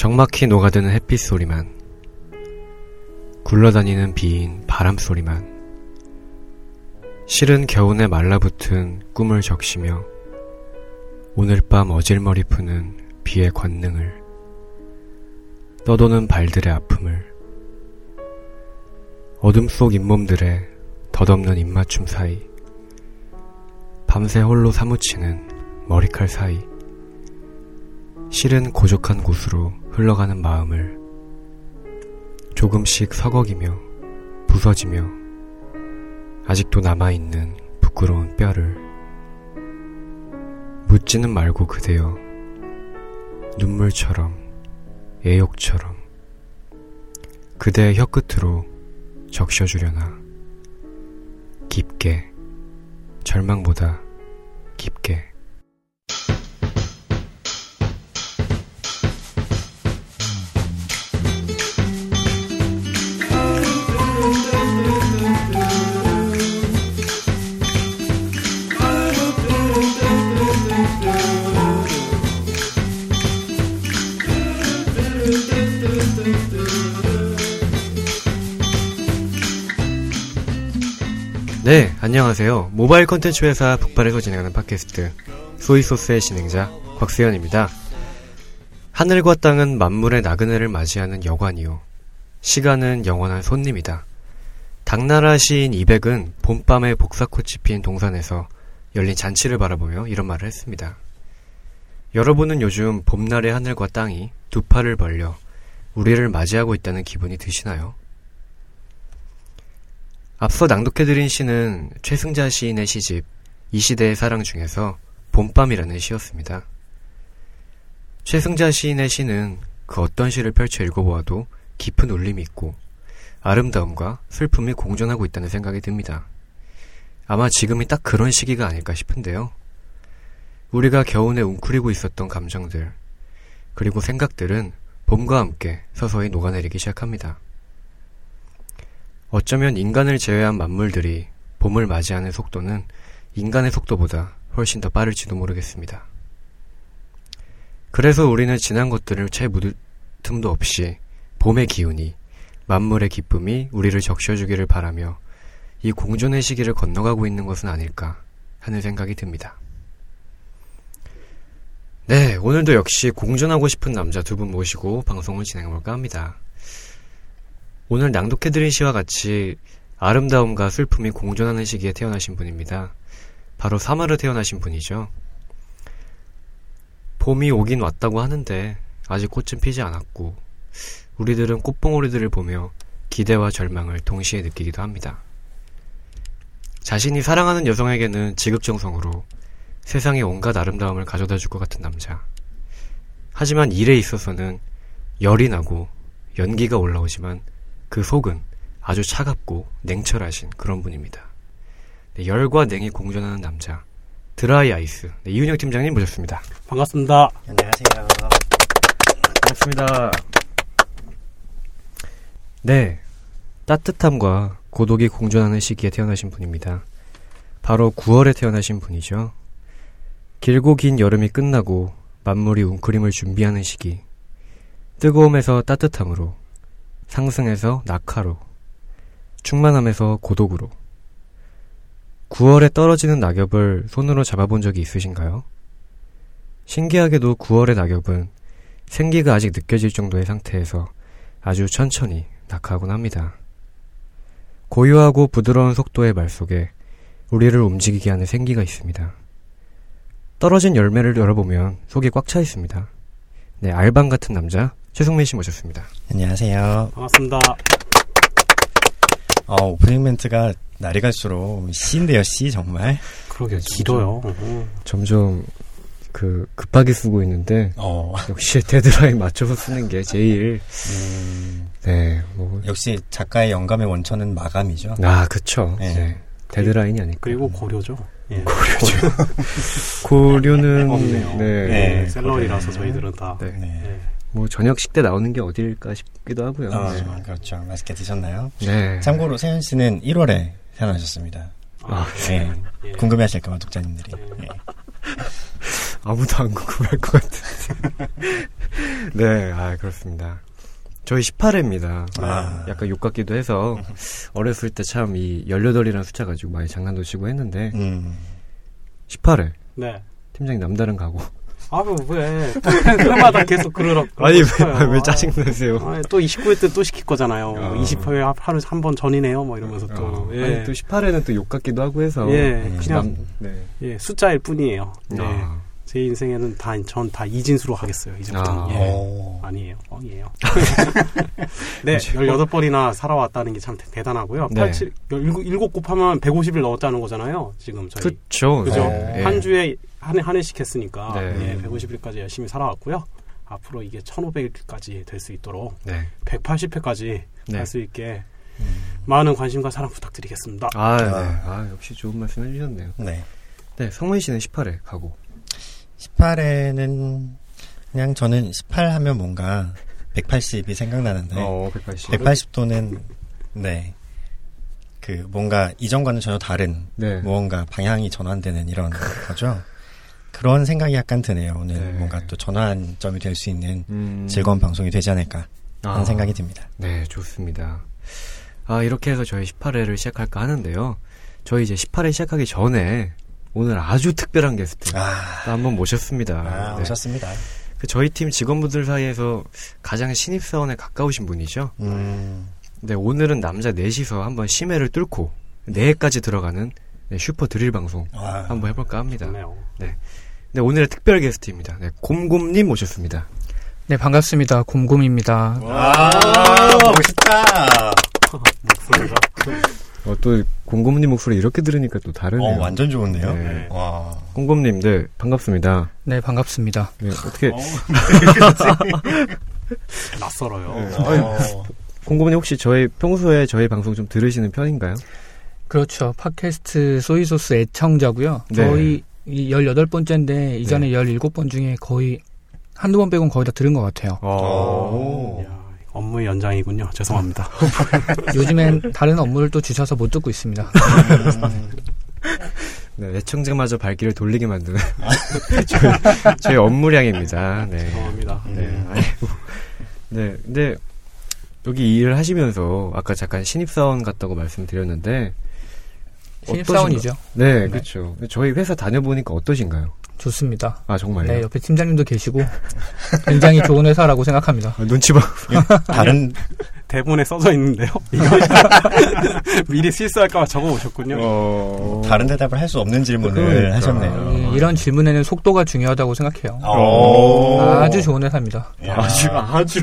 적막히 녹아드는 햇빛 소리만, 굴러다니는 비인 바람 소리만, 실은 겨우내 말라붙은 꿈을 적시며 오늘 밤 어질머리 푸는 비의 관능을 떠도는 발들의 아픔을 어둠 속 잇몸들의 덧없는 입맞춤 사이 밤새 홀로 사무치는 머리칼 사이 실은 고적한 곳으로 흘러가는 마음을 조금씩 서걱이며 부서지며 아직도 남아있는 부끄러운 뼈를 묻지는 말고 그대여 눈물처럼 애욕처럼 그대의 혀끝으로 적셔주려나 깊게 절망보다 깊게 네, 안녕하세요. 모바일 컨텐츠 회사 북발에서 진행하는 팟캐스트 소이소스의 진행자 곽수현입니다. 하늘과 땅은 만물의 나그네를 맞이하는 여관이요. 시간은 영원한 손님이다. 당나라 시인 이백은 봄밤에 복사꽃이 핀 동산에서 열린 잔치를 바라보며 이런 말을 했습니다. 여러분은 요즘 봄날의 하늘과 땅이 두 팔을 벌려 우리를 맞이하고 있다는 기분이 드시나요? 앞서 낭독해드린 시는 최승자 시인의 시집 이 시대의 사랑 중에서 봄밤이라는 시였습니다. 최승자 시인의 시는 그 어떤 시를 펼쳐 읽어보아도 깊은 울림이 있고 아름다움과 슬픔이 공존하고 있다는 생각이 듭니다. 아마 지금이 딱 그런 시기가 아닐까 싶은데요. 우리가 겨우내 웅크리고 있었던 감정들, 그리고 생각들은 봄과 함께 서서히 녹아내리기 시작합니다. 어쩌면 인간을 제외한 만물들이 봄을 맞이하는 속도는 인간의 속도보다 훨씬 더 빠를지도 모르겠습니다. 그래서 우리는 지난 것들을 채 묻을 틈도 없이 봄의 기운이 만물의 기쁨이 우리를 적셔주기를 바라며 이 공존의 시기를 건너가고 있는 것은 아닐까 하는 생각이 듭니다. 네, 오늘도 역시 공존하고 싶은 남자 두 분 모시고 방송을 진행해볼까 합니다. 오늘 낭독해드린 시와 같이 아름다움과 슬픔이 공존하는 시기에 태어나신 분입니다. 바로 3월에 태어나신 분이죠. 봄이 오긴 왔다고 하는데 아직 꽃은 피지 않았고 우리들은 꽃봉오리들을 보며 기대와 절망을 동시에 느끼기도 합니다. 자신이 사랑하는 여성에게는 지극정성으로 세상의 온갖 아름다움을 가져다 줄 것 같은 남자. 하지만 일에 있어서는 열이 나고 연기가 올라오지만 그 속은 아주 차갑고 냉철하신 그런 분입니다. 네, 열과 냉이 공존하는 남자 드라이 아이스 네, 이윤영 팀장님 모셨습니다. 반갑습니다. 안녕하세요. 반갑습니다. 네, 따뜻함과 고독이 공존하는 시기에 태어나신 분입니다. 바로 9월에 태어나신 분이죠. 길고 긴 여름이 끝나고 만물이 웅크림을 준비하는 시기. 뜨거움에서 따뜻함으로 상승해서 낙하로, 충만함에서 고독으로. 9월에 떨어지는 낙엽을 손으로 잡아본 적이 있으신가요? 신기하게도 9월의 낙엽은 생기가 아직 느껴질 정도의 상태에서 아주 천천히 낙하곤 합니다. 고요하고 부드러운 속도의 말 속에 우리를 움직이게 하는 생기가 있습니다. 떨어진 열매를 열어보면 속이 꽉 차 있습니다. 네, 알방 같은 남자, 최성민 씨 모셨습니다. 안녕하세요. 반갑습니다. 어, 오프닝 멘트가 날이 갈수록 씨인데요, 씨, 정말. 그러게 길어요. 어. 점점 그 급하게 쓰고 있는데 어, 역시 데드라인 맞춰서 쓰는 게 제일 음, 네, 뭐 역시 작가의 영감의 원천은 마감이죠. 아, 그쵸. 네. 네. 데드라인이 아닐까. 그리고 고려죠. 예. 고려는 없네요. 네. 네. 샐러리라서 고려는- 저희들은 다. 네. 네. 예. 뭐 저녁 식때 나오는 게 어딜까 싶기도 하고요. 어, 네. 그렇죠. 맛있게 드셨나요? 네. 참고로 세현 씨는 1월에 태어나셨습니다. 아, 네. 예. 궁금해 하실 까봐 독자님들이. 네. 아무도 안 궁금할 것 같은데. 네, 아, 그렇습니다. 저희 18회입니다. 아. 약간 욕 같기도 해서 어렸을 때 참 이 18이라는 숫자 가지고 많이 장난도 치고 했는데 음. 18회 네. 팀장님 남다른 각오. 아유, 왜. 회마다 계속 그러라. 아니 왜, 왜 짜증 내세요? 아, 또 29회 때 또 시킬 거잖아요. 어. 20회 하루 한 번 전이네요. 뭐 이러면서 또. 어, 예. 아니 또 18회는 또 욕 같기도 하고 해서 예, 음, 그냥 남, 네. 예, 숫자일 뿐이에요. 네. 아, 제 인생에는 다, 전 다 이진수로 하겠어요. 이제부터는. 아. 예. 오. 아니에요. 뻥이에요. 네, 18번이나 살아왔다는 게 참 대단하고요. 네. 87, 17 곱하면 150일 넣었다는 거잖아요. 지금 저희. 그쵸. 그죠? 네. 예. 한 주에 한, 해- 한 해씩 했으니까 네. 예, 150일까지 열심히 살아왔고요. 앞으로 이게 1500일까지 될 수 있도록 네. 180회까지 네. 갈수 있게 많은 관심과 사랑 부탁드리겠습니다. 아, 네. 아. 아, 역시 좋은 말씀 해주셨네요. 네. 네, 성문 씨는 18회 각오. 18에는 그냥 저는 18 하면 뭔가 180이 생각나는데 어, 180. 180도는 네. 그 뭔가 이전과는 전혀 다른 네. 무언가 방향이 전환되는 이런 거죠. 그런 생각이 약간 드네요. 오늘 네. 뭔가 또 전환점이 될 수 있는 음. 즐거운 방송이 되지 않을까 하는 아. 생각이 듭니다. 네, 좋습니다. 아, 이렇게 해서 저희 18회를 시작할까 하는데요. 저희 이제 18회 시작하기 전에 오늘 아주 특별한 게스트 아, 한번 모셨습니다. 아, 네. 오셨습니다. 그 저희 팀 직원분들 사이에서 가장 신입사원에 가까우신 분이죠. 음, 네, 오늘은 남자 넷이서 한번 심해를 뚫고 내일까지 들어가는 네, 슈퍼 드릴 방송 와, 한번 해볼까 합니다. 좋네요. 네, 오늘의 특별 게스트입니다. 네, 곰곰님 모셨습니다. 네, 반갑습니다. 곰곰입니다. 와, 멋있다. 목소리가. 어, 또 곰곰님 목소리 이렇게 들으니까 또 다르네요. 어, 완전 좋은데요. 네. 와. 곰곰님, 네, 반갑습니다. 네, 반갑습니다. 네, 어떻게 낯설어요. 네. 어, 곰곰님 혹시 저희 평소에 저희 방송 좀 들으시는 편인가요? 그렇죠. 팟캐스트 소이소스 애청자고요. 네. 저희 이 18번째인데 이전에 17번 중에 거의 한두 번 빼곤 거의 다 들은 것 같아요. 오. 이야, 업무의 연장이군요. 죄송합니다. 요즘엔 다른 업무를 또 주셔서 못 듣고 있습니다. 네, 애청자마저 발길을 돌리게 만드는 저희, 저희 업무량입니다. 네. 죄송합니다. 네, 아이고. 네, 근데 여기 일을 하시면서 아까 잠깐 신입사원 같다고 말씀드렸는데 신입사원이죠. 네, 그렇죠. 저희 회사 다녀보니까 어떠신가요? 좋습니다. 아 정말요? 네, 옆에 팀장님도 계시고 굉장히 좋은 회사라고 생각합니다. 아, 눈치 봐. 다른 대본에 써져 있는데요. 이거 미리 실수할까봐 적어 오셨군요. 어... 다른 대답을 할 수 없는 질문을 그러니까. 하셨네요. 이- 이런 질문에는 속도가 중요하다고 생각해요. 오. 아주 좋은 회사입니다. 야. 아주 아주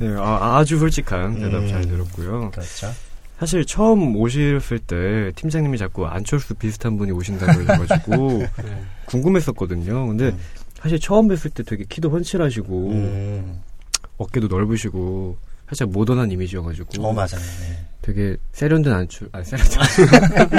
네, 아, 아주 솔직한 대답 음. 잘 들었고요. 그렇죠. 사실 처음 오셨을 때 팀장님이 자꾸 안철수 비슷한 분이 오신다고 해가지고 네. 궁금했었거든요. 근데 음. 사실 처음 뵀을 때 되게 키도 훤칠하시고 음. 어깨도 넓으시고 살짝 모던한 이미지여가지고 어, 맞아요. 네. 되게 세련된 안철 아 세련된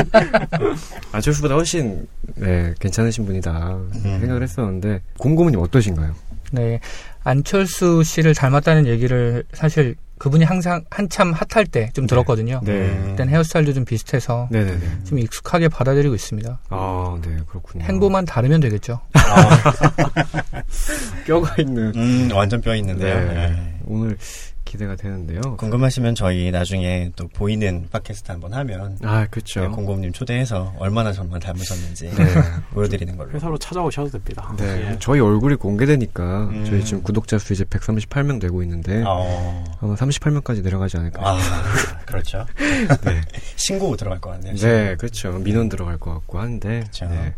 안철수보다 훨씬 네 괜찮으신 분이다 생각을 했었는데 공고문님 어떠신가요? 네. 안철수 씨를 닮았다는 얘기를 사실 그분이 항상 한참 핫할 때 좀 들었거든요. 음. 그땐 헤어스타일도 좀 비슷해서 네네네. 좀 익숙하게 받아들이고 있습니다. 아, 네 그렇군요. 행보만 다르면 되겠죠. 뼈가 있는 음, 완전 뼈 있는데요. 네. 네. 오늘 기대가 되는데요. 궁금하시면 저희 나중에 또 보이는 팟캐스트 한번 하면 아, 그렇죠. 네, 공곰님 초대해서 얼마나 정말 닮으셨는지 네. 보여드리는 걸로. 회사로 찾아오셔도 됩니다. 네, 예. 저희 얼굴이 공개되니까 음. 저희 지금 구독자 수 이제 138명 되고 있는데 어. 아마 38명까지 내려가지 않을까. 아, 그렇죠. 네. 신고 들어갈 것 같네요. 네, 그렇죠. 민원 들어갈 것 같고 한데. 그쵸. 네.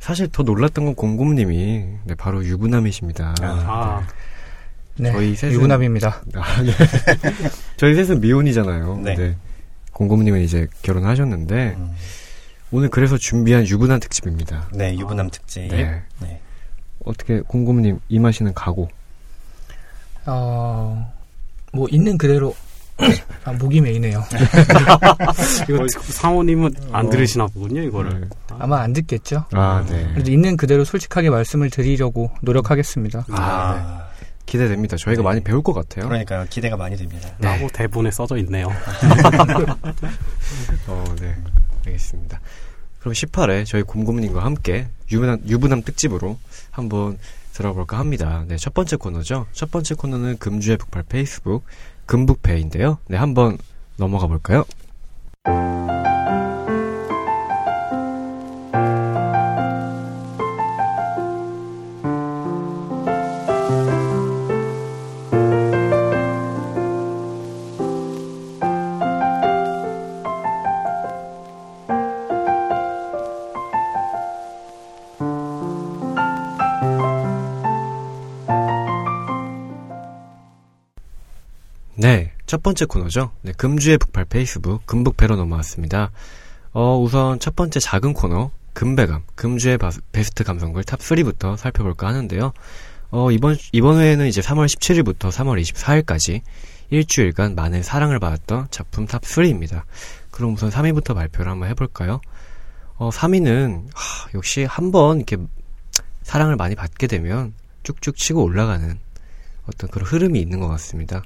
사실 더 놀랐던 건 공곰님이 네, 바로 유부남이십니다. 아, 네. 저희 셋은- 유부남입니다. 아, 네. 저희 셋은 미혼이잖아요. 네. 네. 공곰님은 이제 결혼하셨는데 음. 오늘 그래서 준비한 유부남 특집입니다. 네, 유부남 특집. 네. 네. 어떻게 공곰님 임하시는 각오? 어, 뭐 있는 그대로 아, 목이 메이네요. 이거 상호님은 안 어. 들으시나 보군요, 이거를. 네. 아마 안 듣겠죠. 아, 네. 그래도 있는 그대로 솔직하게 말씀을 드리려고 노력하겠습니다. 아, 기대됩니다. 저희가 네. 많이 배울 것 같아요. 그러니까요. 기대가 많이 됩니다. 라고 대본에 써져 있네요. 어, 네. 알겠습니다. 그럼 18회 저희 곰곰님과 함께 유부남, 유부남 특집으로 한번 들어볼까 합니다. 네, 첫 번째 코너죠. 첫 번째 코너는 금주의 북팔 페이스북 금북페인데요. 네, 한번 넘어가 볼까요? 첫 번째 코너죠. 네, 금주의 북팔 페이스북 금북페로 넘어왔습니다. 어, 우선 첫 번째 작은 코너 금베감, 금주의 바, 베스트 감성글 top 3부터 살펴볼까 하는데요. 어, 이번 이번 회에는 이제 3월 17일부터 3월 24일까지 일주일간 많은 사랑을 받았던 작품 top 3입니다. 그럼 우선 3위부터 발표를 한번 해볼까요? 어, 3위는 하, 역시 한번 이렇게 사랑을 많이 받게 되면 쭉쭉 치고 올라가는 어떤 그런 흐름이 있는 것 같습니다.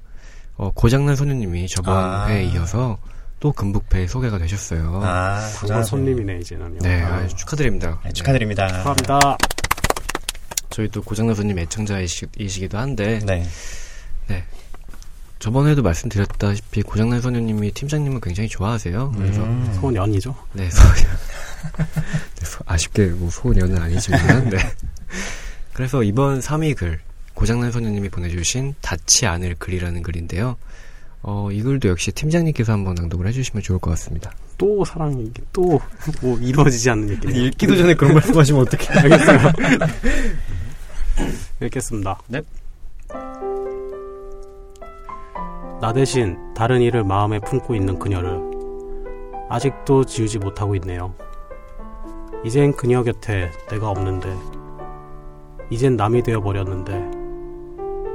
어, 고장난 소녀님이 저번 아. 회에 이어서 또 금북회에 소개가 되셨어요. 아, 단골 손님이네 이제는요. 네, 아, 축하드립니다. 네, 축하드립니다. 축하합니다. 저희 또 고장난 소님 애청자이시기도 한데 네. 저번에도 말씀드렸다시피 고장난 소녀님이 팀장님을 굉장히 좋아하세요. 그래서 음. 소년이죠. 네, 소년. 네, 소- 아쉽게 뭐 소년은 아니지만 네. 그래서 이번 3위 글 고장난 소녀님이 보내주신 닿지 않을 글이라는 글인데요. 어, 이 글도 역시 팀장님께서 한번 낭독을 해주시면 좋을 것 같습니다. 또 사랑이 또뭐 이루어지지 않는 얘기네요. 읽기도 전에 그런 말씀하시면 어떡해. 알겠어요. 읽겠습니다. 네. 나 대신 다른 이를 마음에 품고 있는 그녀를 아직도 지우지 못하고 있네요. 이젠 그녀 곁에 내가 없는데, 이젠 남이 되어버렸는데,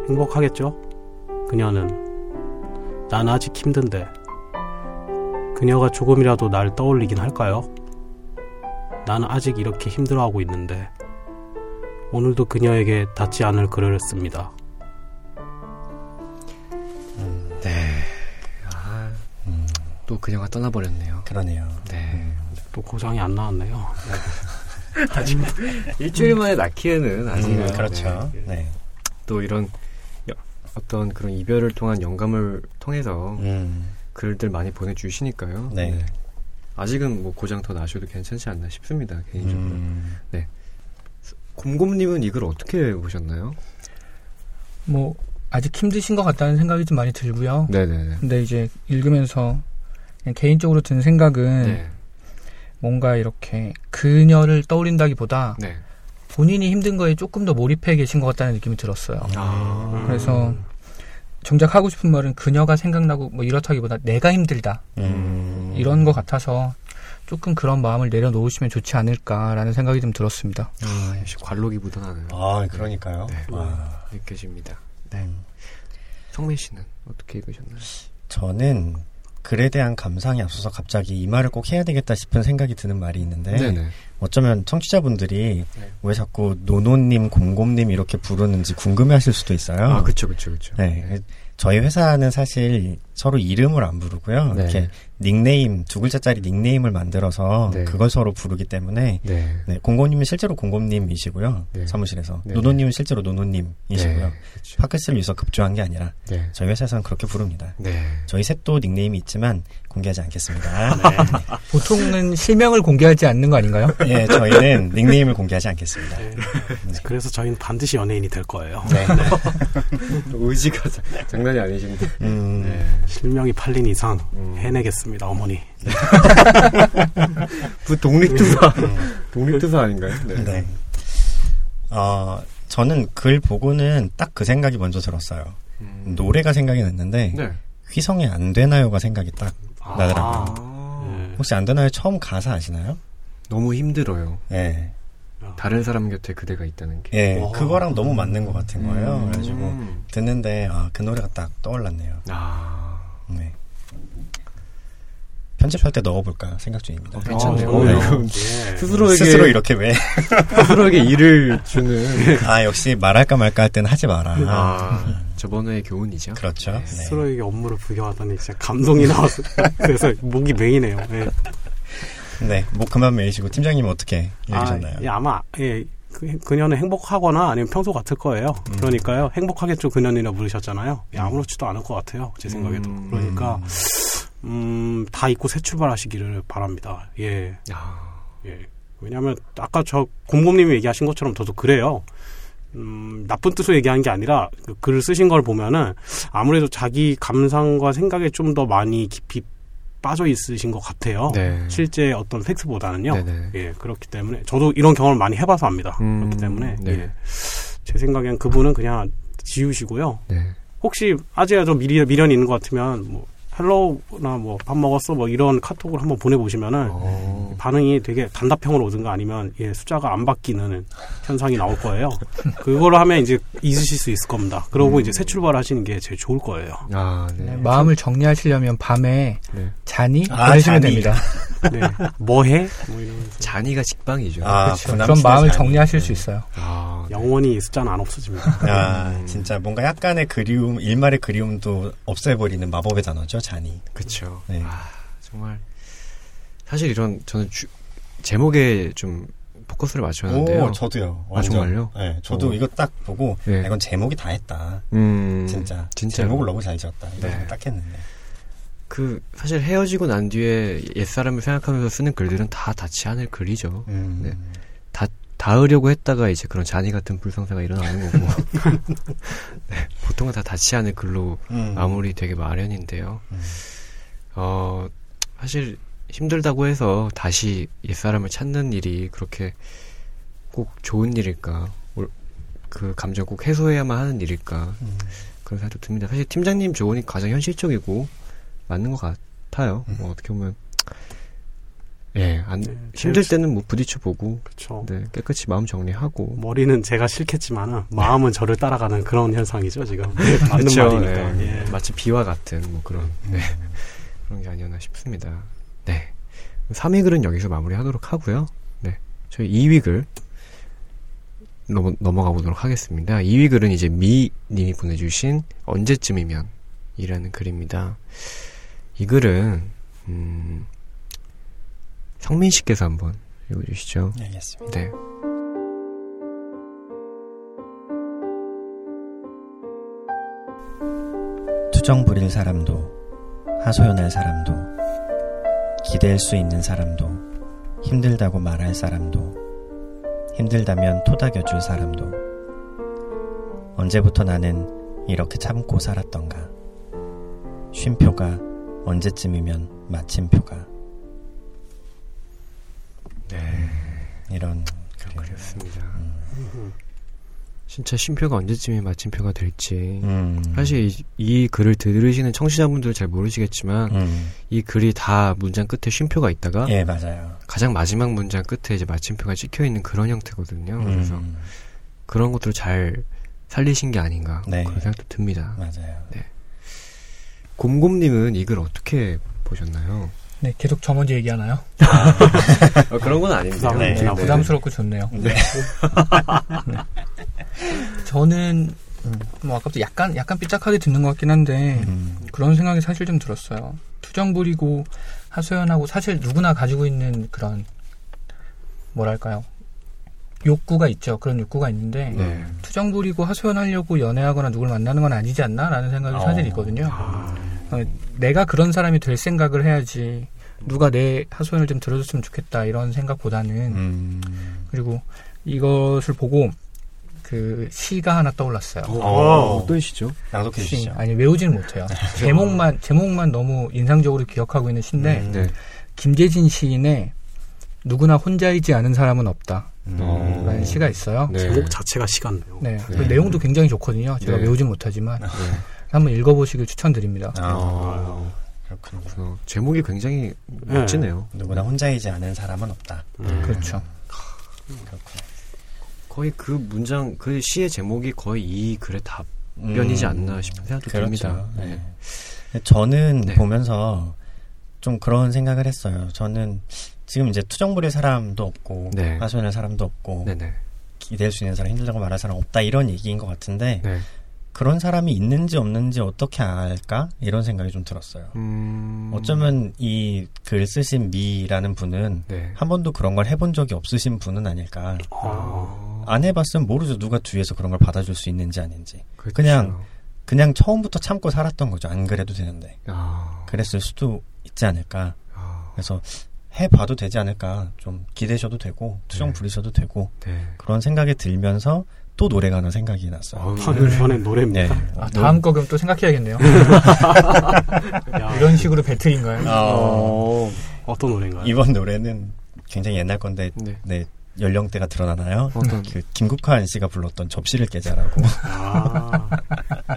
행복하겠죠? 그녀는. 난 아직 힘든데, 그녀가 조금이라도 날 떠올리긴 할까요? 나는 아직 이렇게 힘들어하고 있는데, 오늘도 그녀에게 닿지 않을 글을 씁니다. 네. 아, 음, 또 그녀가 떠나버렸네요. 그러네요. 네. 또 고장이 안 나왔네요. 일주일 만에 낳기에는 아직은. 음, 그렇죠. 네. 네. 또 이런 여- 어떤 그런 이별을 통한 영감을 통해서 음, 글들 많이 보내주시니까요. 네. 아직은 뭐 고장 더 나셔도 괜찮지 않나 싶습니다. 개인적으로. 음, 곰곰님은 이 글 어떻게 보셨나요? 뭐 아직 힘드신 것 같다는 생각이 좀 많이 들고요. 네네네. 근데 이제 읽으면서 그냥 개인적으로 든 생각은 네. 뭔가 이렇게 그녀를 떠올린다기보다 네. 본인이 힘든 거에 조금 더 몰입해 계신 것 같다는 느낌이 들었어요. 아. 그래서 정작 하고 싶은 말은 그녀가 생각나고 뭐 이렇다기보다 내가 힘들다 음, 이런 것 같아서 조금 그런 마음을 내려놓으시면 좋지 않을까라는 생각이 좀 들었습니다. 아, 역시 관록이 묻어나는 아, 그러니까요. 네. 와. 느껴집니다. 음. 성민 씨는 어떻게 읽으셨나요? 저는 글에 대한 감상이 앞서서 갑자기 이 말을 꼭 해야 되겠다 싶은 생각이 드는 말이 있는데 네네. 어쩌면 청취자분들이 네. 왜 자꾸 노노님, 곰곰님 이렇게 부르는지 궁금해하실 수도 있어요. 아, 그쵸, 그쵸, 그쵸. 네, 저희 회사는 사실 서로 이름을 안 부르고요. 네. 이렇게 닉네임 두 글자짜리 닉네임을 만들어서 네. 그걸 서로 부르기 때문에 네. 네, 공고님은 실제로 공고님이시고요. 네. 사무실에서 네. 노노님은 실제로 노노님이시고요. 네. 그쵸. 팟캐스트를 위해서 급조한 게 아니라 네. 저희 회사에서는 그렇게 부릅니다. 네. 저희 셋도 닉네임이 있지만 공개하지 않겠습니다. 보통은 실명을 공개하지 않는 거 아닌가요? 예, 저희는 닉네임을 공개하지 않겠습니다. 네. 그래서 저희는 반드시 연예인이 될 거예요. 네. 의지가 자- 장난이 아니신데. 음, 네. 실명이 팔린 이상 음. 해내겠습니다, 어머니. 그 독립투사. 독립투사 아닌가요? 네. 어, 저는 글 보고는 딱 그 생각이 먼저 들었어요. 음. 노래가 생각이 났는데 네. 휘성의 안 되나요가 생각이 딱 나더라고요. 아, 네. 혹시 안 되나요 처음 가사 아시나요? 너무 힘들어요. 예. 다른 사람 곁에 그대가 있다는 게. 예, 와. 그거랑 너무 맞는 것 같은 거예요. 음. 그래가지고 듣는데 아, 그 노래가 딱 떠올랐네요. 아, 네. 편집할 때 넣어볼까 생각 중입니다. 어, 괜찮네요. 어, 어, 네. 이거 예. 스스로에게 스스로 이렇게 왜? 스스로에게 일을 주는. 아 역시 말할까 말까 할 때는 하지 마라. 아, 저번 회의 교훈이죠. 그렇죠. 네. 스스로에게 업무를 부여하다니 진짜 감동이 나왔어요. 그래서 목이 메이네요. 예. 네, 뭐 그만 매이시고 팀장님 은 어떻게 읽으셨나요? 아, 예, 아마 예, 그, 그녀는 행복하거나 아니면 평소 같을 거예요. 음. 그러니까요. 행복하겠죠 그녀이라 부르셨잖아요. 예, 아무렇지도 않을 것 같아요. 제 생각에도. 음. 그러니까 음, 다 잊고 새 출발하시기를 바랍니다. 예. 야, 예. 왜냐하면 아까 저 곰곰님이 얘기하신 것처럼 저도 그래요. 음, 나쁜 뜻으로 얘기한 게 아니라 그 글을 쓰신 걸 보면은 아무래도 자기 감상과 생각에 좀 더 많이 깊이 빠져 있으신 것 같아요. 네. 실제 어떤 팩트보다는요. 네네. 예, 그렇기 때문에 저도 이런 경험을 많이 해봐서 압니다. 음, 그렇기 때문에 네. 예. 제 생각엔 그분은 그냥 지우시고요. 네. 혹시 아재야 저 미련, 미련이 있는 것 같으면 뭐 hello나 뭐 밥 먹었어 뭐 이런 카톡을 한번 보내보시면은 어, 반응이 되게 단답형으로 오든가 아니면 예, 숫자가 안 바뀌는 현상이 나올 거예요. 그거를 하면 이제 잊으실 수 있을 겁니다. 그러고 음. 이제 새 출발하시는 게 제일 좋을 거예요. 아, 네. 네, 마음을 정리하시려면 밤에 네. 자니 아, 보내시면 자니. 됩니다. 네. 뭐해? 뭐 이러면서 자니가 직방이죠. 아, 그렇죠. 그럼 마음을 자니. 정리하실 수 있어요. 아, 네. 영원히 이 숫자는 안 없어집니다. 아, 음. 진짜 뭔가 약간의 그리움, 일말의 그리움도 없애버리는 마법의 단어죠, 자니. 그쵸. 네. 아, 정말. 사실 이런, 저는 주- 제목에 좀 포커스를 맞췄는데요. 오, 저도요. 아, 완전. 정말요? 네, 저도 오. 이거 딱 보고, 네. 아, 이건 제목이 다 했다. 음, 진짜. 진짜. 제목을 너무 잘 지었다. 네. 딱 했는데. 그, 사실 헤어지고 난 뒤에 옛사람을 생각하면서 쓰는 글들은 다 닿지 않을 글이죠. 음. 네. 닿으려고 했다가 이제 그런 잔이 같은 불상사가 일어나는 거고. 네, 보통은 다 닿지 않을 글로 음. 마무리 되게 마련인데요. 음. 어, 사실 힘들다고 해서 다시 옛사람을 찾는 일이 그렇게 꼭 좋은 일일까? 올- 그 감정 꼭 해소해야만 하는 일일까? 음. 그런 생각도 듭니다. 사실 팀장님 조언이 가장 현실적이고 맞는 것 같아요. 음. 뭐 어떻게 보면 예, 안, 네, 힘들 때는 뭐 부딪혀 보고. 네, 깨끗이 마음 정리하고 머리는 제가 싫겠지만은 마음은 저를 따라가는 그런 현상이죠 지금 맞는 그쵸, 말이니까 네. 예. 마치 비와 같은 뭐 그런 네, 그런 게 아니었나 싶습니다. 네. 3위 글은 여기서 마무리하도록 하고요. 네. 저희 2위 글 넘어, 넘어가 보도록 하겠습니다. 2위 글은 이제 미 님이 보내주신 언제쯤이면 이라는 글입니다. 이 글은 음, 성민 씨께서 한번 읽어주시죠. 네, 알겠습니다. 네. 투정 부릴 사람도, 하소연할 사람도, 기댈 수 있는 사람도, 힘들다고 말할 사람도, 힘들다면 토닥여줄 사람도, 언제부터 나는 이렇게 참고 살았던가. 쉼표가 언제쯤이면 마침표가. 네. 이런 그렇습니다. 음. 진짜 쉼표가 언제쯤이 마침표가 될지. 음. 사실 이, 이 글을 들으시는 청취자분들은 잘 모르시겠지만 음. 이 글이 다 문장 끝에 쉼표가 있다가 예, 맞아요. 가장 마지막 문장 끝에 이제 마침표가 찍혀 있는 그런 형태거든요. 그래서 음. 그런 것들을 잘 살리신 게 아닌가 네. 그런 생각도 듭니다. 맞아요. 곰곰님은 이 글 어떻게 보셨나요? 네, 계속 저 먼저 얘기하나요? 어, 그런 건. 부담- 네. 네. 부담스럽고 좋네요. 네. 네. 저는 뭐 아까부터 약간 약간 삐딱하게 듣는 것 같긴 한데 음. 그런 생각이 사실 좀 들었어요. 투정 부리고 하소연하고 사실 누구나 가지고 있는 그런 뭐랄까요 욕구가 있죠. 그런 욕구가 있는데 네. 투정 부리고 하소연하려고 연애하거나 누굴 만나는 건 아니지 않나라는 생각이 어. 사실 있거든요. 아, 어, 내가 그런 사람이 될 생각을 해야지 누가 내 하소연을 좀 들어줬으면 좋겠다 이런 생각보다는 음. 그리고 이것을 보고 그 시가 하나 떠올랐어요. 어. 어떤 시죠? 낭독해 시 주시죠. 아니 외우지는 못해요. 제목만 제목만 너무 인상적으로 기억하고 있는 시인데 음. 네. 김재진 시인의 누구나 혼자이지 않은 사람은 없다. 어. 라는 시가 있어요. 네. 제목 자체가 시간네요. 네. 그 네. 내용도 굉장히 좋거든요. 제가 네. 외우진 못하지만 네. 한번 읽어보시길 추천드립니다. 아, 어, 그렇군요. 제목이 굉장히 멋지네요. 누구나 혼자이지 않은 사람은 없다. 음. 그렇죠. 그렇군요. 거의 그 문장, 그 시의 제목이 거의 이 글의 답변이지 음. 않나 싶은 생각도 그렇죠. 듭니다. 네. 저는 네. 보면서 좀 그런 생각을 했어요. 저는 지금 이제 투정 부릴 사람도 없고 네. 하소연할 사람도 없고 네네. 기댈 수 있는 사람 힘들다고 말할 사람 없다 이런 얘기인 것 같은데 네. 그런 사람이 있는지 없는지 어떻게 알까? 이런 생각이 좀 들었어요. 음. 어쩌면 이 글 쓰신 미라는 분은 네. 한 번도 그런 걸 해본 적이 없으신 분은 아닐까. 어, 안 해봤으면 모르죠. 누가 뒤에서 그런 걸 받아줄 수 있는지 아닌지. 그렇죠. 그냥 그냥 처음부터 참고 살았던 거죠. 안 그래도 되는데. 아. 그랬을 수도 있지 않을까. 아. 그래서 해봐도 되지 않을까. 좀 기대셔도 되고, 투정 네. 부리셔도 되고, 네. 그런 생각이 들면서 또 노래가 하나 생각이 났어요. 하늘 전의 노래입니다. 아, 다음 거 그럼 또 생각해야겠네요. 야, 이런 식으로 배틀인가요? 어, 어떤 노래인가요? 이번 노래는 굉장히 옛날 건데, 네. 네, 연령대가 드러나나요? 어떤 그 김국환 씨가 불렀던 접시를 깨자라고. 아,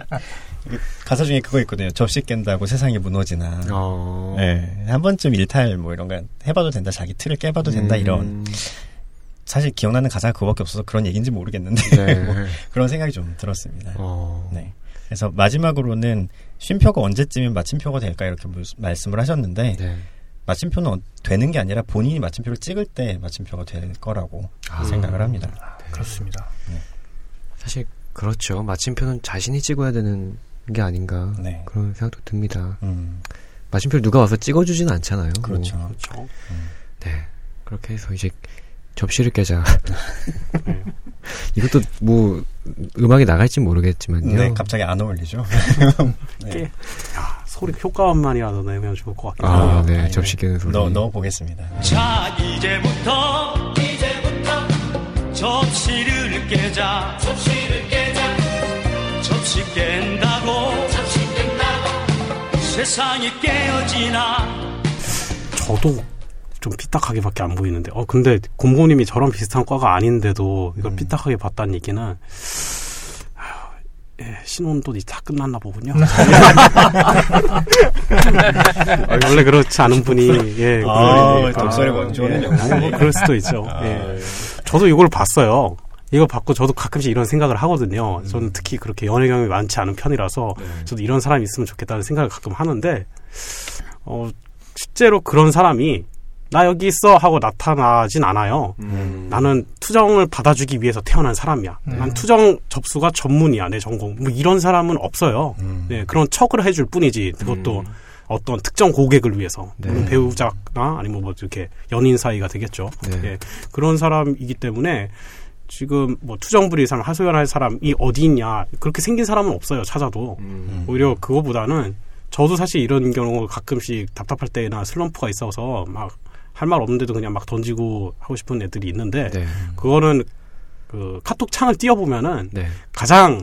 가사 중에 그거 있거든요. 접시 깬다고 세상이 무너지나. 어. 네, 한 번쯤 일탈 뭐 이런 거 해봐도 된다. 자기 틀을 깨봐도 된다. 이런. 음. 사실 기억나는 가사가 그거밖에 없어서 그런 얘기인지 모르겠는데 네. 그런 생각이 좀 들었습니다. 어. 네. 그래서 마지막으로는 쉼표가 언제쯤이면 마침표가 될까 이렇게 무- 말씀을 하셨는데 네. 마침표는 어- 되는 게 아니라 본인이 마침표를 찍을 때 마침표가 될 거라고 아. 생각을 합니다. 그렇습니다. 사실 그렇죠. 마침표는 자신이 찍어야 되는 게 아닌가 네. 그런 생각도 듭니다. 음, 마침표를 누가 와서 찍어주진 않잖아요. 그렇죠. 뭐. 그렇죠. 네. 그렇게 해서 이제 접시를 깨자. 네. 이것도 뭐 음악이 나갈지 모르겠지만요. 네, 갑자기 안 어울리죠. 네. 야, 소리 효과음만이라도 내면 좋을 것 같긴 아, 하네요. 네. 접시 깨는 소리. 넣어, 넣어 보겠습니다. 자 이제부터 이제부터 접시를 깨자 접시를 깨자 접시 깬다고 접시 깬다고 세상이 깨어지나 저도 좀 삐딱하게밖에 안 보이는데, 어 근데 곰곰님이 저랑 비슷한 과가 아닌데도 이걸 음. 삐딱하게 봤다는 얘기는 아휴, 예, 신혼도 이제 다 끝났나 보군요. 아, 원래 그렇지 않은 분이 예, 아. 독설의 원조는 예, 역시. 뭐 그럴 수도 있죠. 아, 예. 저도 이걸 봤어요. 이거 받고 저도 가끔씩 이런 생각을 하거든요. 저는 특히 그렇게 연애 경험이 많지 않은 편이라서 저도 이런 사람이 있으면 좋겠다는 생각을 가끔 하는데 어 실제로 그런 사람이 나 여기 있어 하고 나타나진 않아요. 음. 나는 투정을 받아주기 위해서 태어난 사람이야. 음. 난 투정 접수가 전문이야 내 전공. 뭐 이런 사람은 없어요. 음. 네, 그런 척을 해줄 뿐이지. 그것도 음. 어떤 특정 고객을 위해서 네. 배우자나 아니면 뭐 이렇게 연인 사이가 되겠죠. 네. 예, 그런 사람이기 때문에 지금 뭐 투정 부릴 사람, 하소연할 사람이 어디 있냐 그렇게 생긴 사람은 없어요. 찾아도 음. 오히려 그거보다는 저도 사실 이런 경우 가끔씩 답답할 때나 슬럼프가 있어서 막 할 말 없는데도 그냥 막 던지고 하고 싶은 애들이 있는데 네. 그거는 그 카톡 창을 띄워보면은 네. 가장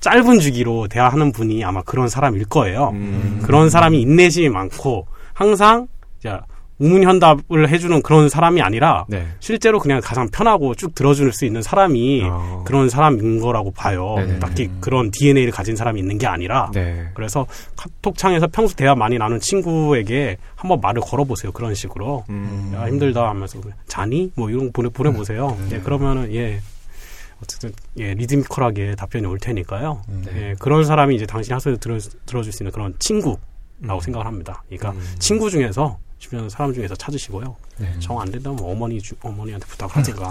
짧은 주기로 대화하는 분이 아마 그런 사람일 거예요. 음. 그런 사람이 인내심이 많고 항상 자 우문현답을 해주는 그런 사람이 아니라 네. 실제로 그냥 가장 편하고 쭉 들어줄 수 있는 사람이 어. 그런 사람인 거라고 봐요. 네네. 딱히 그런 DNA를 가진 사람이 있는 게 아니라 네. 그래서 카톡창에서 평소 대화 많이 나눈 친구에게 한번 말을 걸어보세요. 그런 식으로 음. 야 힘들다 하면서 자니 뭐 이런 거 보내 보내보세요. 예, 그러면은 예 어쨌든 예 리드미컬하게 답변이 올 테니까요. 음. 예, 그런 사람이 이제 당신이 하소연 들어 들어줄 수 있는 그런 친구라고 음. 생각을 합니다. 그러니까 음. 친구 중에서 주변 사람 중에서 찾으시고요. 네. 정안 된다면 어머니 주, 어머니한테 부탁하든가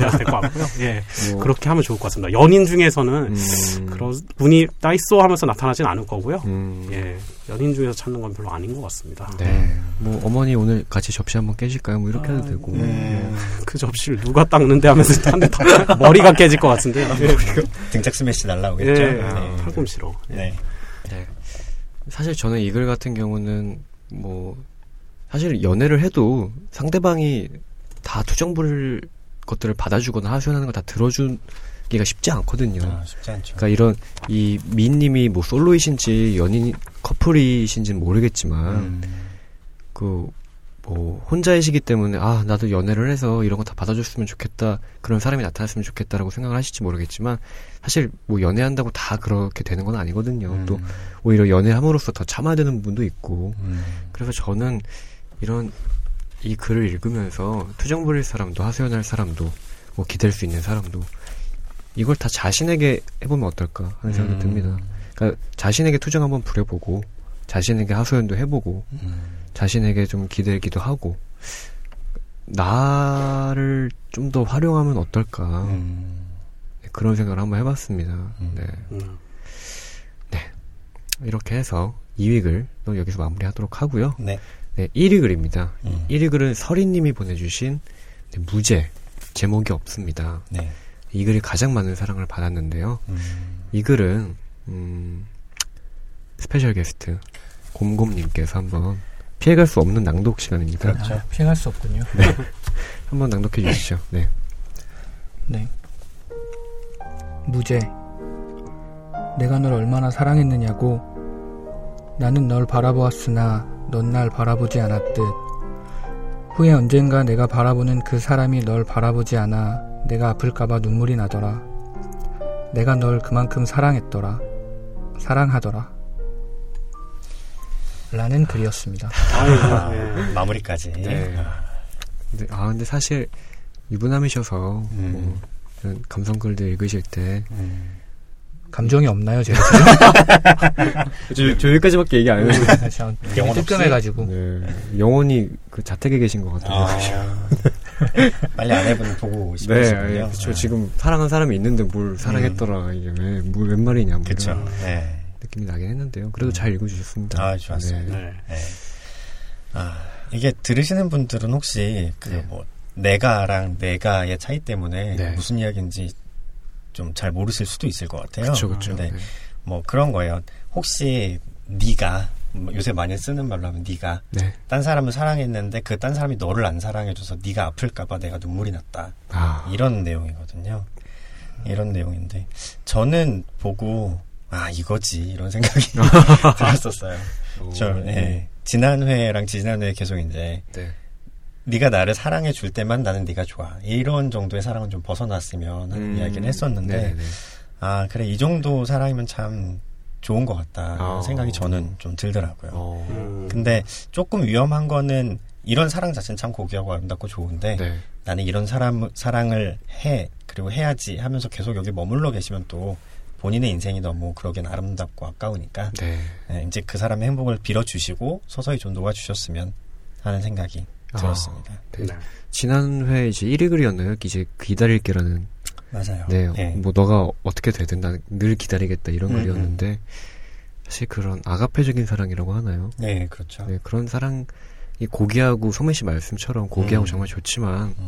해야 될 것 같고요. 예, 뭐, 그렇게 하면 좋을 것 같습니다. 연인 중에서는 음. 그런 분이 나 있어 하면서 나타나진 않을 거고요. 음. 예, 연인 중에서 찾는 건 별로 아닌 것 같습니다. 네. 뭐 어머니 오늘 같이 접시 한번 깨실까요? 뭐 이렇게 해도 아, 되고. 네. 그 접시를 누가 닦는데 하면서 한대 머리가 깨질 것 같은데. 예, 등짝 스매시 날라오겠죠. 예, 네. 팔꿈치로. 예. 네. 네. 사실 저는 이글 같은 경우는 뭐 사실 연애를 해도 상대방이 다 투정 부릴 것들을 받아주거나 하소연하는 걸 다 들어주기가 쉽지 않거든요. 아, 쉽지 않죠. 그러니까 이런 이 미님이 뭐 솔로이신지 연인 커플이신지는 모르겠지만 음. 그뭐 혼자이시기 때문에 아 나도 연애를 해서 이런 거 다 받아줬으면 좋겠다 그런 사람이 나타났으면 좋겠다라고 생각을 하실지 모르겠지만 사실 뭐 연애한다고 다 그렇게 되는 건 아니거든요. 음. 또 오히려 연애함으로써 더 참아야 되는 부분도 있고 음. 그래서 저는 이런 이 글을 읽으면서 투정 부릴 사람도 하소연할 사람도 뭐 기댈 수 있는 사람도 이걸 다 자신에게 해보면 어떨까 하는 생각이 음. 듭니다. 그러니까 자신에게 투정 한번 부려보고 자신에게 하소연도 해보고 음. 자신에게 좀 기대기도 하고 나를 좀 더 활용하면 어떨까 음. 네, 그런 생각을 한번 해봤습니다. 음. 네. 음. 이렇게 해서 2위 글도 여기서 마무리하도록 하고요. 네. 네, 1위 글입니다. 음. 1위 글은 설희님이 보내주신 네, 무제 제목이 없습니다. 네. 이 글이 가장 많은 사랑을 받았는데요. 음. 이 글은 음, 스페셜 게스트 곰곰님께서 한번 피해갈 수 없는 낭독 시간입니다. 그렇죠. 아, 피할 수 없군요. 한번 낭독해 주시죠. 네. 네. 무죄. 내가 널 얼마나 사랑했느냐고. 나는 널 바라보았으나 넌 날 바라보지 않았듯. 후에 언젠가 내가 바라보는 그 사람이 널 바라보지 않아 내가 아플까봐 눈물이 나더라. 내가 널 그만큼 사랑했더라. 사랑하더라. 라는 글이었습니다. 아, 예. 마무리까지. 네. 아, 근데, 아 근데 사실 유부남이셔서 음. 뭐 이런 감성글들 읽으실 때 음. 감정이 없나요, 제가 저, 저 여기까지밖에 얘기 안 했는데 지금? 되게 영혼 없이? 뜨끔해가지고. 네, 영원히 그 자택에 계신 것 같아요. 아. 빨리 아내분 보고 네, 싶으시군요. 저 지금 사랑한 사람이 있는데 뭘 사랑했더라 이게 왜, 뭘, 웬 말이냐 뭐 그쵸. 이런 네. 느낌이 나긴 했는데요. 그래도 잘 읽어주셨습니다. 아, 좋았습니다. 네. 네. 네. 아, 이게 들으시는 분들은 혹시 그 네. 뭐 내가랑 내가의 차이 때문에 네. 무슨 이야기인지 좀 잘 모르실 수도 있을 것 같아요. 그쵸, 그쵸. 네. 네. 뭐 그런 거예요. 혹시 네가 뭐 요새 많이 쓰는 말로 하면 네가 네. 딴 사람을 사랑했는데 그 딴 사람이 너를 안 사랑해줘서 네가 아플까봐 내가 눈물이 났다. 아, 이런 내용이거든요. 이런 내용인데 저는 보고 아 이거지 이런 생각이 들었었어요. 저 오. 예. 지난 회랑 지난 회 계속 이제 네. 네가 나를 사랑해 줄 때만 나는 네가 좋아 이런 정도의 사랑은 좀 벗어났으면 하는 음, 이야기를 했었는데 네네네. 아 그래 이 정도 사랑이면 참 좋은 것 같다 아. 생각이 저는 좀 들더라고요. 어, 음. 근데 조금 위험한 거는 이런 사랑 자체는 참 고귀하고 아름답고 좋은데 네. 나는 이런 사람 사랑을 해 그리고 해야지 하면서 계속 여기 머물러 계시면 또 본인의 인생이 너무 그러기엔 아름답고 아까우니까 네. 네, 이제 그 사람의 행복을 빌어주시고 서서히 좀 놓아주셨으면 하는 생각이 아. 들었습니다. 네. 지난 회 이제 1위 글이었나요? 이제 기다릴게라는 맞아요. 네, 네. 뭐 너가 어떻게 되든 난늘 기다리겠다 이런 음, 글이었는데 사실 그런 아가페적인 사랑이라고 하나요? 네, 그렇죠. 네, 그런 사랑이 고귀하고 소매 씨 말씀처럼 고귀하고 음. 정말 좋지만 음,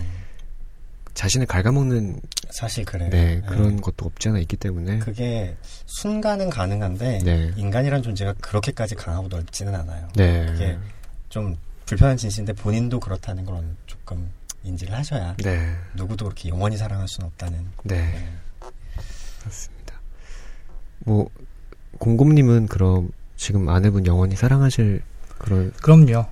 자신을 갉아먹는 사실 그래요. 네, 그런 것도 없지 않아 있기 때문에 그게 순간은 가능한데 네. 인간이란 존재가 그렇게까지 강하고 넓지는 않아요. 네. 그게 좀 불편한 진실인데 본인도 그렇다는 걸 조금 인지를 하셔야 네. 누구도 그렇게 영원히 사랑할 수는 없다는 네. 그렇습니다. 뭐 공곰님은 그럼 지금 아내분 영원히 사랑하실 그런 그럼요.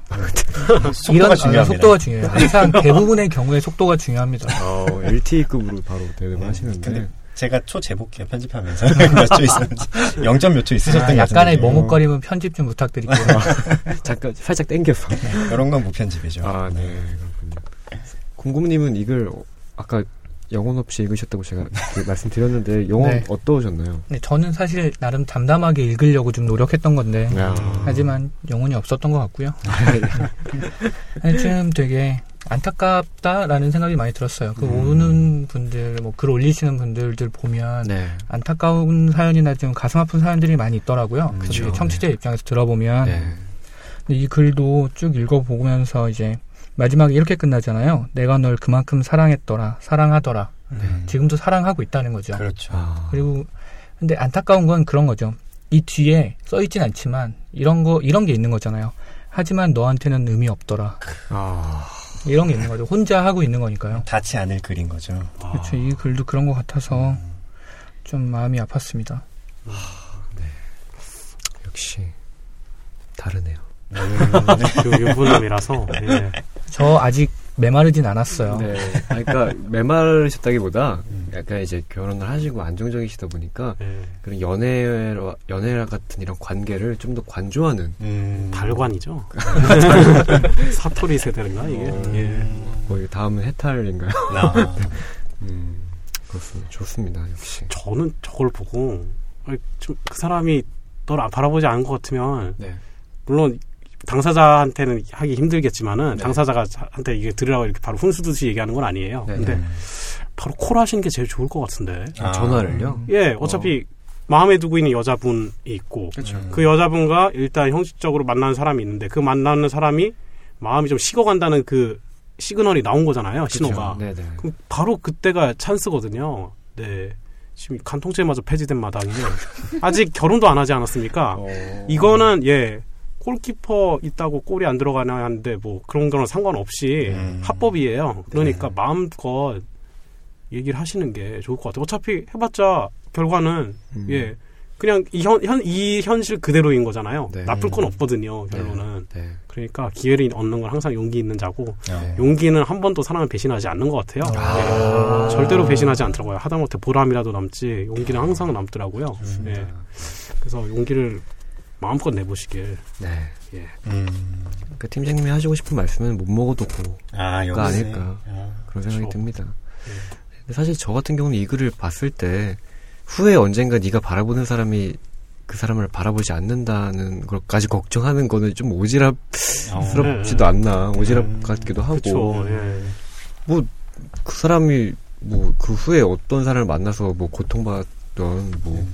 속도가 이런 아, 중요합니다. 속도가 중요해요. 항상 대부분의 경우에 속도가 중요합니다. 어, LTE급으로 바로 대답하시는데 근데 제가 초 재볼게요 편집하면서 몇 초 있었는지 0. 몇초 있으셨던 아, 것 약간의 머뭇거림은 편집 좀 부탁드릴게요. 잠깐 살짝 땡겨서 이런 건 무편집이죠. 아, 네. 그렇군요. 공곰님은 이걸 어, 아까 영혼 없이 읽으셨다고 제가 그 말씀드렸는데 영혼 네. 어떠셨나요? 네, 저는 사실 나름 담담하게 읽으려고 좀 노력했던 건데 야. 하지만 영혼이 없었던 것 같고요. 하여튼 되게 안타깝다라는 생각이 많이 들었어요. 그 음. 오는 분들, 뭐 글 올리시는 분들들 보면 네. 안타까운 사연이나 좀 가슴 아픈 사연들이 많이 있더라고요. 음, 그래서. 이제 청취자 입장에서 들어보면 네. 이 글도 쭉 읽어보면서 이제 마지막에 이렇게 끝나잖아요. 내가 널 그만큼 사랑했더라, 사랑하더라. 음. 지금도 사랑하고 있다는 거죠. 그렇죠. 아. 그리고 근데 안타까운 건 그런 거죠. 이 뒤에 써 있진 않지만 이런 거 이런 게 있는 거잖아요. 하지만 너한테는 의미 없더라. 아. 이런 게 있는 거죠. 혼자 하고 있는 거니까요. 닿지 않을 글인 거죠. 아, 그렇죠. 이 글도 그런 것 같아서 좀 마음이 아팠습니다. 역시 다르네요. 그 유부남이라서 예. 저 아직 메마르진 않았어요. 네. 아, 그러니까 메마르셨다기보다 음. 약간 이제 결혼을 하시고 안정적이시다 보니까 예. 그런 연애와 연애와 같은 이런 관계를 좀 더 관조하는 음. 달관이죠. 사토리 세대인가 이게. 어. 예. 거의 다음은 해탈인가요? 아, 음, 그렇습니다. 좋습니다. 역시. 저는 저걸 보고 아니, 좀그 사람이 널 아- 바라보지 않은 것 같으면 네. 물론 당사자한테는 하기 힘들겠지만은 네. 당사자가한테 이게 들으라고 이렇게 바로 훈수듯이 얘기하는 건 아니에요. 네, 근데 음. 바로 콜 하시는 게 제일 좋을 것 같은데. 아. 전화를요? 예, 어차피 마음에 두고 있는 여자분이 있고 그렇죠. 그 여자분과 일단 형식적으로 만나는 사람이 있는데 그 만나는 사람이 마음이 좀 식어간다는 그 시그널이 나온 거잖아요. 신호가. 네네. 그럼 바로 그때가 찬스거든요. 네. 지금 간통죄마저 폐지된 마당에 아직 결혼도 안 하지 않았습니까? 어. 이거는 예 골키퍼 있다고 골이 안 들어가나 하는데 뭐 그런 거는 상관없이 음. 합법이에요. 그러니까 네. 마음껏 얘기를 하시는 게 좋을 것 같아요. 어차피 해봤자 결과는 음. 예 그냥 이현현이 현실 그대로인 거잖아요. 네. 나쁠 건 없거든요. 결론은 네. 그러니까 기회를 얻는 건 항상 용기 있는 자고 어. 용기는 한 번도 사람을 배신하지 않는 것 같아요. 예. 절대로 배신하지 않더라고요. 하다못해 보람이라도 남지 용기는 항상 남더라고요. 예. 그래서 용기를 마음껏 내보시길. 네. 예. 음. 그 팀장님이 하시고 싶은 말씀은 못 먹어도 고 아, 아닐까. 아. 그런 생각이 그렇죠. 듭니다. 예. 근데 사실 저 같은 경우는 이 글을 봤을 때 후에 언젠가 네가 바라보는 사람이 그 사람을 바라보지 않는다는 것까지 걱정하는 거는 좀 오지랖스럽지도 어. 않나 오지랖 음. 같기도 하고. 예. 그 사람이 뭐 그 후에 어떤 사람을 만나서 뭐 고통받던 뭐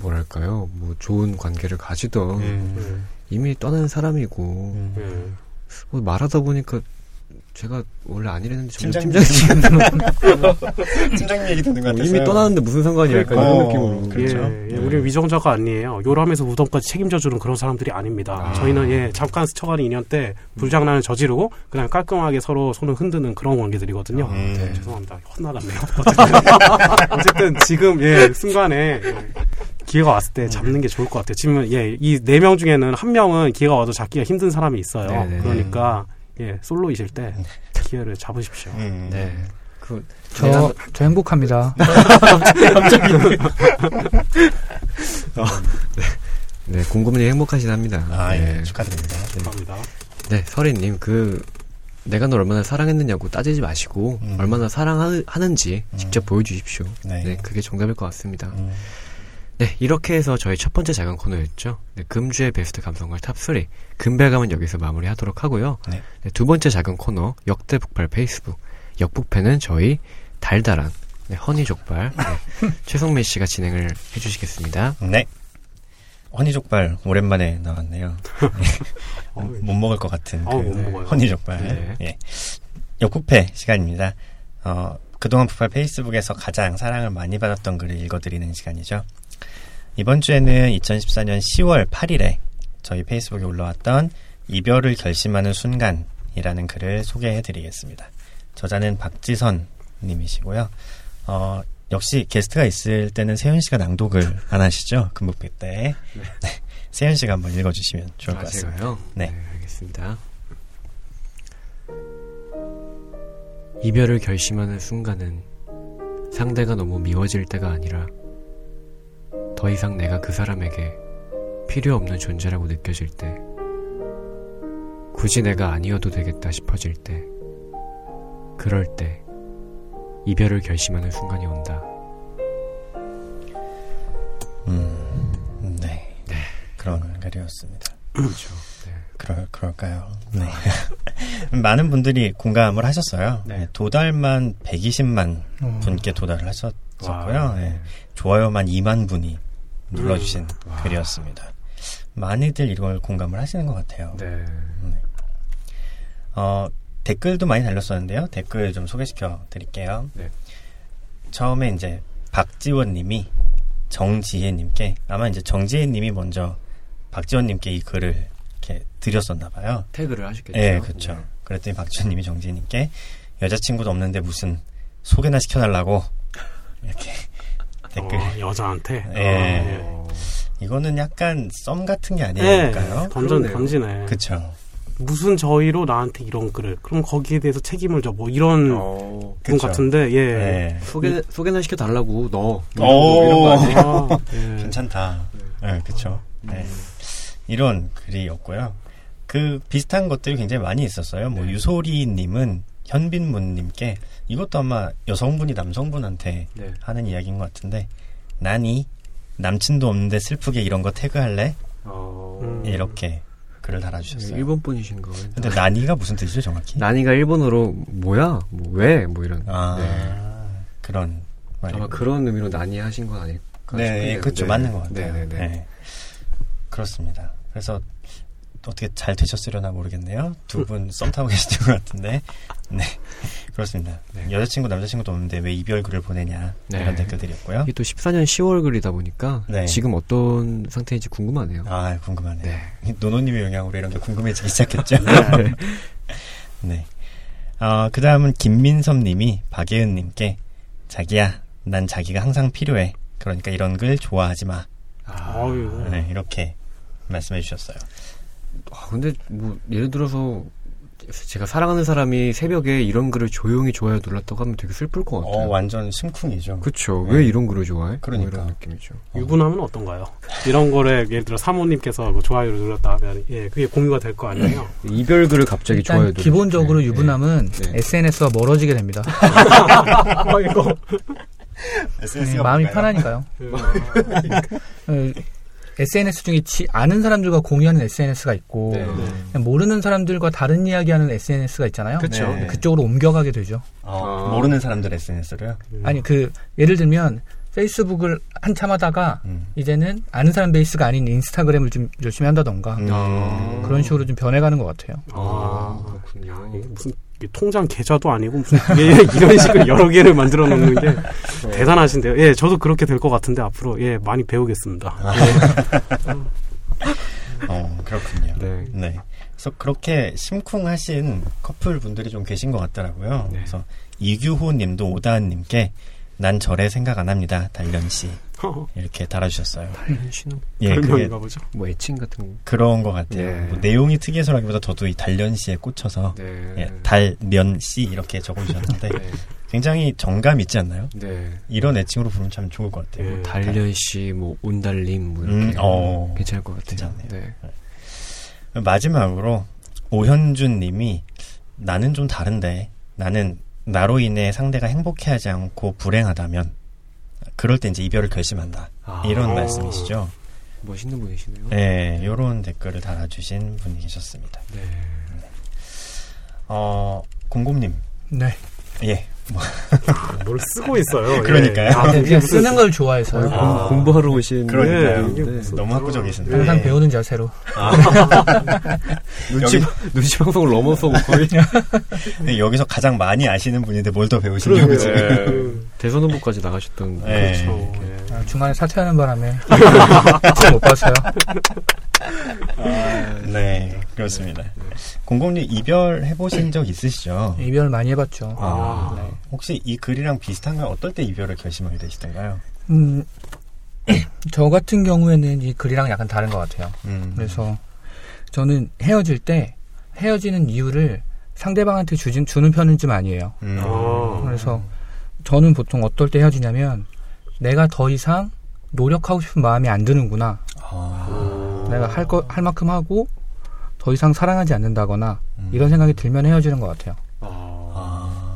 뭐랄까요 뭐 좋은 관계를 가지던 음. 이미 떠난 사람이고 음. 예. 뭐 말하다 보니까 제가 원래 아니랬는데 점점. 팀장님 팀장님 얘기 듣는 것 같아서 이미 떠나는데 무슨 상관이야 약간 어, 이런 느낌으로 그렇죠. 예, 예, 우리 위정자가 아니에요. 요람에서 무덤까지 책임져주는 그런 사람들이 아닙니다. 아. 저희는 예 잠깐 스쳐가는 인연 때 불장난을 저지르고 그냥 깔끔하게 서로 손을 흔드는 그런 관계들이거든요. 음. 네, 죄송합니다. 혼나갔네요. 어쨌든, 어쨌든 지금 예 순간에 예, 기회가 왔을 때 잡는 게 좋을 것 같아요. 지금 예 이 네 명 중에는 한 명은 기회가 와도 잡기가 힘든 사람이 있어요. 네네. 그러니까 예 솔로이실 때 기회를 잡으십시오. 음. 네. 그 저, 저 행복합니다. 네, 공구분이 행복하시답니다. 아, 네. 예, 축하드립니다. 감사합니다. 네, 설희님, 그, 내가 너 얼마나 사랑했느냐고 따지지 마시고, 음. 얼마나 사랑하는지 직접 보여주십시오. 네. 네. 그게 정답일 것 같습니다. 음. 네, 이렇게 해서 저희 첫 번째 작은 코너였죠. 네, 금주의 베스트 감성글 top3. 금배감은 여기서 마무리 하도록 하고요. 네. 네, 두 번째 작은 코너, 역대 북발 페이스북. 역북패는 저희 달달한, 네, 허니 족발, 네, 최성민 씨가 진행을 해주시겠습니다. 네. 허니 족발 오랜만에 나왔네요. 어, 못 먹을 것 같은 그못 먹어요. 허니 족발. 네. 예. 역쿠페 시간입니다. 어, 그동안 북팔 페이스북에서 가장 사랑을 많이 받았던 글을 읽어드리는 시간이죠. 이번 주에는 2014년 10월 8일에 저희 페이스북에 올라왔던 이별을 결심하는 순간이라는 글을 소개해 드리겠습니다. 저자는 박지선 님이시고요. 어, 역시 게스트가 있을 때는 세현 씨가 낭독을 안 하시죠? 금북배 때. 네. 세현 씨가 한번 읽어주시면 좋을 것 아, 같습니다. 제가요? 네. 알겠습니다. 이별을 결심하는 순간은 상대가 너무 미워질 때가 아니라 더 이상 내가 그 사람에게 필요 없는 존재라고 느껴질 때 굳이 내가 아니어도 되겠다 싶어질 때 그럴 때 이별을 결심하는 순간이 온다. 음, 네. 그런 글이었습니다. 그렇죠. 네. 그럴, 그럴까요? 네. 많은 분들이 공감을 하셨어요. 네. 네, 도달만 120만 음. 분께 도달을 하셨었고요. 와. 네. 좋아요만 2만 분이 눌러주신 음. 와. 글이었습니다. 많이들 이걸 공감을 하시는 것 같아요. 네. 어, 댓글도 많이 달렸었는데요. 댓글 좀 소개시켜 드릴게요. 네. 처음에 이제 박지원 님이 정지혜 님께 아마 이제 정지혜 님이 먼저 박지원 님께 이 글을 이렇게 드렸었나 봐요. 태그를 하셨겠죠. 예, 그렇죠. 그랬더니 박지원 님이 정지혜 님께 여자친구도 없는데 무슨 소개나 시켜달라고 이렇게 댓글. 어, 여자한테. 예. 어, 이거는 약간 썸 같은 게 네. 아닐까요? 던전 그러네요. 던지네. 그쵸. 무슨 저희로 나한테 이런 글을. 그럼 거기에 대해서 책임을 져. 뭐 이런 어, 분 그쵸. 같은데. 예. 네. 소개 소개나 시켜 달라고 너 오. 이런 거? 아, 예. 괜찮다. 네, 그쵸. 네. 이런 글이었고요. 그 비슷한 것들이 굉장히 많이 있었어요. 뭐 네. 유소리님은 현빈문님께 이것도 아마 여성분이 남성분한테 네. 하는 이야기인 것 같은데 나니 남친도 없는데 슬프게 이런 거 태그할래? 어, 음. 이렇게 글을 달아주셨어요. 일본 분이신 거. 근데 나니가 무슨 뜻이죠 정확히? 나니가 일본어로 뭐야, 뭐 왜, 뭐 이런. 아 네. 그런 말이 아마 그런 의미로 나니 하신 건 아닐. 네, 예, 그렇죠. 맞는 것 같아요. 네, 네, 네. 네. 그렇습니다. 그래서 어떻게 잘 되셨으려나 모르겠네요. 두 분 썸 타고 계시는 것 같은데. 네. 그렇습니다. 네. 여자친구, 남자친구도 없는데 왜 이별 글을 보내냐. 네. 이런 댓글들이었고요. 이게 또 14년 10월 글이다 보니까 네. 지금 어떤 상태인지 궁금하네요. 아, 궁금하네요. 네. 노노님의 영향으로 이런 게 궁금해지기 시작했죠. 네. 어, 그 다음은 김민섭 님이 박예은 님께 자기야, 난 자기가 항상 필요해. 그러니까 이런 글 좋아하지 마. 아유. 네, 이렇게 말씀해 주셨어요. 아, 근데 뭐 예를 들어서 제가 사랑하는 사람이 새벽에 이런 글을 조용히 좋아요 눌렀다고 하면 되게 슬플 것 같아요. 어, 완전 심쿵이죠. 그쵸. 네. 왜 이런 글을 좋아해? 그러니까. 뭐 이런 느낌이죠. 유부남은 어떤가요? 이런 거를 예를 들어 사모님께서 뭐 좋아요를 눌렀다 하면 예 그게 공유가 될 거 아니에요? 이별 글을 갑자기 좋아요 누르 기본적으로 네. 유부남은 네. SNS와 멀어지게 됩니다. 아 이거 네, 마음이 편하니까요. 어, SNS 중에 지- 아는 사람들과 공유하는 SNS가 있고 네. 모르는 사람들과 다른 이야기하는 SNS가 있잖아요. 그쵸. 네. 그쪽으로 옮겨가게 되죠. 어, 아. 모르는 사람들 SNS로요? 아니 그 예를 들면 페이스북을 한참 하다가 음. 이제는 아는 사람 베이스가 아닌 인스타그램을 좀 열심히 한다던가 음. 아. 그런 식으로 좀 변해가는 것 같아요. 아, 아, 그렇군요. 이게 무슨 통장 계좌도 아니고 무슨 이게 이런 식으로 여러 개를 만들어 놓는 게 대단하신데요. 예, 저도 그렇게 될 것 같은데 앞으로 예 많이 배우겠습니다. 어, 그렇군요. 네. 네. 그래서 그렇게 심쿵하신 커플 분들이 좀 계신 것 같더라고요. 네. 그래서 이규호 님도 오다은 님께 난 절에 생각 안 합니다. 단련 씨. 이렇게 달아주셨어요. 씨는 예, 그게 별명인가 보죠. 뭐 애칭 같은 그런 것 같아요. 네. 뭐 내용이 특이해서라기보다 저도 이 단련 씨에 꽂혀서 네. 예, 달면 씨 이렇게 적어주셨는데 네. 굉장히 정감 있지 않나요? 네. 이런 애칭으로 부르면 참 좋을 것 같아요. 예. 달련 씨, 뭐 온달님, 뭐 이렇게 음, 어. 괜찮을 것 같아요. 괜찮네요. 네. 마지막으로 오현준 님이 나는 좀 다른데 나는 나로 인해 상대가 행복해하지 않고 불행하다면 그럴 때 이제 이별을 결심한다. 아. 이런 어. 말씀이시죠. 멋있는 분이시네요. 네, 요런 댓글을 달아주신 분이 계셨습니다. 네. 어, 공곰님. 네. 예. 뭘 쓰고 있어요. 그러니까요. 예. 아, 네, 그냥 쓰는 걸 좋아해서요. 공- 아. 공부하러 오신 그러니까요. 네, 네. 무슨- 너무 학구적이신데. 항상 네. 배우는 자세로. 눈치, 여기- 눈치 방송을 넘어서 거의 네, 여기서 가장 많이 아시는 분인데 뭘 더 배우시냐고. 지금. 네. 대선 후보까지 나가셨던 네. 그렇죠. 예. 아, 중간에 사퇴하는 바람에 좀못 봤어요. 네, 그렇습니다. 공곰님 이별 해보신 적 있으시죠? 이별 많이 해봤죠. 아, 네. 혹시 이 글이랑 비슷한가요? 어떨 때 이별을 결심하게 되시던가요? 음, 저 같은 경우에는 이 글이랑 약간 다른 것 같아요. 음. 그래서 저는 헤어질 때 헤어지는 이유를 상대방한테 주진, 주는 편은 좀 아니에요. 음. 아. 그래서 저는 보통 어떨 때 헤어지냐면 내가 더 이상 노력하고 싶은 마음이 안 드는구나. 아. 내가 할 거, 할 만큼 하고 더 이상 사랑하지 않는다거나 음. 이런 생각이 들면 헤어지는 것 같아요. 아, 아.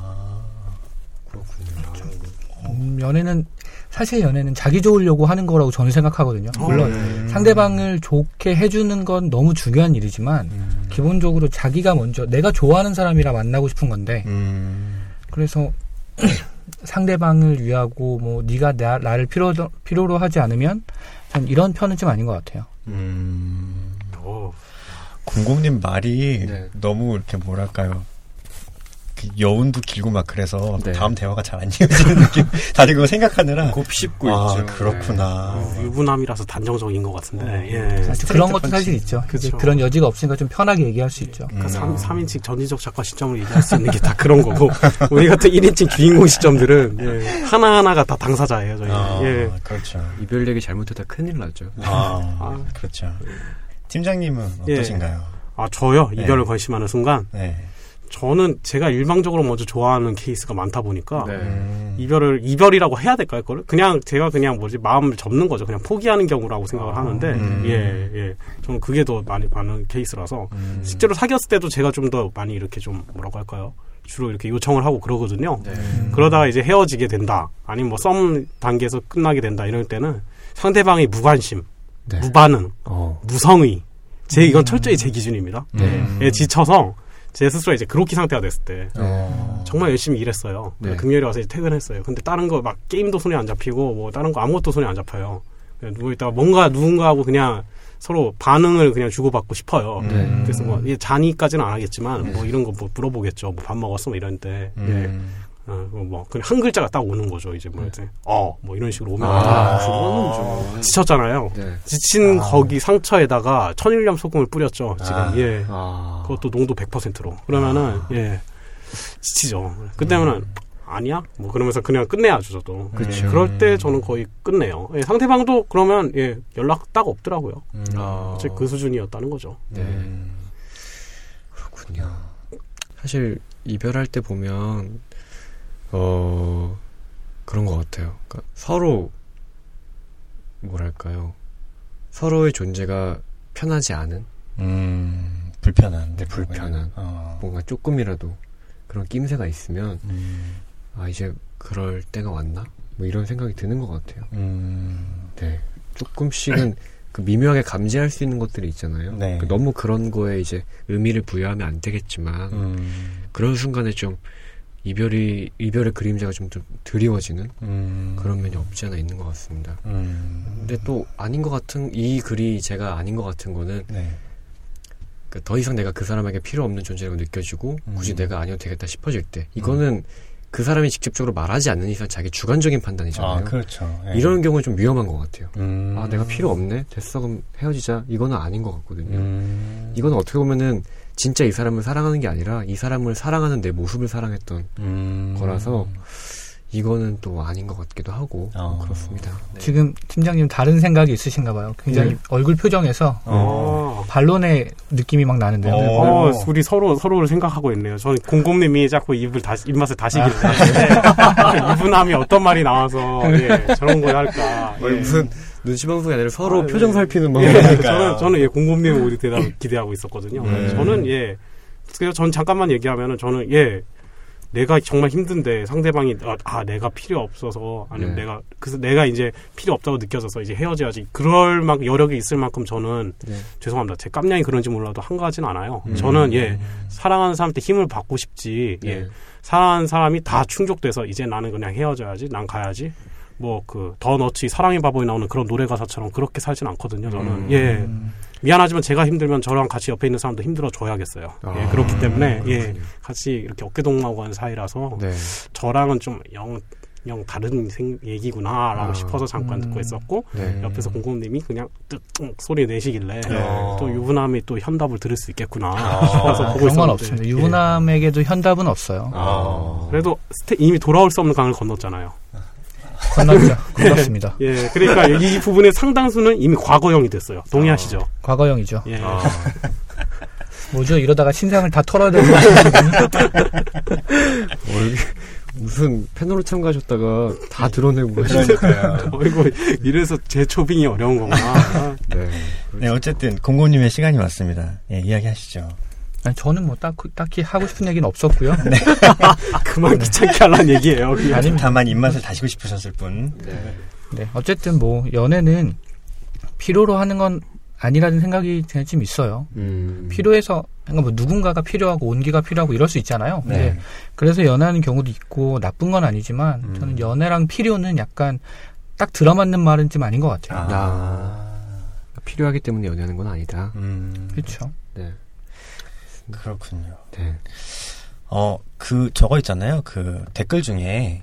음, 연애는 사실 연애는 자기 좋으려고 하는 거라고 저는 생각하거든요. 물론 음. 상대방을 좋게 해주는 건 너무 중요한 일이지만 음. 기본적으로 자기가 먼저 내가 좋아하는 사람이라 만나고 싶은 건데 음. 그래서 상대방을 위하고 뭐 네가 나, 나를 필요 필요로 하지 않으면 전 이런 편은 좀 아닌 것 같아요. 음. 어, 공공님 말이 네. 너무 이렇게 뭐랄까요. 그 여운도 길고 막 그래서 네. 다음 대화가 잘 안 이어지는 느낌. 다들 그거 생각하느라. 곱씹고 아, 있죠. 그렇구나. 어, 유부남이라서 단정적인 것 같은데. 예. 사실 그런 스트레이트 것도 사실. 있죠. 그쵸. 이제 그런 여지가 없으니까 좀 편하게 얘기할 수 있죠. 음. 그 3, 인칭 전지적 작가 시점을 얘기할 수 있는 게 다 그런 거고 우리 같은 1인칭 주인공 시점들은 예, 하나하나가 다 당사자예요 저희 아, 예. 그렇죠. 이별 얘기 잘못했다 큰일 나죠. 아, 아. 그렇죠. 팀장님은 예. 어떠신가요? 아 저요 네. 이별을 결심하는 순간 네. 저는 제가 일방적으로 먼저 좋아하는 케이스가 많다 보니까 네. 음. 이별을 이별이라고 해야 될까요? 그걸 그냥 제가 그냥 뭐지 마음을 접는 거죠. 그냥 포기하는 경우라고 생각을 하는데 음. 예 예. 저는 그게 더 많이 많은 케이스라서 음. 실제로 사귀었을 때도 제가 좀 더 많이 이렇게 좀 뭐라고 할까요? 주로 이렇게 요청을 하고 그러거든요. 네. 그러다가 이제 헤어지게 된다. 아니면 뭐 썸 단계에서 끝나게 된다. 이럴 때는 상대방의 무관심, 네. 무반응, 어. 무성의. 제 이건 철저히 제 기준입니다. 네. 음. 예, 지쳐서 제 스스로 이제 그로키 상태가 됐을 때 어. 정말 열심히 일했어요. 네. 금요일에 와서 이제 퇴근했어요. 근데 다른 거 막 게임도 손에 안 잡히고 뭐 다른 거 아무것도 손에 안 잡혀요. 그냥 누워 있다가 뭔가 누군가하고 그냥 서로 반응을 그냥 주고받고 싶어요. 네. 그래서 뭐 예, 자니까지는 안 하겠지만 뭐 이런 거 뭐 물어보겠죠. 뭐 밥 먹었어? 뭐 이런 때. 음. 어, 뭐 그냥 한 글자가 딱 오는 거죠. 이제 뭐 이제 어뭐 이런 식으로 오면 아, 그거는 좀 지쳤잖아요. 네. 지친 아. 거기 상처에다가 천일염 소금을 뿌렸죠. 지금 아. 예. 아. 그것도 농도 100%로. 그러면은 예 지치죠. 그때면은 아니야? 뭐 그러면서 그냥 끝내야죠, 저도. 그쵸. 예, 그럴 때 저는 거의 끝내요. 예, 상대방도 그러면 예 연락 딱 없더라고요. 음. 아. 어차피 그 수준이었다는 거죠. 네. 음. 그렇군요. 사실 이별할 때 보면 어 그런 것 같아요. 그러니까 서로 뭐랄까요? 서로의 존재가 편하지 않은 음. 불편한. 네, 불편한. 어. 뭔가 조금이라도 그런 낌새가 있으면 음. 아 이제 그럴 때가 왔나? 뭐 이런 생각이 드는 것 같아요. 음. 네, 조금씩은 그 미묘하게 감지할 수 있는 것들이 있잖아요. 네. 그 너무 그런 거에 이제 의미를 부여하면 안 되겠지만 음. 그런 순간에 좀 이별이 이별의 그림자가 좀, 좀 드리워지는 음. 그런 면이 없지 않아 있는 것 같습니다. 음. 근데 또 아닌 것 같은 이 글이 제가 아닌 것 같은 거는 네. 그 더 이상 내가 그 사람에게 필요 없는 존재라고 느껴지고 굳이 음. 내가 아니어도 되겠다 싶어질 때 이거는 그 사람이 직접적으로 말하지 않는 이상 자기 주관적인 판단이잖아요. 아, 그렇죠. 예. 이런 경우는 좀 위험한 것 같아요. 음. 아 내가 필요 없네 됐어 그럼 헤어지자 이거는 아닌 것 같거든요. 음. 이거는 어떻게 보면은 진짜 이 사람을 사랑하는 게 아니라 이 사람을 사랑하는 내 모습을 사랑했던 음. 거라서 이거는 또 아닌 것 같기도 하고 어. 그렇습니다. 네. 지금 팀장님 다른 생각이 있으신가 봐요. 굉장히 네. 얼굴 표정에서 어. 반론의 느낌이 막 나는데요. 어. 어, 우리 서로 서로를 생각하고 있네요. 저는 공공님이 자꾸 입을 다시 입맛을 다시길래 네. 이분함이 어떤 말이 나와서 예, 저런 걸 할까. 뭐 예. 무슨 눈치 방송이 아니라 서로 아, 표정 네. 살피는 막 예. 저는 저는 예, 공공님 우리 대답 기대하고 있었거든요. 음. 저는 예, 그래서 전 잠깐만 얘기하면은 저는 예. 내가 정말 힘든데 상대방이 아, 아, 내가 필요 없어서 아니면 네. 내가 그래서 내가 이제 필요 없다고 느껴져서 이제 헤어져야지 그럴 만 여력이 있을 만큼 저는 네. 죄송합니다 제 깜냥이 그런지 몰라도 한가하진 않아요 음. 저는 예 사랑하는 사람한테 힘을 받고 싶지 네. 예 사랑하는 사람이 다 충족돼서 이제 나는 그냥 헤어져야지 난 가야지 뭐 그 더 너치 사랑의 바보에 나오는 그런 노래 가사처럼 그렇게 살진 않거든요 저는 음. 예 미안하지만 제가 힘들면 저랑 같이 옆에 있는 사람도 힘들어 줘야겠어요 아, 예 그렇기 때문에 예 그렇군요. 같이 이렇게 어깨 동무하고 하는 사이라서 네. 저랑은 좀영 영 다른 생, 얘기구나라고 아. 싶어서 잠깐 듣고 음. 있었고 네. 옆에서 공공님이 그냥 뜩 응, 소리 내시길래 어. 또 유부남이 또 현답을 들을 수 있겠구나 아. 싶어서 보고 있었는데 없습니다. 예. 유부남에게도 현답은 없어요. 아. 그래도 스테, 이미 돌아올 수 없는 강을 건넜잖아요. 건넜죠. 건넜습니다. 예, 그러니까 이 부분의 상당수는 이미 과거형이 됐어요. 동의하시죠? 과거형이죠. 예. 아, 뭐죠? 이러다가 신상을 다 털어야 되는 어, 여기 무슨 패널로 참가하셨다가 다 드러내고. 그러니까요. 어이구, 이래서 재초빙이 어려운 거구나. 네. 네, 어쨌든 공고님의 시간이 왔습니다. 예, 이야기하시죠. 아니, 저는 뭐 딱, 딱히 하고 싶은 얘기는 없었고요. 그만 귀찮게 하라는 얘기예요. 아니, 다만 입맛을 다시고 싶으셨을 뿐. 네. 네, 어쨌든 뭐 연애는 필요로 하는 건 아니라는 생각이 그냥 좀 있어요. 음. 필요해서 그러니까 뭐 누군가가 필요하고 온기가 필요하고 이럴 수 있잖아요. 네. 네. 그래서 연애하는 경우도 있고 나쁜 건 아니지만 음. 저는 연애랑 필요는 약간 딱 들어맞는 말은 좀 아닌 것 같아요. 아. 필요하기 때문에 연애하는 건 아니다. 음. 그렇죠. 네. 그렇군요. 네. 어, 그, 저거 있잖아요. 그 댓글 중에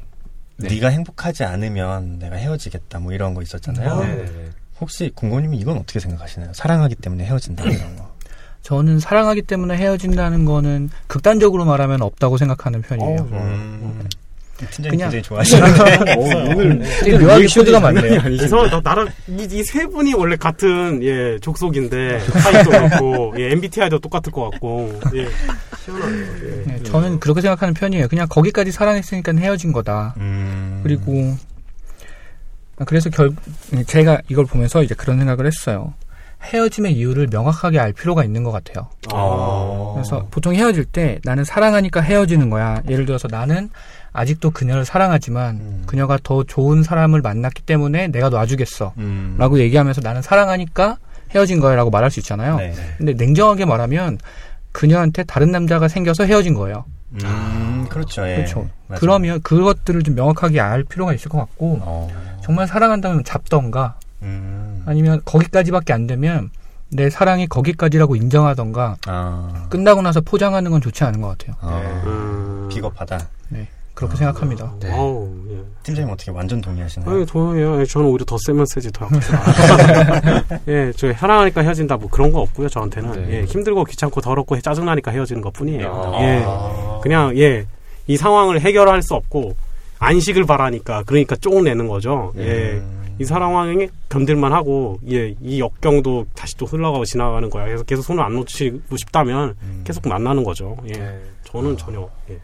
네. 네. 가 행복하지 않으면 내가 헤어지겠다 뭐 이런 거 있었잖아요. 어. 네. 혹시 공고님이 이건 어떻게 생각하시나요? 사랑하기 때문에 헤어진다 이런 거. 저는 사랑하기 때문에 헤어진다는 거는 극단적으로 말하면 없다고 생각하는 편이에요. 어, 음. 팀장님 그냥- 굉장히 좋아하시는데. 어, 오늘 되게 묘하게 코드가 많네요. 그래서 나랑 이세 분이 원래 같은 예 족속인데 사이도 그렇고 예 MBTI도 똑같을 것 같고 예 시원하네요. 예. 네, 저는 그렇게 생각하는 편이에요. 그냥 거기까지 사랑했으니까 헤어진 거다. 음. 그리고 그래서 결 제가 이걸 보면서 이제 그런 생각을 했어요. 헤어짐의 이유를 명확하게 알 필요가 있는 것 같아요. 어. 그래서 보통 헤어질 때 나는 사랑하니까 헤어지는 거야. 예를 들어서 나는 아직도 그녀를 사랑하지만 음. 그녀가 더 좋은 사람을 만났기 때문에 내가 놔주겠어. 음. 라고 얘기하면서 나는 사랑하니까 헤어진 거야 라고 말할 수 있잖아요. 네. 근데 냉정하게 말하면 그녀한테 다른 남자가 생겨서 헤어진 거예요. 음, 그렇죠. 예. 그렇죠. 맞아요. 그러면 그것들을 좀 명확하게 알 필요가 있을 것 같고 어. 정말 사랑한다면 잡던가 음. 아니면 거기까지밖에 안 되면 내 사랑이 거기까지라고 인정하던가 아. 끝나고 나서 포장하는 건 좋지 않은 것 같아요. 아. 음. 비겁하다. 그렇게 아. 생각합니다. 네. 어우, 예. 팀장님 어떻게 완전 동의하시나요? 아니, 동의해요. 예, 저는 오히려 더 세면 세지, 더 예, 저 사랑하니까 헤어진다, 뭐 그런 거 없고요, 저한테는. 네. 예, 힘들고 귀찮고 더럽고 짜증나니까 헤어지는 것 뿐이에요. 아. 예. 그냥, 예, 이 상황을 해결할 수 없고, 안식을 바라니까, 그러니까 쪼 내는 거죠. 예. 음. 이 상황에 견딜만 하고, 예, 이 역경도 다시 또 흘러가고 지나가는 거야. 그래서 계속 손을 안 놓치고 싶다면, 음. 계속 만나는 거죠. 예. 네. 저는 전혀, 예.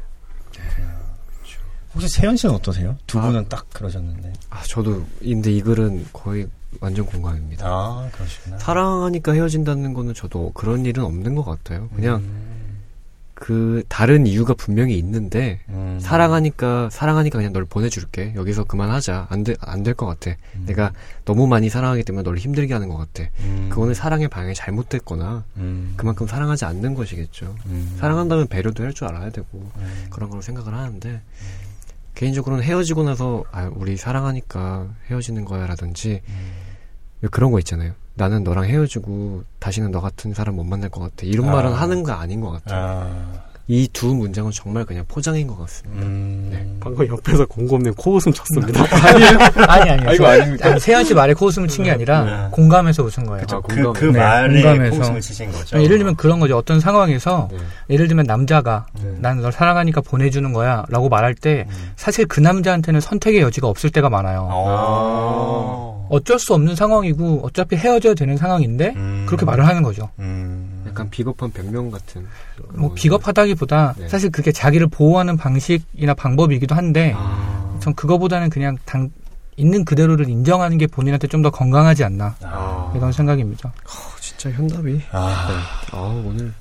혹시 세현 씨는 어떠세요? 두 아. 분은 딱 그러셨는데. 아, 저도 근데 이 글은 거의 완전 공감입니다. 아, 그러시구나. 사랑하니까 헤어진다는 거는 저도 그런 일은 없는 것 같아요. 그냥 음. 그 다른 이유가 분명히 있는데 음. 사랑하니까 사랑하니까 그냥 널 보내줄게. 여기서 그만하자. 안 돼 안 될 것 같아. 음. 내가 너무 많이 사랑하기 때문에 널 힘들게 하는 것 같아. 음. 그거는 사랑의 방향이 잘못됐거나 음. 그만큼 사랑하지 않는 것이겠죠. 음. 사랑한다면 배려도 할 줄 알아야 되고 음. 그런 걸로 생각을 하는데 개인적으로는 헤어지고 나서 아 우리 사랑하니까 헤어지는 거야라든지 음. 왜 그런 거 있잖아요. 나는 너랑 헤어지고 다시는 너 같은 사람 못 만날 것 같아. 이런 아. 말은 하는 거 아닌 것 같아요. 아. 이 두 문장은 정말 그냥 포장인 것 같습니다. 음. 네. 방금 옆에서 공검님 코웃음 쳤습니다. 아니 아니요. 아이고, 저- 아닙니다. 아니, 세현 씨 말에 코웃음을 친 게 아니라 네. 공감해서 웃은 거예요. 아, 그, 공감. 그 네, 말에 공감해서. 코웃음을 치신 거죠. 아니, 예를 들면 그런 거죠. 어떤 상황에서 네. 예를 들면 남자가 음. 난널 사랑하니까 보내주는 거야 라고 말할 때 음. 사실 그 남자한테는 선택의 여지가 없을 때가 많아요. 어. 어쩔 수 없는 상황이고 어차피 헤어져야 되는 상황인데 음. 그렇게 말을 하는 거죠. 음. 약간 비겁한 변명 같은. 뭐 비겁하다기보다 네. 사실 그게 자기를 보호하는 방식이나 방법이기도 한데 아, 전 그거보다는 그냥 당 있는 그대로를 인정하는 게 본인한테 좀 더 건강하지 않나 아. 이런 생각입니다. 어, 진짜 현답이. 네. 아. 아 오늘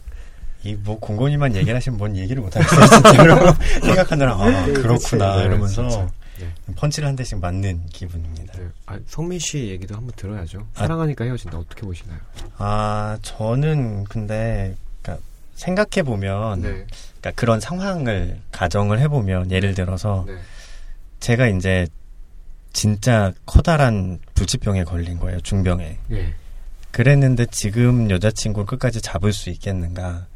이뭐 공건이만 얘기를 하시면 뭔 얘기를 못 하겠어요 진짜로 생각하느라 아 그렇구나 네, 이러면서. 네. 펀치를 한 대씩 맞는 기분입니다. 네. 아, 성민 씨 얘기도 한번 들어야죠. 아. 사랑하니까 헤어진다 어떻게 보시나요? 아 저는 근데 그러니까 생각해 보면 네. 그러니까 그런 상황을 가정을 해보면 예를 들어서 네. 제가 이제 진짜 커다란 불치병에 걸린 거예요 중병에 네. 그랬는데 지금 여자친구를 끝까지 잡을 수 있겠는가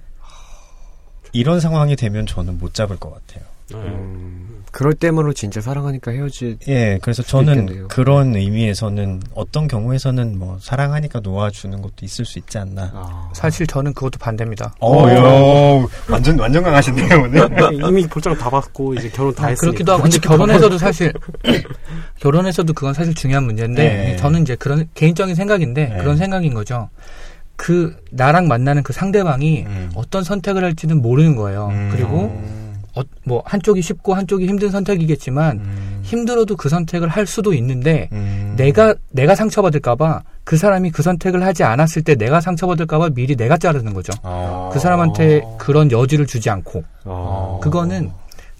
이런 상황이 되면 저는 못 잡을 것 같아요. 네. 음, 그럴 때문로 진짜 사랑하니까 헤어지. 예, 그래서 저는 있겠네요. 그런 의미에서는 어떤 경우에서는 뭐 사랑하니까 놓아주는 것도 있을 수 있지 않나. 아. 사실 저는 그것도 반대입니다. 어, 야, 완전 완전 강하신데요 오늘. 이미 볼장 다 받고 이제 결혼 다 아, 했으니까. 그렇기도 하고 근데 결혼해서도 사실 결혼해서도 그건 사실 중요한 문제인데 네. 저는 이제 그런 개인적인 생각인데 네. 그런 생각인 거죠. 그 나랑 만나는 그 상대방이 음. 어떤 선택을 할지는 모르는 거예요. 음. 그리고 어, 뭐 한쪽이 쉽고 한쪽이 힘든 선택이겠지만 음. 힘들어도 그 선택을 할 수도 있는데 음. 내가 내가 상처받을까봐 그 사람이 그 선택을 하지 않았을 때 내가 상처받을까봐 미리 내가 자르는 거죠. 어. 그 사람한테 그런 여지를 주지 않고 아. 그거는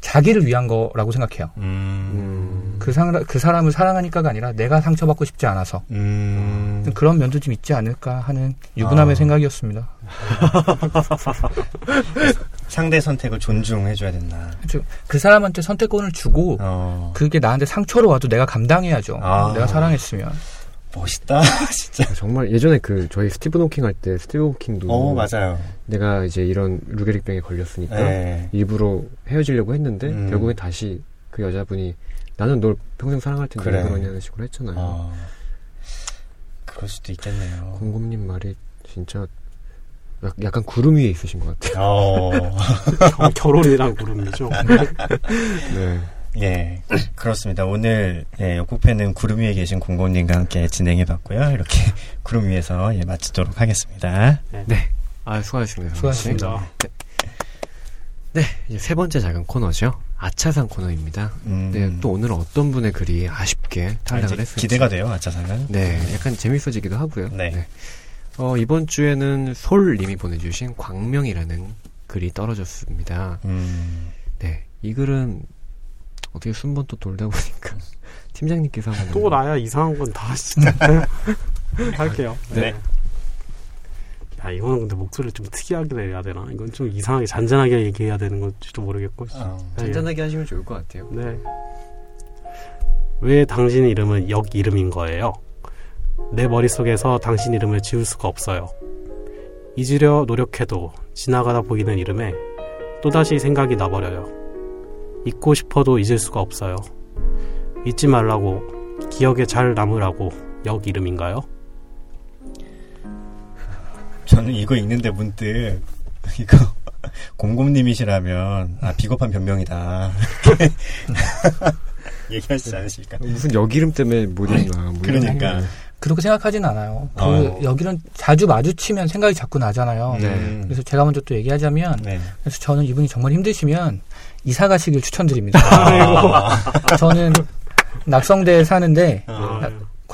자기를 위한 거라고 생각해요. 음. 음. 그, 상, 그 사람을 사랑하니까가 아니라 내가 상처받고 싶지 않아서 음. 그런 면도 좀 있지 않을까 하는 유부남의 아. 생각이었습니다. 상대 선택을 존중해줘야 된다. 즉, 그 사람한테 선택권을 주고 어. 그게 나한테 상처로 와도 내가 감당해야죠. 아. 내가 사랑했으면. 멋있다, 진짜. 정말 예전에 그 저희 스티븐 호킹 할 때 스티븐 호킹도 어, 맞아요. 내가 이제 이런 루게릭병에 걸렸으니까 네. 일부러 헤어지려고 했는데 음. 결국에 다시 그 여자분이 나는 널 평생 사랑할 텐데 그래. 왜 그러냐는 식으로 했잖아요. 어. 그럴 수도 있겠네요. 공곰님 말이 진짜 약- 약간 구름 위에 있으신 것 같아요. 어. 겨- 결혼이랑 구름이죠. 네. 예, 그렇습니다. 오늘 예, 역국팬은 구름 위에 계신 공공님과 함께 진행해봤고요. 이렇게 구름 위에서 예, 마치도록 하겠습니다. 아 수고하셨습니다. 수고하셨습니다. 네, 이제 세 번째 작은 코너죠. 아차상 코너입니다. 음, 네, 또 오늘은 어떤 분의 글이 아쉽게 아, 탈락을 이제 했을지 기대가 돼요, 아차상은. 네, 약간 재밌어지기도 하고요. 네. 어, 이번 주에는 솔님이 보내주신 광명이라는 글이 떨어졌습니다. 음, 네, 이 글은 어떻게 순번 또 돌다 보니까 팀장님께서 한번 또 나야 이상한 건다 진짜. 할게요. 네. 야 이거는 근데 목소리를 좀 특이하게 내야 되나? 이건 좀 이상하게 잔잔하게 얘기해야 되는 건지도 모르겠고. 어. 네, 잔잔하게 하시면 좋을 것 같아요. 네. 왜 당신 이름은 역 이름인 거예요? 내 머릿속에서 당신 이름을 지울 수가 없어요. 잊으려 노력해도 지나가다 보이는 이름에 또다시 생각이 나버려요. 잊고 싶어도 잊을 수가 없어요. 잊지 말라고, 기억에 잘 남으라고 역 이름인가요? 저는 이거 읽는데 문득 이거 곰곰님이시라면 아 비겁한 변명이다 얘기하시지 않으십니까? 무슨 여기름 때문에 못 읽나. 뭐 그러니까 그렇게 생각하진 않아요. 그 어. 여기는 자주 마주치면 생각이 자꾸 나잖아요. 네. 음, 그래서 제가 먼저 또 얘기하자면 네. 그래서 저는 이분이 정말 힘드시면 이사 가시길 추천드립니다. 아, 저는 낙성대에 사는데 어.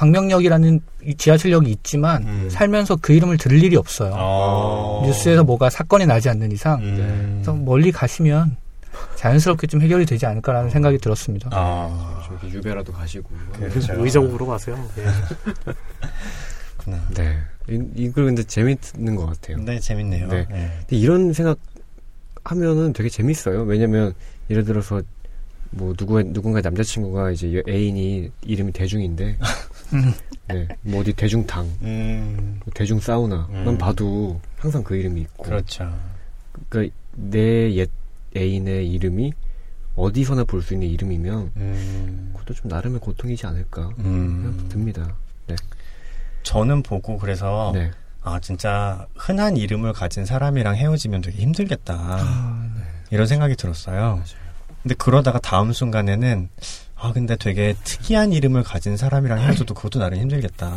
광명역이라는 이 지하철역이 있지만 음. 살면서 그 이름을 들을 일이 없어요. 어. 뉴스에서 뭐가 사건이 나지 않는 이상 음. 그래서 멀리 가시면 자연스럽게 좀 해결이 되지 않을까라는 생각이 들었습니다. 아, 저기 유배라도 가시고. 그렇죠. 의정부로 가세요. 예. 그렇구나. 네. 이, 이걸 근데 재밌는 것 같아요. 네, 재밌네요. 네. 네. 근데 이런 생각 하면은 되게 재밌어요. 왜냐면 예를 들어서 뭐 누구 누군가 남자친구가 이제 애인이 이름이 대중인데, 음. 네, 뭐 어디 대중당, 음, 뭐 대중 사우나만 음. 봐도 항상 그 이름이 있고, 그렇죠. 그러니까 내 옛 애인의 이름이 어디서나 볼 수 있는 이름이면 음, 그것도 좀 나름의 고통이지 않을까 음. 듭니다. 저는 보고 그래서 네. 아 진짜 흔한 이름을 가진 사람이랑 헤어지면 되게 힘들겠다 아, 네. 이런 생각이 들었어요. 근데 그러다가 다음 순간에는 아 근데 되게 특이한 이름을 가진 사람이랑 헤어져도 그것도 나름 힘들겠다.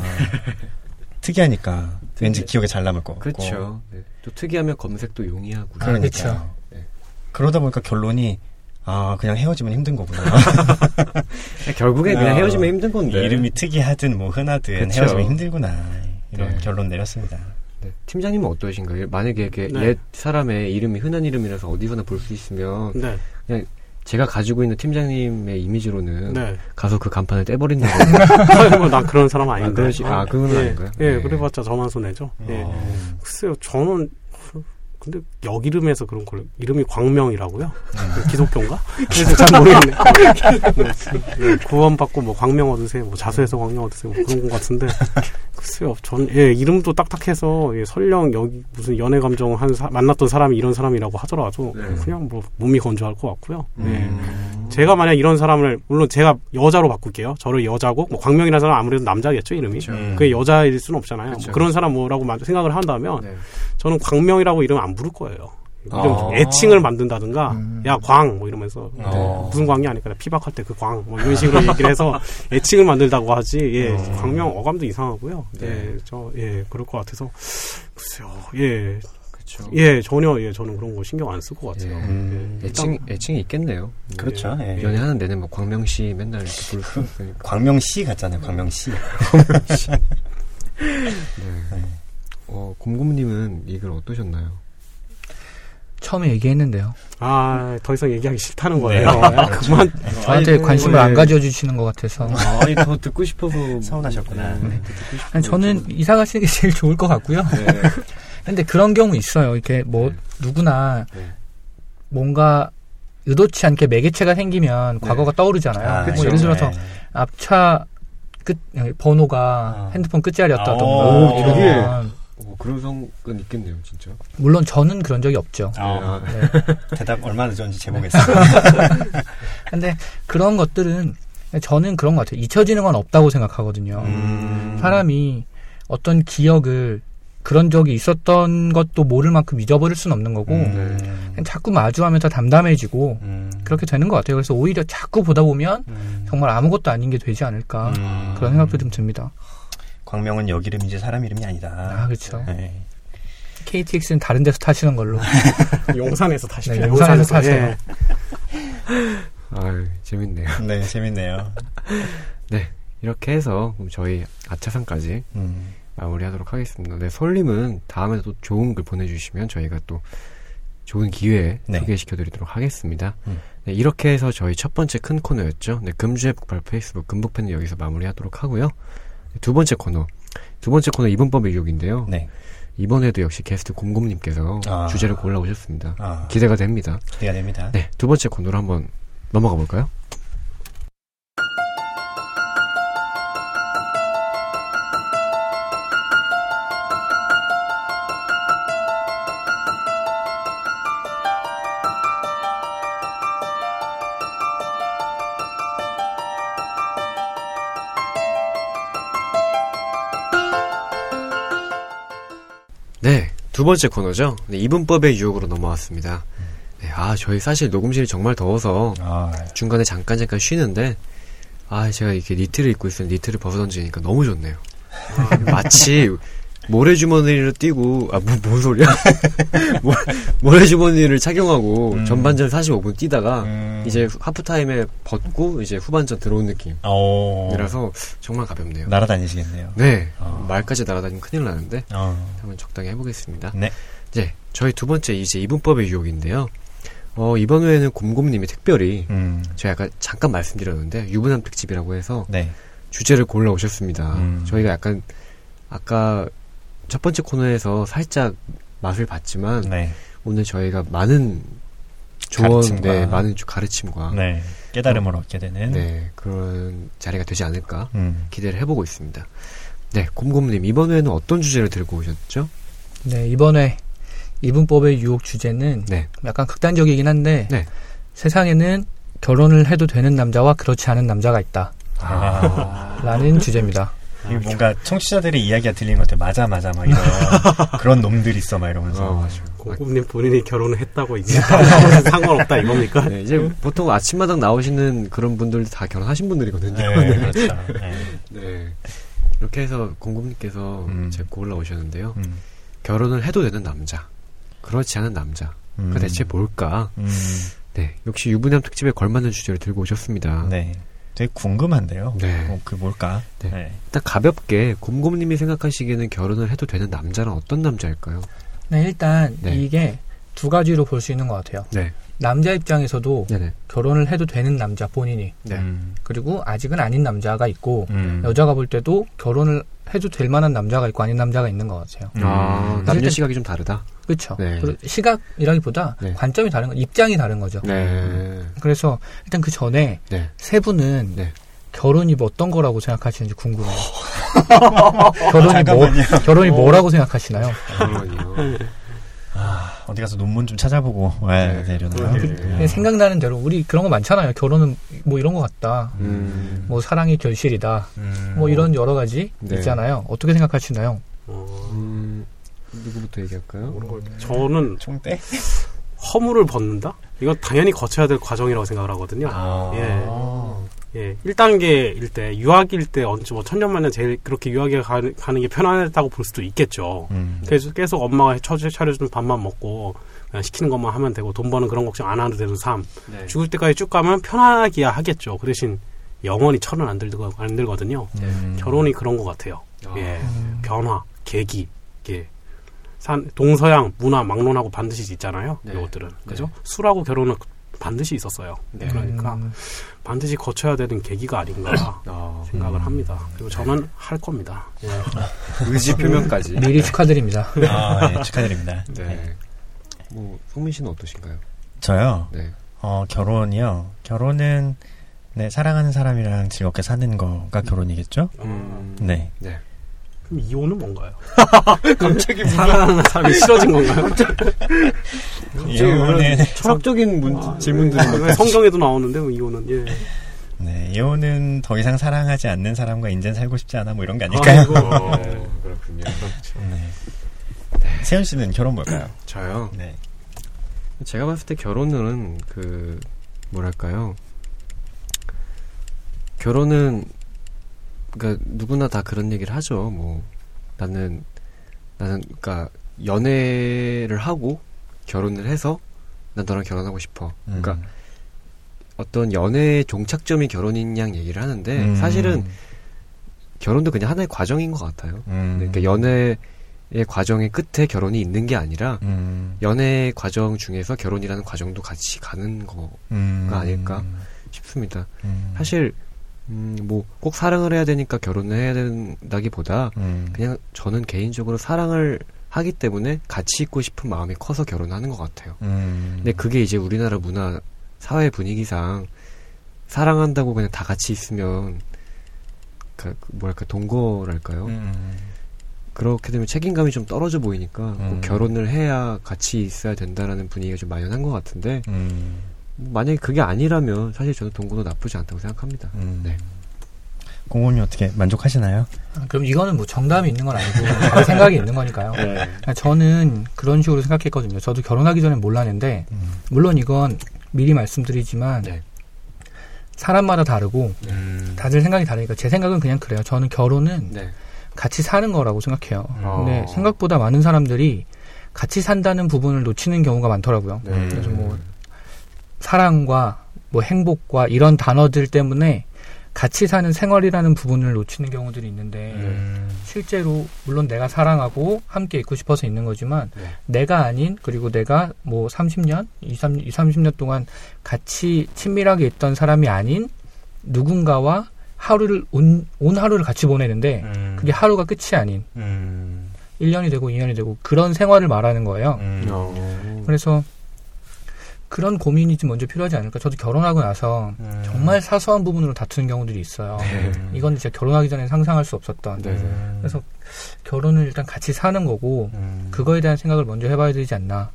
특이하니까 왠지 기억에 잘 남을 것 같고. 그렇죠. 네. 또 특이하면 검색도 용이하고. 아, 그러니까 그쵸. 그러다 보니까 결론이 아 그냥 헤어지면 힘든 거구나. 결국에 그냥 어, 헤어지면 힘든 건데. 이름이 특이하든 뭐 흔하든 그쵸. 헤어지면 힘들구나 이런 네. 결론 내렸습니다. 네. 팀장님은 어떠신가요? 만약에 이렇게 네. 옛 사람의 이름이 흔한 이름이라서 어디서나 볼 수 있으면 네. 제가 가지고 있는 팀장님의 이미지로는 네. 가서 그 간판을 떼버리는 거예요. 뭐, 난 그런 사람 아, 아닌데. 아, 그건 예, 아닌가요? 예, 네. 그래봤자 저만 손해죠. 예. 어. 글쎄요, 저는 근데 역 이름에서 그런 걸 이름이 광명이라고요? 기독교인가? 그래서 잘 모르겠네. 네, 구원받고 뭐 광명 얻으세요, 뭐 자수해서 광명 얻으세요, 뭐 그런 것 같은데 글쎄요, 전 예, 이름도 딱딱해서 예, 설령 여기 무슨 연애 감정 한 사- 만났던 사람이 이런 사람이라고 하더라도 네. 그냥 뭐 몸이 건조할 것 같고요. 예. 음. 제가 만약 이런 사람을 물론 제가 여자로 바꿀게요. 저를 여자고 뭐 광명이라는 사람 은 아무래도 남자겠죠 이름이. 그게 여자일 수는 없잖아요. 뭐 그런 사람 뭐라고 만- 생각을 한다면 네. 저는 광명이라고 이름 안 부를 거예요. 아. 애칭을 만든다든가 음. 야광 뭐 이러면서 어. 무슨 광이 아닐까 피박할 때 그 광 뭐 이런 식으로 얘기를 해서 애칭을 만들다고 하지 예 어. 광명 어감도 이상하고요 네. 예저예 그럴 것 같아서 글쎄요 예 그렇죠. 예, 전혀 예 저는 그런 거 신경 안 쓸 것 같아요 예. 음. 예, 애칭, 애칭이 있겠네요. 그렇죠. 예. 연애하는 내내 뭐 광명씨 맨날 이렇게 부를 수 있으니까. 광명시 같잖아요. 광명시. 네. 어, 곰곰님은 이걸 어떠셨나요? 처음에 얘기했는데요. 아, 더 이상 얘기하기 싫다는 거예요. 네. 아, 그만. 저한테 관심을 예. 안 가져주시는 것 같아서. 아니, 더 듣고 싶어서. 서운하셨구나. 네, 싶어서 아니, 저는 이사 가시는 게 제일 좋을 것 같고요. 네. 근데 그런 경우 있어요. 이렇게 뭐 네. 누구나 네. 뭔가 의도치 않게 매개체가 생기면 네. 과거가 떠오르잖아요. 아, 뭐. 예를 들어서 네. 앞차 끝 번호가 아. 핸드폰 끝자리였다던가 오, 이런 어, 그런 성은 있겠네요, 진짜. 물론 저는 그런 적이 없죠. 아, 네. 대답 얼마나 늦었는지 제보겠습니다. 근데 그런 것들은 저는 그런 것 같아요. 잊혀지는 건 없다고 생각하거든요. 음. 사람이 어떤 기억을 그런 적이 있었던 것도 모를 만큼 잊어버릴 수는 없는 거고 음. 그냥 자꾸 마주하면서 담담해지고 음. 그렇게 되는 것 같아요. 그래서 오히려 자꾸 보다 보면 음. 정말 아무것도 아닌 게 되지 않을까 음. 그런 생각도 좀 듭니다. 광명은 역 이름이지 사람 이름이 아니다. 아 그렇죠. 네. KTX는 다른 데서 타시는 걸로. 용산에서 타십시오. 네, 용산에서 타세요. 예. 아유, 재밌네요. 네, 재밌네요. 이렇게 해서 그럼 저희 아차상까지 음. 마무리하도록 하겠습니다. 네, 솔님은 다음에 또 좋은 글 보내주시면 저희가 또 좋은 기회에 네. 소개시켜드리도록 하겠습니다. 음. 네, 이렇게 해서 저희 첫 번째 큰 코너였죠. 네, 금주의 북발 페이스북 금북팬은 여기서 마무리하도록 하고요. 네, 두 번째 코너, 두 번째 코너 이분법 일욕인데요. 네. 이번에도 역시 게스트 곰곰님께서 아. 주제를 골라 오셨습니다. 아, 기대가 됩니다. 기대가 됩니다. 네, 두 번째 코너로 한번 넘어가 볼까요? 두 번째 코너죠. 네, 이분법의 유혹으로 넘어왔습니다. 네, 아, 저희 사실 녹음실이 정말 더워서 아, 중간에 잠깐 잠깐 쉬는데 아 제가 이렇게 니트를 입고 있었는데 니트를 벗어 던지니까 너무 좋네요. 마치 모래주머니를 띄고 아뭔 뭔 소리야? 모- 모래주머니를 착용하고 음. 전반전 45분 뛰다가 음. 이제 하프타임에 벗고 이제 후반전 들어온 느낌이라서 어, 정말 가볍네요. 날아다니시겠네요. 네 어. 말까지 날아다니면 큰일 나는데 어, 한번 적당히 해보겠습니다. 네. 네 저희 두 번째 이제 이분법의 유혹인데요. 어, 이번 회에는 곰곰님이 특별히 음, 제가 아까 잠깐 말씀드렸는데 유부남 특집이라고 해서 네. 주제를 골라 오셨습니다. 음. 저희가 약간 아까 첫 번째 코너에서 살짝 맛을 봤지만 네. 오늘 저희가 많은 조언, 가르침과. 네, 많은 주- 가르침과 네. 네. 깨달음을 얻게 되는. 그런 자리가 되지 않을까 음, 기대를 해보고 있습니다. 네, 곰곰님 이번 회에는 어떤 주제를 들고 오셨죠? 네, 이번에 이분법의 유혹 주제는 네, 약간 극단적이긴 한데 네. 세상에는 결혼을 해도 되는 남자와 그렇지 않은 남자가 있다. 아, 라는 주제입니다. 이게 뭔가 청취자들의 이야기가 들리는 것 같아요. 맞아, 맞아, 막 이런. 그런 놈들 있어, 막 이러면서. 어, 맞아요. 고급님 본인이 결혼을 했고 이제 상관없다 이겁니까? 네, 이제 보통 아침마당 나오시는 그런 분들 다 결혼하신 분들이거든요. 네, 그렇죠. 네. 네. 이렇게 해서 공급님께서 음. 제가 골라 오셨는데요. 음, 결혼을 해도 되는 남자, 그렇지 않은 남자. 음, 그 대체 뭘까? 음, 네, 역시 유부남 특집에 걸맞는 주제를 들고 오셨습니다. 네. 되게 궁금한데요. 네. 어, 그 뭘까? 네. 네. 일단 가볍게 곰곰님이 생각하시기에는 결혼을 해도 되는 남자는 어떤 남자일까요? 네, 일단 네. 이게 두 가지로 볼 수 있는 것 같아요. 네, 남자 입장에서도 네네, 결혼을 해도 되는 남자 본인이 네, 음, 그리고 아직은 아닌 남자가 있고 음, 여자가 볼 때도 결혼을 해도 될 만한 남자가 있고 아닌 남자가 있는 것 같아요. 음, 아, 남녀 일단- 시각이 좀 다르다. 그렇죠. 네. 시각이라기보다 네. 관점이 다른 거, 입장이 다른 거죠. 네, 그래서 일단 그 전에 네. 세 분은 네. 결혼이 뭐 어떤 거라고 생각하시는지 궁금해요. 결혼이 뭐 잠깐만요. 결혼이 뭐라고 생각하시나요? 아, 어디 가서 논문 좀 찾아보고 와야 네. 되려나요? 네. 그냥 생각나는 대로 우리 그런 거 많잖아요. 결혼은 뭐 이런 것 같다. 음, 뭐 사랑이 결실이다. 음, 뭐 이런 여러 가지 네. 있잖아요. 어떻게 생각하시나요? 어, 음, 누구부터 얘기할까요? 저는 총대? 허물을 벗는다? 이거 당연히 거쳐야 될 과정이라고 생각을 하거든요. 아. 예. 예, 1단계일 때, 유학일 때, 언제 뭐 천년만년 제일 그렇게 유학에 가는, 가는 게 편하다고 볼 수도 있겠죠. 음, 그래서 계속 엄마가 처, 차려주는 밥만 먹고, 그냥 시키는 것만 하면 되고, 돈 버는 그런 걱정 안 해도 되는 삶. 네. 죽을 때까지 쭉 가면 편하기야 하겠죠. 그 대신 영원히 철은 안, 들거, 안 들거든요. 음. 결혼이 그런 것 같아요. 아. 예. 변화, 계기, 예. 산, 동서양, 문화, 막론하고 반드시 있잖아요. 네. 이것들은. 그죠? 네. 술하고 결혼은 반드시 있었어요. 네. 그러니까 음, 반드시 거쳐야 되는 계기가 아닌가 아, 생각을 음. 합니다. 그리고 저는 할 겁니다. 예. 의지 표명까지. 미리 축하드립니다. 아, 네, 축하드립니다. 네. 네. 뭐 성민 씨는 어떠신가요? 저요. 네. 어, 결혼이요. 결혼은 네, 사랑하는 사람이랑 즐겁게 사는 거가 결혼이겠죠? 음, 네. 네. 그럼 이혼은 뭔가요? 갑자기 사랑하는 사람이 싫어진 건가요? 이혼은 철학적인 문, 질문들이 막왜 성경에도 나오는데 뭐 이혼은 예. 네, 이혼은 더 이상 사랑하지 않는 사람과 인생 살고 싶지 않아 뭐 이런 게 아닐까요? 아이고. 어, 그렇군요. 네. 세현 씨는 결혼 뭘까요? 저요. 네. 제가 봤을 때 결혼은 그 뭐랄까요? 결혼은 그러니까 누구나 다 그런 얘기를 하죠. 뭐 나는 나는 그러니까 연애를 하고 결혼을 해서 난 너랑 결혼하고 싶어. 그러니까 음. 어떤 연애의 종착점이 결혼인 양 얘기를 하는데 음. 사실은 결혼도 그냥 하나의 과정인 것 같아요. 음. 그러니까 연애의 과정의 끝에 결혼이 있는 게 아니라 음. 연애 과정 중에서 결혼이라는 과정도 같이 가는 거 음. 아닐까? 싶습니다. 음. 사실 음, 뭐 꼭 사랑을 해야 되니까 결혼을 해야 된다기 보다 음. 그냥 저는 개인적으로 사랑을 하기 때문에 같이 있고 싶은 마음이 커서 결혼하는 것 같아요. 음. 근데 그게 이제 우리나라 문화 사회 분위기상 사랑한다고 그냥 다 같이 있으면 그 뭐랄까 동거랄까요? 음. 그렇게 되면 책임감이 좀 떨어져 보이니까 꼭 음. 결혼을 해야 같이 있어야 된다라는 분위기가 좀 만연한 것 같은데 음. 만약에 그게 아니라면 사실 저는 동거도 나쁘지 않다고 생각합니다. 음. 네. 공공님 어떻게 만족하시나요? 아, 그럼 이거는 뭐 정답이 있는 건 아니고 제 생각이 있는 거니까요. 아, 저는 그런 식으로 생각했거든요. 저도 결혼하기 전에 몰랐는데 음. 물론 이건 미리 말씀드리지만 네. 사람마다 다르고 음. 다들 생각이 다르니까 제 생각은 그냥 그래요. 저는 결혼은 네. 같이 사는 거라고 생각해요. 어. 근데 생각보다 많은 사람들이 같이 산다는 부분을 놓치는 경우가 많더라고요. 네. 그래서 뭐 사랑과 뭐 행복과 이런 단어들 때문에 같이 사는 생활이라는 부분을 놓치는 경우들이 있는데 음. 실제로 물론 내가 사랑하고 함께 있고 싶어서 있는 거지만 네. 내가 아닌 그리고 내가 뭐 30년, 20, 30년 동안 같이 친밀하게 있던 사람이 아닌 누군가와 하루를 온, 온 하루를 같이 보내는데 음. 그게 하루가 끝이 아닌 음. 1년이 되고 2년이 되고 그런 생활을 말하는 거예요. 음. 어. 그래서 그런 고민이 좀 먼저 필요하지 않을까. 저도 결혼하고 나서 음. 정말 사소한 부분으로 다투는 경우들이 있어요. 네. 이건 진짜 결혼하기 전에 상상할 수 없었던. 네. 음. 그래서 결혼을 일단 같이 사는 거고 음. 그거에 대한 생각을 먼저 해봐야 되지 않나.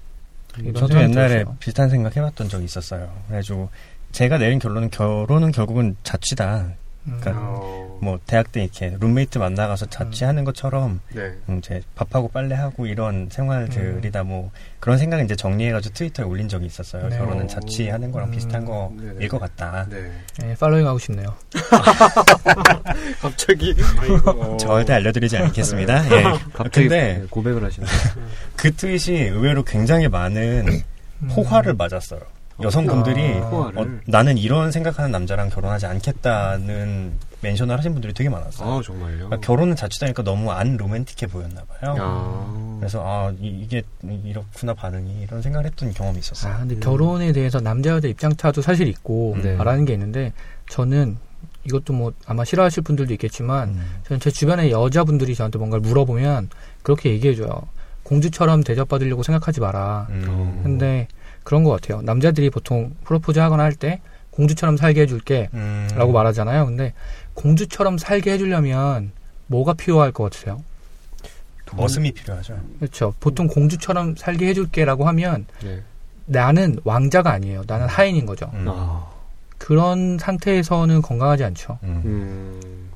저도 옛날에 들었어요. 비슷한 생각 해봤던 적이 있었어요. 그래가지고 제가 내린 결론은 결혼은 결국은 자취다. 음. 그러니까 어. 뭐 대학 때 이렇게 룸메이트 만나가서 자취하는 것처럼 네. 음, 이제 밥하고 빨래하고 이런 생활들이다 뭐 그런 생각을 이제 정리해가지고 트위터에 올린 적이 있었어요. 네. 결혼은 자취하는 거랑 음, 비슷한. 거일 것 같다. 네. 네, 팔로잉 하고 싶네요. 갑자기 절대 알려드리지 않겠습니다. 예. 갑자기 근데 고백을 하시는 그 트윗이 의외로 굉장히 많은 음. 호화를 맞았어요. 여성분들이. 어, 나는 이런 생각하는 남자랑 결혼하지 않겠다는 멘션을 하신 분들이 되게 많았어요. 아 정말요? 그러니까 결혼은 자취다니까 너무 안 로맨틱해 보였나 봐요. 아. 그래서 아 이, 게 이렇구나 반응이 이런 생각을 했던 경험이 있었어요. 아, 근데 결혼에 대해서 남자 여자 입장 차도 사실 있고 네. 말하는 게 있는데 저는 이것도 뭐 아마 싫어하실 분들도 있겠지만 음. 저는 제 주변에 여자분들이 저한테 뭔가를 물어보면 그렇게 얘기해줘요. 공주처럼 대접받으려고 생각하지 마라. 음. 근데 그런 것 같아요. 남자들이 보통 프로포즈 하거나 할 때 공주처럼 살게 해줄게 음. 라고 말하잖아요. 근데 공주처럼 살게 해주려면 뭐가 필요할 것 같으세요? 머슴이 필요하죠. 그렇죠. 보통 공주처럼 살게 해줄게라고 하면 네. 나는 왕자가 아니에요. 나는 하인인 거죠. 음. 아. 그런 상태에서는 건강하지 않죠. 음. 음.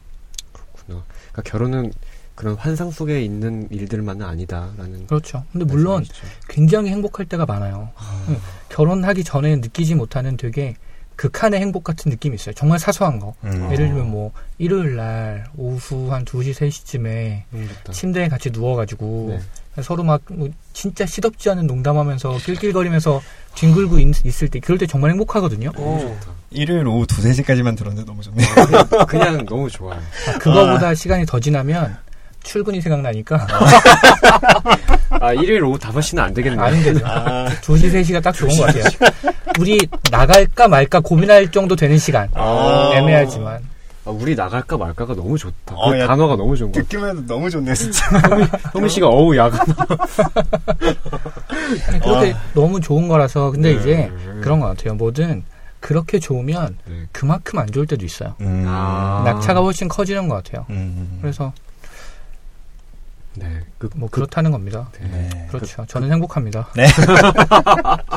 그렇구나. 그러니까 결혼은 그런 환상 속에 있는 일들만은 아니다라는. 그렇죠. 근데 물론 말씀이시죠. 굉장히 행복할 때가 많아요. 응. 결혼하기 전에 느끼지 못하는 되게 극한의 행복 같은 느낌이 있어요. 정말 사소한 거. 음. 예를 들면 뭐 일요일 날 오후 한 2시, 3시쯤에 너무 좋다. 침대에 같이 누워가지고 네. 서로 막 뭐 진짜 시덥지 않은 농담하면서 낄낄거리면서 뒹굴고 있, 을때 그럴 때 정말 행복하거든요. 너무 좋다. 일요일 오후 2, 3시까지만 들었는데 너무 좋네요. 그냥, 그냥 너무 좋아요. 아, 그거보다 시간이 더 지나면 출근이 생각나니까 아, 일요일 오후 5시는 안 되겠네. 안 되죠. 아, 2시, 3시가 딱 좋은 것 같아요. 우리 나갈까 말까 고민할 정도 되는 시간. 아. 애매하지만. 아, 우리 나갈까 말까가 너무 좋다. 어, 그 야. 단어가 너무 좋은 것 같아. 듣기만 해도 너무 좋네요, 진짜. 형민 씨가 어우 야간. 그렇게 너무 좋은 거라서. 근데 네. 이제 그런 것 같아요. 뭐든 그렇게 좋으면 네. 그만큼 안 좋을 때도 있어요. 음. 아. 낙차가 훨씬 커지는 것 같아요. 음. 그래서 네. 그, 뭐 그렇다는 겁니다. 네. 네. 그렇죠. 저는 행복합니다.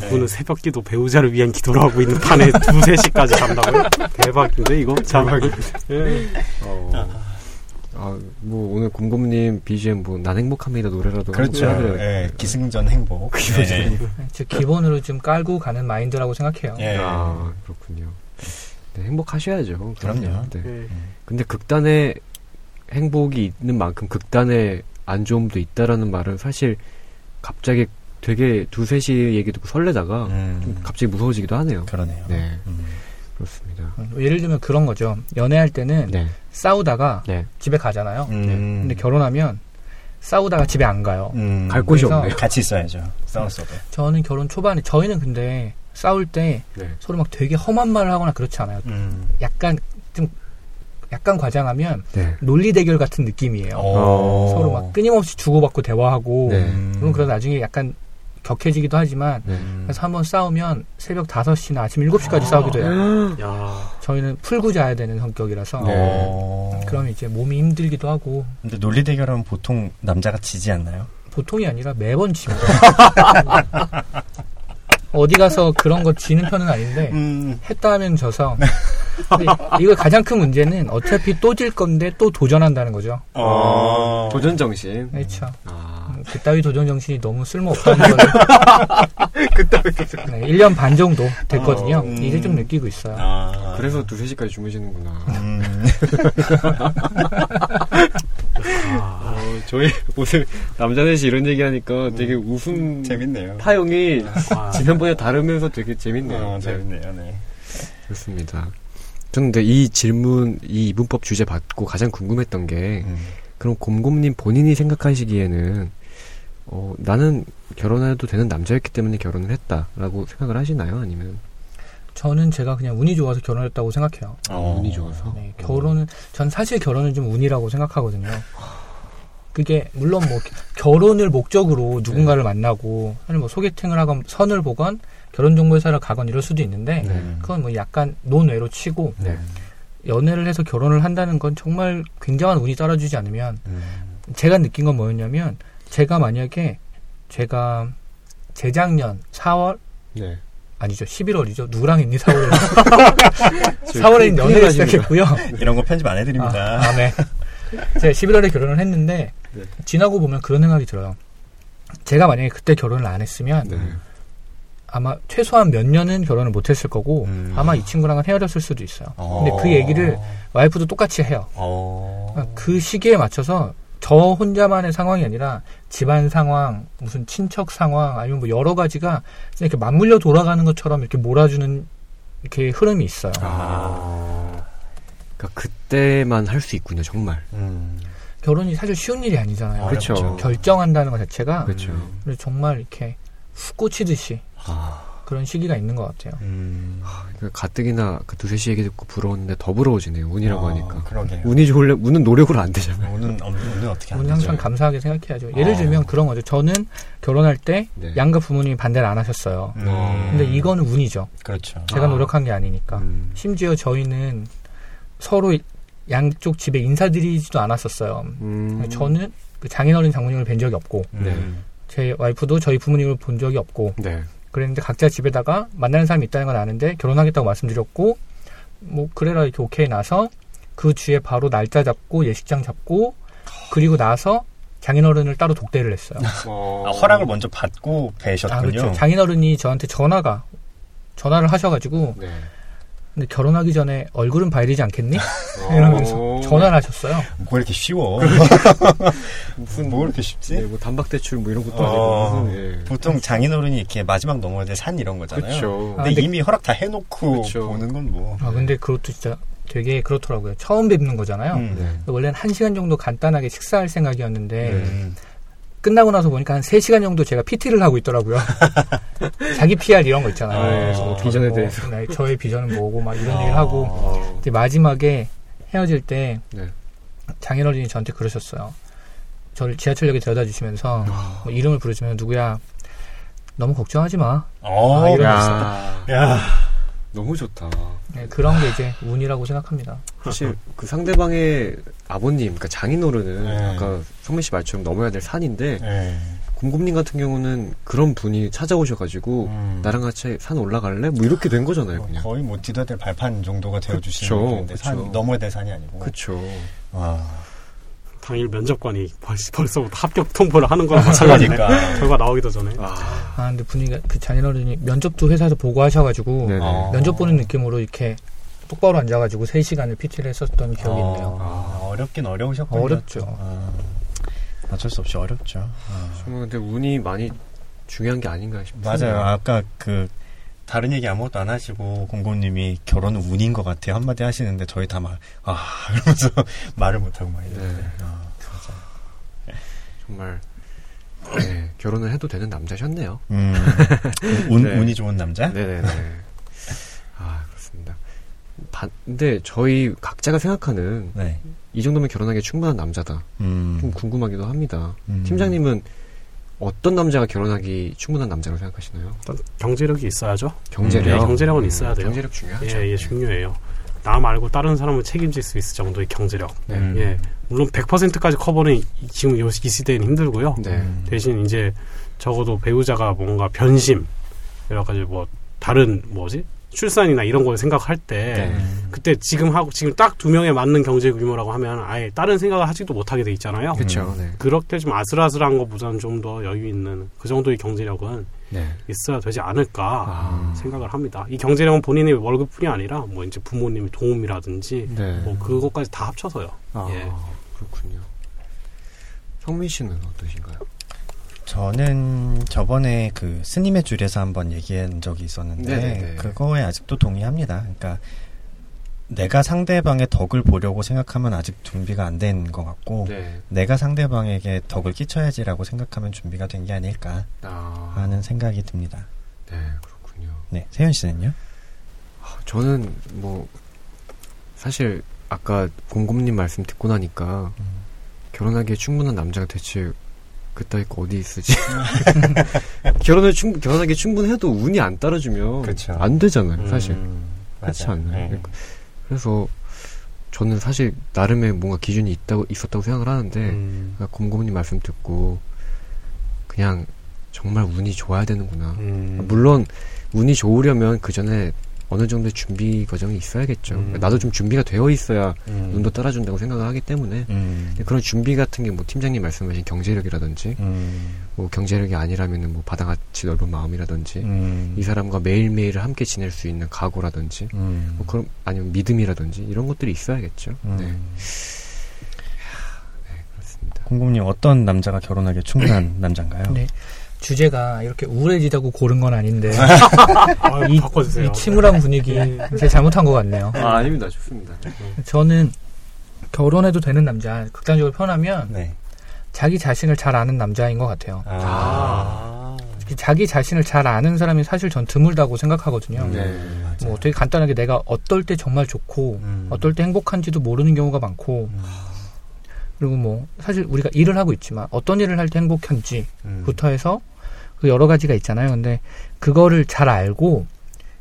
누구는 새벽기도 배우자를 위한 기도를 하고 있는 판에 두세 시까지 간다고요? 대박인데 이거 참. 어. 아, 뭐 오늘 곰곰님 BGM 뭐 난 행복합니다 노래라도 그렇죠. 예, 기승전 행복. 예. 즉 기본으로 좀 깔고 가는 마인드라고 생각해요. 예. 아 그렇군요. 네, 행복하셔야죠. 그럼요. 네. 네. 근데 극단의 행복이 있는 만큼 극단의 안 좋음도 있다라는 말은 사실 갑자기 되게 두세 시 얘기 듣고 설레다가 좀 음. 갑자기 무서워지기도 하네요. 그러네요. 네, 음. 그렇습니다. 음, 예를 들면 그런 거죠. 연애할 때는 네, 싸우다가 네. 집에 가잖아요. 음. 근데 결혼하면 싸우다가 집에 안 가요. 음. 갈 곳이 없네요. 같이 있어야죠. 싸웠어도. 저는 결혼 초반에 저희는 근데 싸울 때 네. 서로 막 되게 험한 말을 하거나 그렇지 않아요. 음. 약간 좀 약간 과장하면 네. 논리 대결 같은 느낌이에요. 어. 서로 막 끊임없이 주고받고 대화하고 네. 물론 그러다 나중에 약간 격해지기도 하지만 네. 그래서 한번 싸우면 새벽 5시나 아침 7시까지 싸우기도 해요. 야, 저희는 풀고 자야 되는 성격이라서 어. 그럼 이제 몸이 힘들기도 하고 근데 논리 대결하면 보통 남자가 지지 않나요? 보통이 아니라 매번 집니다. 어디 가서 그런 거 지는 편은 아닌데 음. 했다 하면 져서 이거 가장 큰 문제는 어차피 또 질 건데 또 도전한다는 거죠. 어. 도전 정신. 그렇죠. 아. 그따위 도전 정신이 너무 쓸모없다는 거를 네, 1년 반 정도 됐거든요. 어, 음. 이제 좀 느끼고 있어요. 아. 그래서 두세 시까지 주무시는구나. 음. 아, 어, 저희 오늘 남자 넷이 이런 얘기하니까 되게 웃음 재밌네요. 파형이 아, 지난번에 다르면서 되게 재밌네요. 어, 네. 재밌네요. 네. 그렇습니다. 저는 근데 이 질문, 이 이분법 주제 받고 가장 궁금했던 게, 음. 그럼 곰곰님 본인이 생각하시기에는, 어, 나는 결혼해도 되는 남자였기 때문에 결혼을 했다라고 생각을 하시나요? 아니면, 저는 제가 그냥 운이 좋아서 결혼했다고 생각해요. 어. 운이 좋아서? 네, 결혼은 전 사실 결혼은 좀 운이라고 생각하거든요. 그게 물론 뭐 결혼을 목적으로 누군가를 만나고 아니면 뭐 소개팅을 하건 선을 보건 결혼 정보회사를 가건 이럴 수도 있는데 네. 그건 뭐 약간 논외로 치고 네. 연애를 해서 결혼을 한다는 건 정말 굉장한 운이 따라주지 않으면 음. 제가 느낀 건 뭐였냐면 제가 만약에 제가 재작년 4월 네. 아니죠 11월이죠 누구랑 했니 4월에 4월에 연애를 시작했고요 이런 거 편집 안 해드립니다. 아, 아, 네. 제가 11월에 결혼을 했는데 네. 지나고 보면 그런 생각이 들어요. 제가 만약에 그때 결혼을 안 했으면 네. 아마 최소한 몇 년은 결혼을 못 했을 거고 음. 아마 이 친구랑은 헤어졌을 수도 있어요. 어. 근데 그 얘기를 와이프도 똑같이 해요. 어. 그 시기에 맞춰서 저 혼자만의 상황이 아니라 집안 상황, 무슨 친척 상황, 아니면 뭐 여러 가지가 이렇게 맞물려 돌아가는 것처럼 이렇게 몰아주는 이렇게 흐름이 있어요. 아. 그러니까 그때만 할 수 있군요, 정말. 음. 결혼이 사실 쉬운 일이 아니잖아요. 그렇죠. 어렵죠. 결정한다는 것 자체가 그렇죠. 정말 이렇게 훅 꽂히듯이 아. 그런 시기가 있는 것 같아요. 음. 그 가뜩이나 그 두세 시 얘기 듣고 부러웠는데 더 부러워지네요, 운이라고 어, 하니까. 그러게요. 운이 좋을래, 운은 노력으로 안 되잖아요. 운은 없- 운은 어떻게 되죠? 항상 감사하게 생각해야죠. 예를 어. 들면 그런 거죠. 저는 결혼할 때 네. 양가 부모님이 반대를 안 하셨어요. 음. 근데 이거는 운이죠. 그렇죠. 제가 아. 노력한 게 아니니까. 음. 심지어 저희는 서로 양쪽 집에 인사드리지도 않았었어요. 음. 저는 그 장인어른 장모님을 뵌 적이 없고 음. 제 와이프도 저희 부모님을 본 적이 없고 네. 그랬는데 각자 집에다가 만나는 사람이 있다는 건 아는데 결혼하겠다고 말씀드렸고 뭐 그래라 이렇게 오케이 나서 그 주에 바로 날짜 잡고 예식장 잡고 그리고 나서 장인어른을 따로 독대를 했어요. 어. 아, 허락을 먼저 받고 뵈셨군요. 아 그렇죠. 장인어른이 저한테 전화가 전화를 하셔가지고 네. 근데 결혼하기 전에 얼굴은 봐야 되지 않겠니? 어. 이러면서 전화를 하셨어요. 뭐 이렇게 쉬워? 무슨 뭐 이렇게 쉽지? 네, 뭐 단박대출 뭐 이런 것도 어, 아니고 무슨 예. 보통 장인어른이 이렇게 마지막 넘어야 될산 이런 거잖아요. 그렇죠. 아, 근데, 근데- 이미 허락 다 해놓고 그쵸. 보는 건 뭐. 아 근데 그것도 진짜 되게 그렇더라고요. 처음 뵙는 거잖아요. 음. 네. 원래는 한 시간 정도 간단하게 식사할 생각이었는데 음. 끝나고 나서 보니까 한 3시간 정도 제가 PT를 하고 있더라고요. 자기 PR 이런 거 있잖아요. 아, 그래서 뭐 비전에 뭐, 대해서. 네, 저의 비전은 뭐고 막 이런 아. 얘기를 하고 어. 이제 마지막에 헤어질 때 네. 장인어른이 저한테 그러셨어요. 저를 지하철역에 데려다 주시면서 아. 뭐 이름을 부르시면 누구야 너무 걱정하지 마. 어, 아, 이런- 야, 야. 너무 좋다. 네, 그런 게 이제 운이라고 생각합니다. 사실 그 상대방의 아버님, 그러니까 장인어른은 네. 아까 성민 씨 말처럼 넘어야 될 산인데 네. 곰곰님 같은 경우는 그런 분이 찾아오셔가지고 음. 나랑 같이 산 올라갈래? 뭐 이렇게 된 거잖아요, 뭐 그냥. 거의 뭐될 발판 정도가 되어주시는 그쵸, 분인데 산, 그쵸. 넘어야 될 산이 아니고. 그쵸. 와. 당일 면접관이 벌, 벌써 부터 합격 통보를 하는 거랑 마찬가지네. 그러니까. 결과 나오기도 전에. 아, 아 근데 분위기가 그 장인어른이 면접도 회사에서 보고 하셔가지고 네네. 어. 면접 보는 느낌으로 이렇게 똑바로 앉아가지고 3시간을 PT를 했었던 기억이 어, 있네요. 아, 어렵긴 어려우셨군요. 어렵죠. 아, 어쩔 수 없이 어렵죠. 아. 정말 근데 운이 많이 중요한 게 아닌가 싶어요. 맞아요. 아까 그 다른 얘기 아무것도 안 하시고 공고님이 결혼은 운인 것 같아요 한마디 하시는데 저희 다 막 아 이러면서 말을 못하고 막 이러는데 네. 아. 정말 네, 결혼을 해도 되는 남자셨네요. 음, 운, 네. 운이 좋은 남자? 네네네. 아 그렇습니다. 반, 근데 저희 각자가 생각하는 네. 이 정도면 결혼하기에 충분한 남자다. 음. 좀 궁금하기도 합니다. 음. 팀장님은 어떤 남자가 결혼하기 충분한 남자라고 생각하시나요? 일단 경제력이 있어야죠. 경제력. 네, 경제력은 있어야 돼요. 경제력 중요하죠. 예, 예, 중요해요. 나 말고 다른 사람을 책임질 수 있을 정도의 경제력. 네. 음. 예, 물론 100%까지 커버는 이- 지금 요- 이 시대에는 힘들고요. 네. 음. 대신 이제 적어도 배우자가 뭔가 변심 여러 가지 뭐 다른 뭐지 출산이나 이런 걸 생각할 때 네. 음. 그때 지금 하고 지금 딱 두 명에 맞는 경제 규모라고 하면 아예 다른 생각을 하지도 못하게 돼 있잖아요. 그렇죠. 네. 그렇게 좀 아슬아슬한 것보다는 좀 더 여유 있는 그 정도의 경제력은 네. 있어야 되지 않을까 아. 생각을 합니다. 이 경제력은 본인의 월급뿐이 아니라 뭐 이제 부모님의 도움이라든지 네. 뭐 그것까지 다 합쳐서요. 아, 예. 그렇군요. 성민 씨는 어떠신가요? 저는 저번에 그 스님의 줄에서 한번 얘기한 적이 있었는데 네네네. 그거에 아직도 동의합니다. 그러니까 내가 상대방의 덕을 보려고 생각하면 아직 준비가 안 된 것 같고 네. 내가 상대방에게 덕을 끼쳐야지라고 생각하면 준비가 된 게 아닐까 아, 하는 생각이 듭니다. 네, 그렇군요. 네, 세현 씨는요? 저는 뭐 사실 아까 곰곰님 말씀 듣고 나니까 음. 결혼하기에 충분한 남자가 대체 그따위 거 어디 있으지? 결혼에 충 결혼하기에 충분해도 운이 안 따라주면 그쵸. 안 되잖아요, 사실. 음, 그렇지 맞아요. 않나요? 네. 그러니까 그래서 저는 사실 나름의 뭔가 기준이 있다고 있었다고 생각을 하는데 음. 그러니까 곰곰님 말씀 듣고 그냥 정말 운이 좋아야 되는구나. 음. 물론 운이 좋으려면 그 전에 어느 정도의 준비 과정이 있어야겠죠. 음. 나도 좀 준비가 되어 있어야 음. 운도 따라준다고 생각을 하기 때문에 음. 그런 준비 같은 게 뭐 팀장님 말씀하신 경제력이라든지 음. 뭐 경제력이 아니라면은 뭐 바다같이 넓은 마음이라든지 음. 이 사람과 매일매일 함께 지낼 수 있는 각오라든지 음. 뭐 그런 아니면 믿음이라든지 이런 것들이 있어야겠죠. 음. 네. 그렇습니다. 공공님 어떤 남자가 결혼하기에 충분한 남자인가요? 네. 주제가 이렇게 우울해지다고 고른 건 아닌데 아, 이, 바꿔주세요. 이 침울한 분위기 제가 잘못한 것 같네요. 아, 아닙니다. 좋습니다. 저는 결혼해도 되는 남자 극단적으로 표현하면 네. 자기 자신을 잘 아는 남자인 것 같아요. 아. 자기 자신을 잘 아는 사람이 사실 전 드물다고 생각하거든요. 네. 맞아요. 뭐 되게 간단하게 내가 어떨 때 정말 좋고 음. 어떨 때 행복한지도 모르는 경우가 많고 음. 그리고 뭐 사실 우리가 일을 하고 있지만 어떤 일을 할 때 행복한지부터 음. 해서 그 여러 가지가 있잖아요. 근데 그거를 잘 알고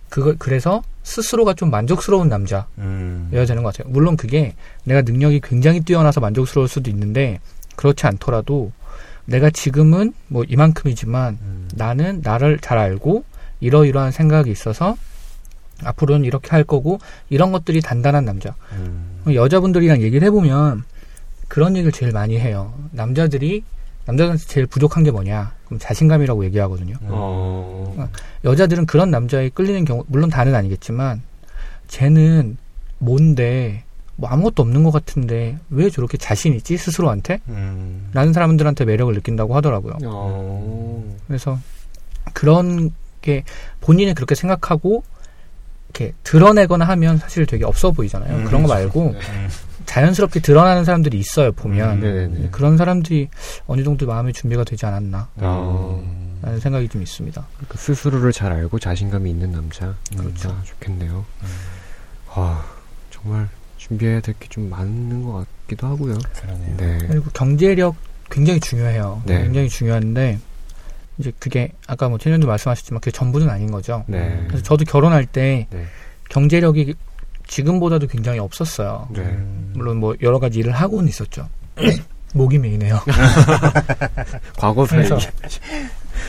그거 그래서 스스로가 좀 만족스러운 남자여야 음. 되는 것 같아요. 물론 그게 내가 능력이 굉장히 뛰어나서 만족스러울 수도 있는데 그렇지 않더라도 내가 지금은 뭐 이만큼이지만 음. 나는 나를 잘 알고 이러이러한 생각이 있어서 앞으로는 이렇게 할 거고 이런 것들이 단단한 남자. 음. 여자분들이랑 얘기를 해보면 그런 얘기를 제일 많이 해요. 남자들이 남자들한테 제일 부족한 게 뭐냐? 그럼 자신감이라고 얘기하거든요. 어. 여자들은 그런 남자에 끌리는 경우 물론 다는 아니겠지만 쟤는 뭔데 뭐 아무것도 없는 것 같은데 왜 저렇게 자신 있지 스스로한테? 음. 라는 사람들한테 매력을 느낀다고 하더라고요. 어. 그래서 그런 게 본인이 그렇게 생각하고 이렇게 드러내거나 하면 사실 되게 없어 보이잖아요. 음, 그런 거 그렇죠. 말고 음. 자연스럽게 드러나는 사람들이 있어요. 보면 음, 네네네. 그런 사람들이 어느 정도 마음의 준비가 되지 않았나 어. 음. 라는 생각이 좀 있습니다. 그 스스로를 잘 알고 자신감이 있는 남자. 그렇죠. 아, 좋겠네요. 음. 아, 정말 준비해야 될 게 좀 많은 것 같기도 하고요. 그러네요. 네. 그리고 경제력 굉장히 중요해요. 네. 굉장히 중요한데 이제 그게 아까 뭐 최년도 말씀하셨지만 그게 전부는 아닌 거죠. 네. 그래서 저도 결혼할 때 네. 경제력이 지금보다도 굉장히 없었어요. 네. 음. 물론 뭐 여러 가지 일을 하고는 있었죠. 목이 메이네요. 과거. 그래서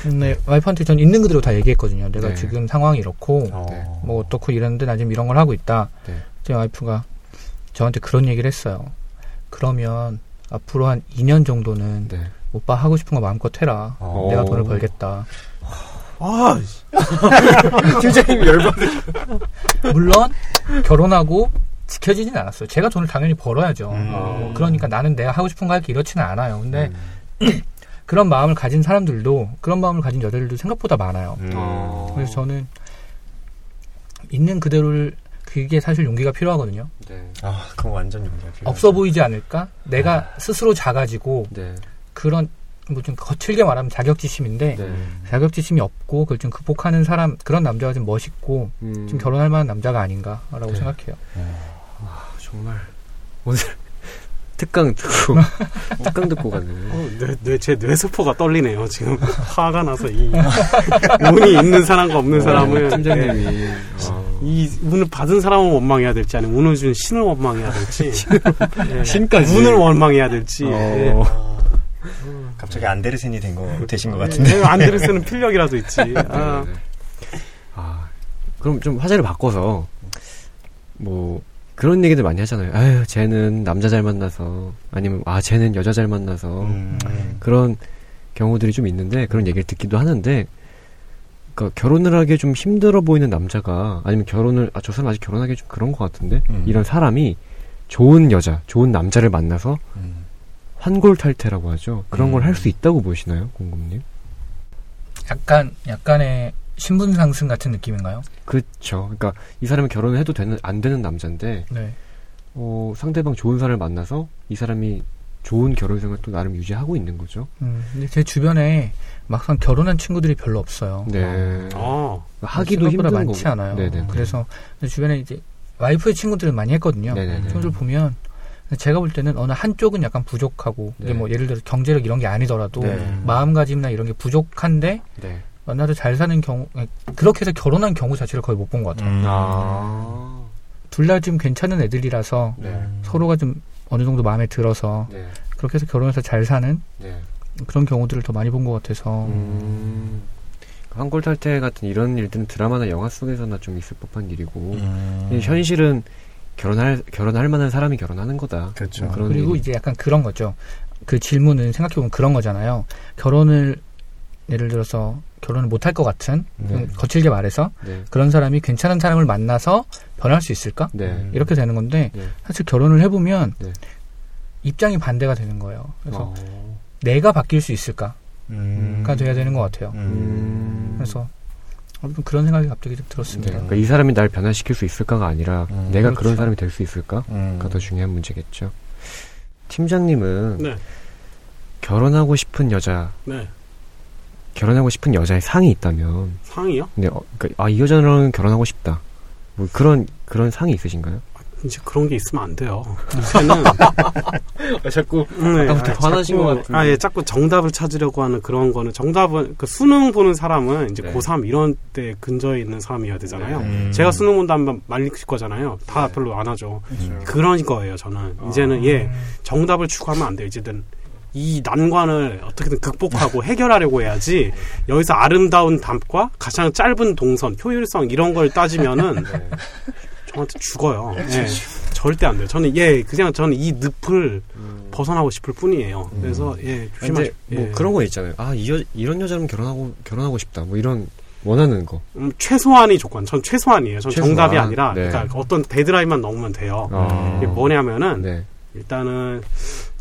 근데 와이프한테 전 있는 그대로 다 얘기했거든요. 내가 네. 지금 상황이 이렇고 어. 네. 뭐 어떻고 이랬는데 나 지금 이런 걸 하고 있다. 네. 제 와이프가 저한테 그런 얘기를 했어요. 그러면 앞으로 한 2년 정도는 네. 오빠 하고 싶은 거 마음껏 해라. 어. 내가 돈을 벌겠다. 아, 팀장님 열받. 물론 결혼하고 지켜지진 않았어요. 제가 돈을 당연히 벌어야죠. 음. 뭐 그러니까 나는 내가 하고 싶은 거 할게 이렇지는 않아요. 근데 음. 그런 마음을 가진 사람들도 그런 마음을 가진 여자들도 생각보다 많아요. 음. 어. 그래서 저는 있는 그대로를 그게 사실 용기가 필요하거든요. 네. 아, 그건 완전 용기가 필요하죠. 없어 보이지 않을까? 내가 스스로 작아지고 네. 그런 뭐 좀 거칠게 말하면 자격지심인데 네. 자격지심이 없고 그걸 좀 극복하는 사람 그런 남자가 좀 멋있고 음, 좀 결혼할 만한 남자가 아닌가라고 네. 생각해요. 정말 오늘 특강 듣고 특강 듣고 가네. 어, 뇌, 뇌, 제 뇌세포가 떨리네요. 지금 화가 나서 이 운이 있는 사람과 없는 사람을 팀장님이 예, 아, 이 운을 받은 사람을 원망해야 될지 아니면 운을 준 신을 원망해야 될지 예, 신까지. 운을 원망해야 될지 어. 예. 갑자기 안데르센이 된 거 되신 것 예, 같은데. 안데르센은 필력이라도 있지. 아, 네, 네. 아, 그럼 좀 화제를 바꿔서 뭐 그런 얘기들 많이 하잖아요. 아유, 쟤는 남자 잘 만나서 아니면 아, 쟤는 여자 잘 만나서 음. 그런 경우들이 좀 있는데 그런 얘기를 듣기도 하는데 그러니까 결혼을 하기 좀 힘들어 보이는 남자가 아니면 결혼을 아, 저 사람 아직 결혼하기 좀 그런 것 같은데 음. 이런 사람이 좋은 여자, 좋은 남자를 만나서 음. 환골탈태라고 하죠. 그런 걸 음. 할수 있다고 보시나요, 공금님? 약간 약간의 신분 상승 같은 느낌인가요? 그렇죠. 그러니까 이 사람이 결혼을 해도 되는 안 되는 남자인데 네. 어, 상대방 좋은 사람을 만나서 이 사람이 좋은 결혼 생활 또 나름 유지하고 있는 거죠. 음, 근데 제 주변에 막상 결혼한 친구들이 별로 없어요. 네. 어. 하기도 생각보다 힘든 많지 거고. 않아요. 네네. 그래서 주변에 이제 와이프의 친구들을 많이 했거든요. 네네네. 친구들 보면 제가 볼 때는 어느 한쪽은 약간 부족하고 네. 뭐 예를 들어 경제력 이런 게 아니더라도 네. 마음가짐이나 이런 게 부족한데 네. 만나도 잘 사는 경우 그렇게 해서 결혼한 경우 자체를 거의 못 본 것 같아요. 음. 아. 둘다 좀 괜찮은 애들이라서 네. 서로가 좀 어느 정도 마음에 들어서 네. 그렇게 해서 결혼해서 잘 사는 네. 그런 경우들을 더 많이 본 것 같아서 음. 환골탈태 같은 이런 일들은 드라마나 영화 속에서나 좀 있을 법한 일이고 음. 현실은 결혼할 결혼할 만한 사람이 결혼하는 거다. 그렇죠. 뭐 그리고 얘기. 이제 약간 그런 거죠. 그 질문은 생각해 보면 그런 거잖아요. 결혼을 예를 들어서 결혼을 못할 것 같은 네. 음, 거칠게 말해서 네. 그런 사람이 괜찮은 사람을 만나서 변할 수 있을까? 네. 이렇게 되는 건데 네. 사실 결혼을 해보면 네. 입장이 반대가 되는 거예요. 그래서 어. 내가 바뀔 수 있을까가 음. 돼야 되는 것 같아요. 음. 그래서 아무튼 그런 생각이 갑자기 좀 들었습니다. 네. 그러니까 이 사람이 날 변화시킬 수 있을까가 아니라 음, 내가 그렇죠. 그런 사람이 될 수 있을까가 음. 더 중요한 문제겠죠. 팀장님은 네. 결혼하고 싶은 여자, 네. 결혼하고 싶은 여자의 상이 있다면, 상이요? 근데 어, 그러니까 아, 이 여자랑 결혼하고 싶다. 뭐 그런 그런 상이 있으신가요? 이제 그런 게 있으면 안 돼요. 요새는 아, 자꾸 네, 아까부터 화나신 자꾸- 것 같은데. 아, 예, 자꾸 정답을 찾으려고 하는 그런 거는 정답은 그 수능 보는 사람은 이제 네. 고3 이런 때 근저에 있는 사람이어야 되잖아요. 음. 제가 수능 본다면 말리실 거잖아요. 다 네. 별로 안 하죠. 음. 그런 거예요, 저는. 이제는 예, 음. 정답을 추구하면 안 돼요. 이제는 이 난관을 어떻게든 극복하고 해결하려고 해야지 여기서 아름다운 답과 가장 짧은 동선, 효율성 이런 걸 따지면은 네. 저한테 죽어요. 예, 절대 안 돼요. 저는 예, 그냥 저는 이 늪을 음. 벗어나고 싶을 뿐이에요. 그래서 예, 조심하시. 근데 뭐 예. 그런 거 있잖아요. 아, 이 여, 이런 여자랑 결혼하고 결혼하고 싶다. 뭐 이런 원하는 거. 음, 최소한이 조건. 전 최소한이에요. 전 최소한. 정답이 아니라 네. 그러니까 어떤 데드라인만 넘으면 돼요. 아. 이게 뭐냐면은 네. 일단은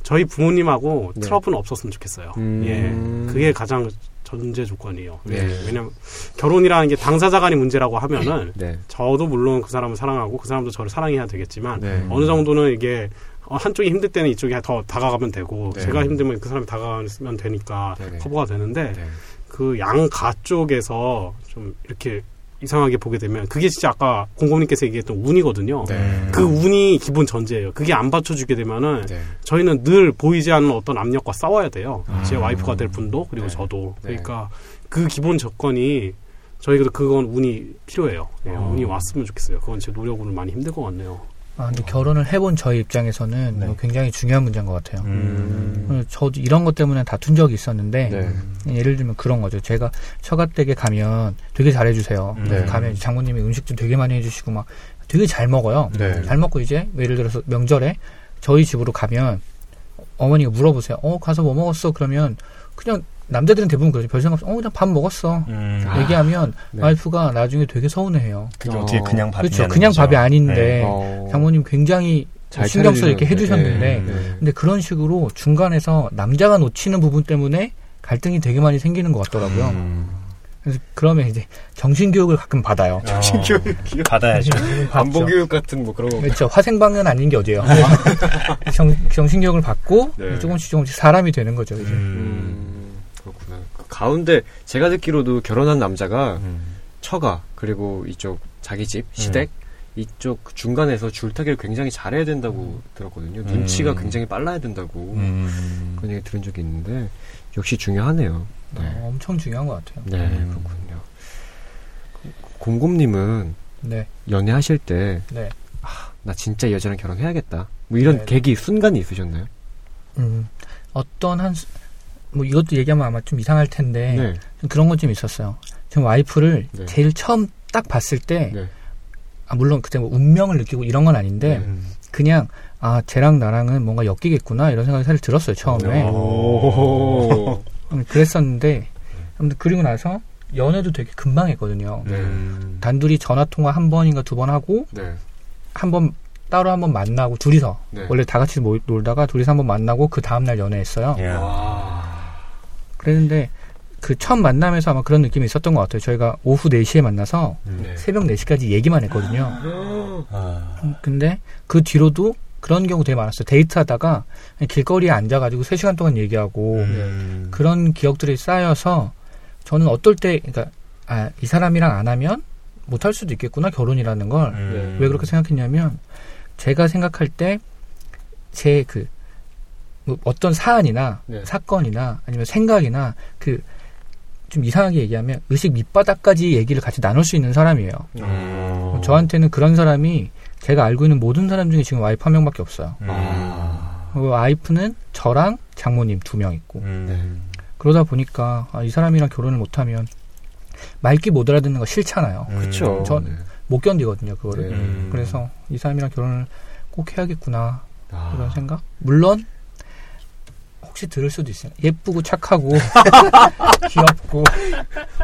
저희 부모님하고 네. 트러블은 없었으면 좋겠어요. 음. 예, 그게 가장 전제 조건이에요. 네. 예, 왜냐면 결혼이라는 게 당사자 간의 문제라고 하면은 네. 저도 물론 그 사람을 사랑하고 그 사람도 저를 사랑해야 되겠지만 네. 어느 정도는 이게 어, 한쪽이 힘들 때는 이쪽이 더 다가가면 되고 네. 제가 힘들면 그 사람이 다가가면 되니까 네네. 커버가 되는데 네. 그 양가 쪽에서 좀 이렇게 이상하게 보게 되면 그게 진짜 아까 공공님께서 얘기했던 운이거든요. 네. 그 운이 기본 전제예요. 그게 안 받쳐주게 되면은 네. 저희는 늘 보이지 않는 어떤 압력과 싸워야 돼요. 아. 제 와이프가 될 분도 그리고 네. 저도 네. 그러니까 그 기본 조건이 저희가 그건 운이 필요해요. 예, 어. 운이 왔으면 좋겠어요. 그건 제 노력으로는 많이 힘들 것 같네요. 아, 근데 결혼을 해본 저희 입장에서는 네. 굉장히 중요한 문제인 것 같아요. 음. 어, 저도 이런 것 때문에 다툰 적이 있었는데 네. 예를 들면 그런 거죠. 제가 처가댁에 가면 되게 잘해주세요. 네. 가면 장모님이 음식도 되게 많이 해주시고 막 되게 잘 먹어요. 네. 잘 먹고 이제 예를 들어서 명절에 저희 집으로 가면 어머니가 물어보세요. 어 가서 뭐 먹었어? 그러면 그냥 남자들은 대부분 그러죠. 별 생각 없이 어 그냥 밥 먹었어. 음. 아. 얘기하면 네. 와이프가 나중에 되게 서운해해요. 그게 어. 어. 떻게 그냥 밥이 그렇죠. 그냥 밥이 아닌데 어. 장모님 굉장히 잘 신경 써 이렇게. 해주셨는데 네. 네. 근데 그런 식으로 중간에서 남자가 놓치는 부분 때문에 갈등이 되게 많이 생기는 것 같더라고요. 음. 그래서 그러면 이제 정신교육을 가끔 받아요. 정신교육 받아야죠. 안보교육 같은 뭐 그런 거. 그렇죠. 화생방은 아닌 게 어디예요. 정, 정신교육을 받고 네. 조금씩 조금씩 사람이 되는 거죠. 이제. 음. 가운데 제가 듣기로도 결혼한 남자가 음. 처가 그리고 이쪽 자기 집 시댁 이쪽 중간에서 줄타기를 굉장히 잘해야 된다고 들었거든요. 눈치가 음. 굉장히 빨라야 된다고 음. 그런 얘기 들은 적이 있는데 역시 중요하네요. 네, 어, 엄청 중요한 것 같아요. 네 음. 그렇군요. 곰곰님은 네, 연애하실 때 네. 나 진짜 이 여자랑 결혼해야겠다. 뭐 이런 네. 계기 순간이 있으셨나요? 음, 어떤 한, 수- 뭐 이것도 얘기하면 아마 좀 이상할 텐데 네. 좀 그런 건 좀 있었어요. 저 와이프를 네. 제일 처음 딱 봤을 때, 네. 아, 물론 그때 뭐 운명을 느끼고 이런 건 아닌데 음. 그냥 아 쟤랑 나랑은 뭔가 엮이겠구나 이런 생각이 사실 들었어요 처음에. 오. 음, 그랬었는데 아무튼 그리고 나서 연애도 되게 금방 했거든요. 네. 음. 단둘이 전화 통화 한 번인가 두 번 하고 네. 한번 따로 한 번 만나고 둘이서 네. 원래 다 같이 모- 놀다가 둘이서 한 번 만나고 그 다음 날 연애했어요. 야. 와. 그랬는데 그 처음 만남에서 아마 그런 느낌이 있었던 것 같아요. 저희가 오후 4시에 만나서 음. 네. 새벽 4시까지 얘기만 했거든요. 아. 음, 근데 그 뒤로도 그런 경우 되게 많았어요. 데이트하다가 길거리에 앉아가지고 3시간 동안 얘기하고 음. 그런 기억들이 쌓여서 저는 어떨 때 그러니까 아, 이 사람이랑 안 하면 못할 수도 있겠구나 결혼이라는 걸 음. 왜 그렇게 생각했냐면 제가 생각할 때 제그뭐 어떤 사안이나 네. 사건이나 아니면 생각이나 그 좀 이상하게 얘기하면 의식 밑바닥까지 얘기를 같이 나눌 수 있는 사람이에요. 음. 저한테는 그런 사람이 제가 알고 있는 모든 사람 중에 지금 와이프 한 명밖에 없어요. 음. 아. 그 와이프는 저랑 장모님 두 명 있고 음. 그러다 보니까 아, 이 사람이랑 결혼을 못하면 말귀 못 알아듣는 거 싫잖아요. 그렇죠. 전- 네. 못 견디거든요 그거를. 네. 음. 그래서 이 사람이랑 결혼을 꼭 해야겠구나 아. 이런 생각. 물론 혹시 들을 수도 있어요. 예쁘고 착하고 귀엽고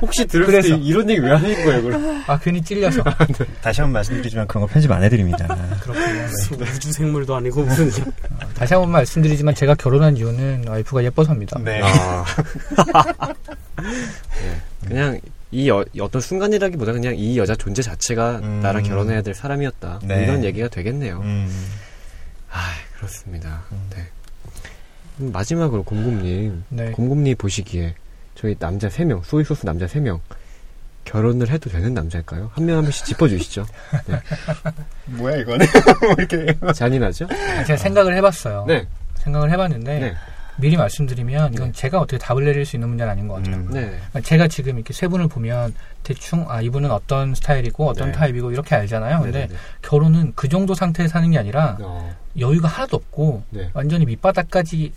혹시 들을 그래서. 때 이런 얘기 왜 하는 거예요, 그럼? 아 괜히 찔려서 다시 한번 말씀드리지만 그런 거 편집 안 해드립니다. 그렇군요. 우주 생물도 아니고 무슨 다시 한번 말씀드리지만 제가 결혼한 이유는 와이프가 예뻐서입니다. 네. 아. 네. 그냥 이 여- 어떤 순간이라기보다 그냥 이 여자 존재 자체가 음. 나랑 결혼해야 될 사람이었다. 네. 이런 얘기가 되겠네요. 음. 아, 그렇습니다. 음. 네. 음, 마지막으로 곰곰님, 네. 곰곰님 보시기에 저희 남자 3명, 소이소스 남자 3명 결혼을 해도 되는 남자일까요? 한 명 한 명씩 짚어주시죠. 뭐야 이거는? 뭐 이렇게. 잔인하죠? 제가 생각을 해봤어요. 네, 생각을 해봤는데 네, 미리 말씀드리면 이건 네. 제가 어떻게 답을 내릴 수 있는 문제는 아닌 것 같아요. 음. 네. 그러니까 제가 지금 이렇게 세 분을 보면 대충 아 이분은 어떤 스타일이고 어떤 네. 타입이고 이렇게 알잖아요. 근데 네, 네, 네. 결혼은 그 정도 상태에 사는 게 아니라 어, 여유가 하나도 없고 네. 완전히 밑바닥까지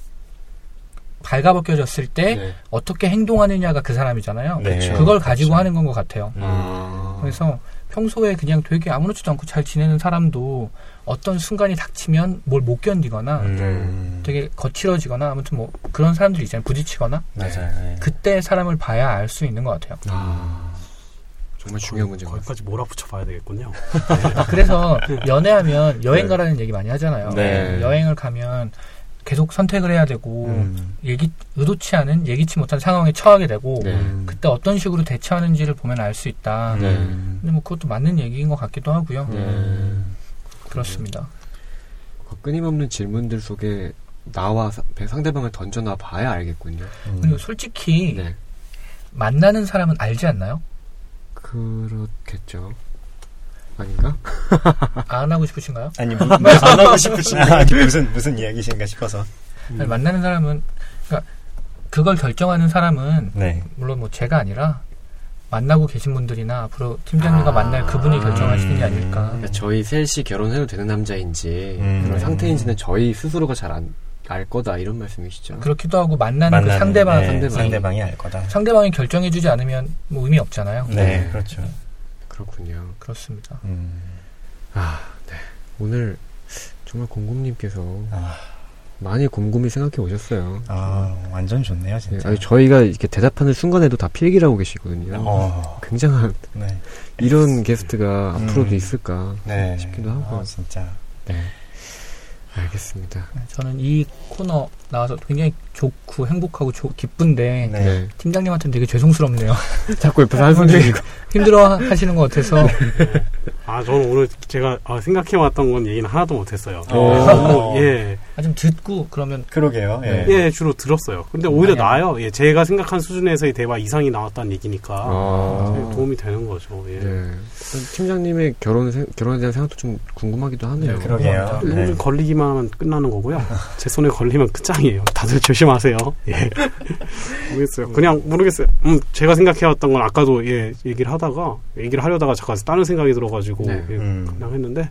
발가벗겨졌을 때 네. 어떻게 행동하느냐가 그 사람이잖아요. 네. 그걸 그렇죠. 가지고 하는 건 것 같아요. 아. 그래서 평소에 그냥 되게 아무렇지도 않고 잘 지내는 사람도 어떤 순간이 닥치면 뭘 못 견디거나 음. 되게 거칠어지거나 아무튼 뭐 그런 사람들이 있잖아요. 부딪히거나 맞아요. 네. 그때 사람을 봐야 알 수 있는 것 같아요. 아. 정말 중요한 같아요. 거기까지 몰아붙여 봐야 되겠군요. 아, 그래서 연애하면 여행 네. 가라는 얘기 많이 하잖아요. 네. 여행을 가면 계속 선택을 해야 되고 음. 예기 의도치 않은 예기치 못한 상황에 처하게 되고 네. 그때 어떤 식으로 대처하는지를 보면 알 수 있다. 네. 근데 뭐 그것도 맞는 얘기인 것 같기도 하고요. 네. 그렇습니다. 그 끊임없는 질문들 속에 나와 사- 상대방을 던져놔 봐야 알겠군요. 음. 그리고 솔직히 네. 만나는 사람은 알지 않나요? 그렇겠죠. 아닌가? 안 하고 싶으신가요? 아니 무, 안 하고 싶으신데 아니 무슨 무슨 이야기신가 싶어서. 아니, 만나는 사람은 그러니까 그걸 결정하는 사람은 네. 물론 뭐 제가 아니라 만나고 계신 분들이나 앞으로 팀장님과 아. 만날 그분이 결정하시는 게 음. 아닐까. 그러니까 저희 셋이 결혼해도 되는 남자인지 음. 그런 네. 상태인지는 저희 스스로가 잘알 거다 이런 말씀이시죠. 그렇기도 하고 만나는 그 만나는, 상대방 네, 상대방이. 상대방이 알 거다. 상대방이 결정해주지 않으면 뭐 의미 없잖아요. 네, 네. 그렇죠. 그렇군요. 그렇습니다. 음. 아, 네. 오늘 정말 곰곰님께서 아, 많이 곰곰이 생각해 오셨어요. 아, 완전 좋네요, 네, 진짜. 아니, 저희가 이렇게 대답하는 순간에도 다 필기를 하고 계시거든요. 어, 굉장한 네, 이런 게스트가 음. 앞으로도 있을까 네. 싶기도 하고. 아, 진짜. 네. 알겠습니다. 저는 이 코너 나와서 굉장히 좋고 행복하고 조- 기쁜데 네. 네. 팀장님한테는 되게 죄송스럽네요. 자꾸 옆에서 한숨 들이고. 힘들어 하시는 것 같아서 아, 저는 오늘 제가 아, 생각해왔던 건 얘기는 하나도 못했어요. 어. 너무, 예. 아, 좀 듣고 그러면 그러게요. 예. 예, 주로 들었어요. 근데 오히려 아니야. 나아요. 예, 제가 생각한 수준에서의 대화 이상이 나왔다는 얘기니까 아. 도움이 되는 거죠. 예. 네. 팀장님의 결혼 생- 결혼에 대한 생각도 좀 궁금하기도 하네요. 네, 그러게요. 좀 네. 걸리기만 하면 끝나는 거고요. 제 손에 걸리면 끝장이에요. 다들 조심하세요. 예. 모르겠어요. 그냥 모르겠어요. 음, 제가 생각해왔던 건 아까도 예, 얘기를 하다가 얘기를 하려다가 잠깐 다른 생각이 들어가지고 네. 예, 음. 그냥 했는데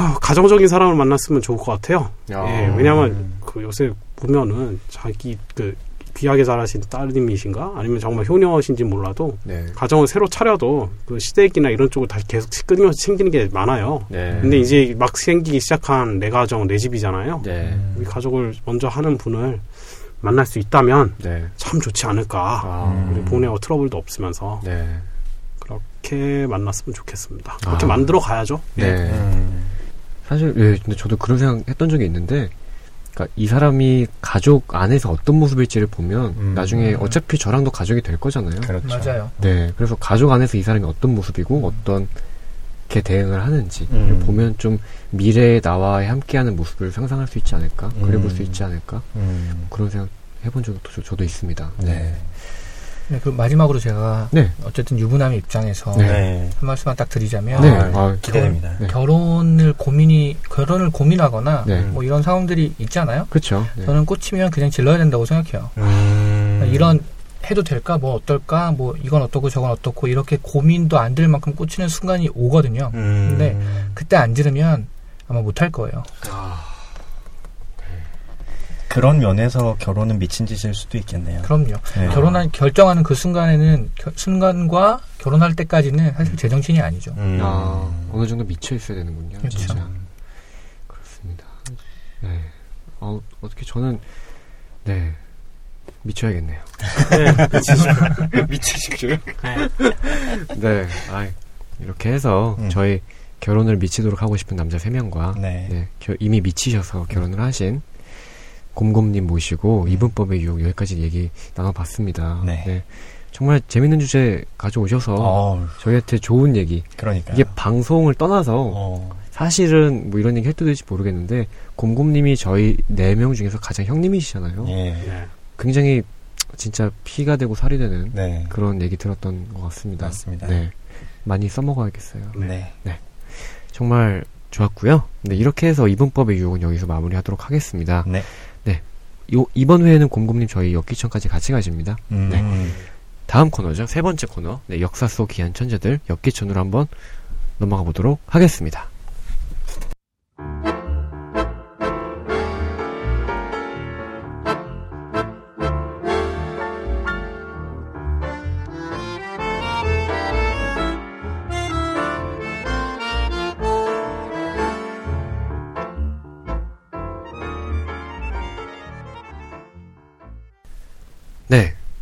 아, 가정적인 사람을 만났으면 좋을 것 같아요. 야. 예, 왜냐하면 그 요새 보면은 자기 그 귀하게 자라신 따님이신가 아니면 정말 효녀신지 몰라도 네. 가정을 새로 차려도 그 시댁이나 이런 쪽을 다시 계속 끊임없이 챙기는 게 많아요. 네. 근데 이제 막 생기기 시작한 내 가정, 내 집이잖아요. 네. 이 가족을 먼저 하는 분을 만날 수 있다면 네. 참 좋지 않을까. 아. 우리 부모님하고 트러블도 없으면서 네. 그렇게 만났으면 좋겠습니다. 그렇게 아. 만들어 가야죠. 네. 음. 사실 예, 근데 저도 그런 생각 했던 적이 있는데 그러니까 이 사람이 가족 안에서 어떤 모습일지를 보면 음. 나중에 어차피 저랑도 가족이 될 거잖아요. 그렇죠. 맞아요. 네. 그래서 가족 안에서 이 사람이 어떤 모습이고 어떤 게 대응을 하는지 음. 보면 좀 미래의 나와의 함께하는 모습을 상상할 수 있지 않을까 음. 그려볼 수 있지 않을까 음. 그런 생각 해본 적도 저, 저도 있습니다. 네. 네, 그 마지막으로 제가 네. 어쨌든 유부남의 입장에서 네. 네. 한 말씀만 딱 드리자면 네. 아, 아, 기대됩니다. 네. 결혼을 고민이 결혼을 고민하거나 네. 뭐 이런 상황들이 있잖아요. 그렇죠. 네. 저는 꽂히면 그냥 질러야 된다고 생각해요. 음. 이런 해도 될까 뭐 어떨까 뭐 이건 어떻고 저건 어떻고 이렇게 고민도 안들 만큼 꽂히는 순간이 오거든요. 음. 근데 그때 안 지르면 아마 못할 거예요. 그런 면에서 결혼은 미친 짓일 수도 있겠네요. 그럼요. 네. 결혼한 결정하는 그 순간에는 겨- 순간과 결혼할 때까지는 사실 제정신이 아니죠. 음. 아, 어느 정도 미쳐 있어야 되는군요. 그렇죠. 진짜. 그렇습니다. 네. 어, 어떻게 저는 네 미쳐야겠네요. 미치시죠? 네. 아, 이렇게 해서 음. 저희 결혼을 미치도록 하고 싶은 남자 3명과 네. 네, 겨- 이미 미치셔서 결혼을 하신 곰곰님 모시고 이분법의 유혹 여기까지 얘기 나눠봤습니다. 네. 정말 재밌는 주제 가져오셔서 어, 저희한테 좋은 얘기 그러니까. 이게 방송을 떠나서 어, 사실은 뭐 이런 얘기 해도 될지 모르겠는데 곰곰님이 저희 네 명 중에서 가장 형님이시잖아요. 예. 네. 굉장히 진짜 피가 되고 살이 되는 네. 그런 얘기 들었던 것 같습니다. 맞습니다. 네. 많이 써먹어야겠어요. 네. 정말 좋았고요. 네, 이렇게 해서 이분법의 유혹은 여기서 마무리하도록 하겠습니다. 네. 요, 이번 회에는 곰곰님 저희 역기천까지 같이 가십니다. 음. 네. 다음 코너죠. 세 번째 코너. 네, 역사 속 귀한 천재들 역기천으로 한번 넘어가 보도록 하겠습니다.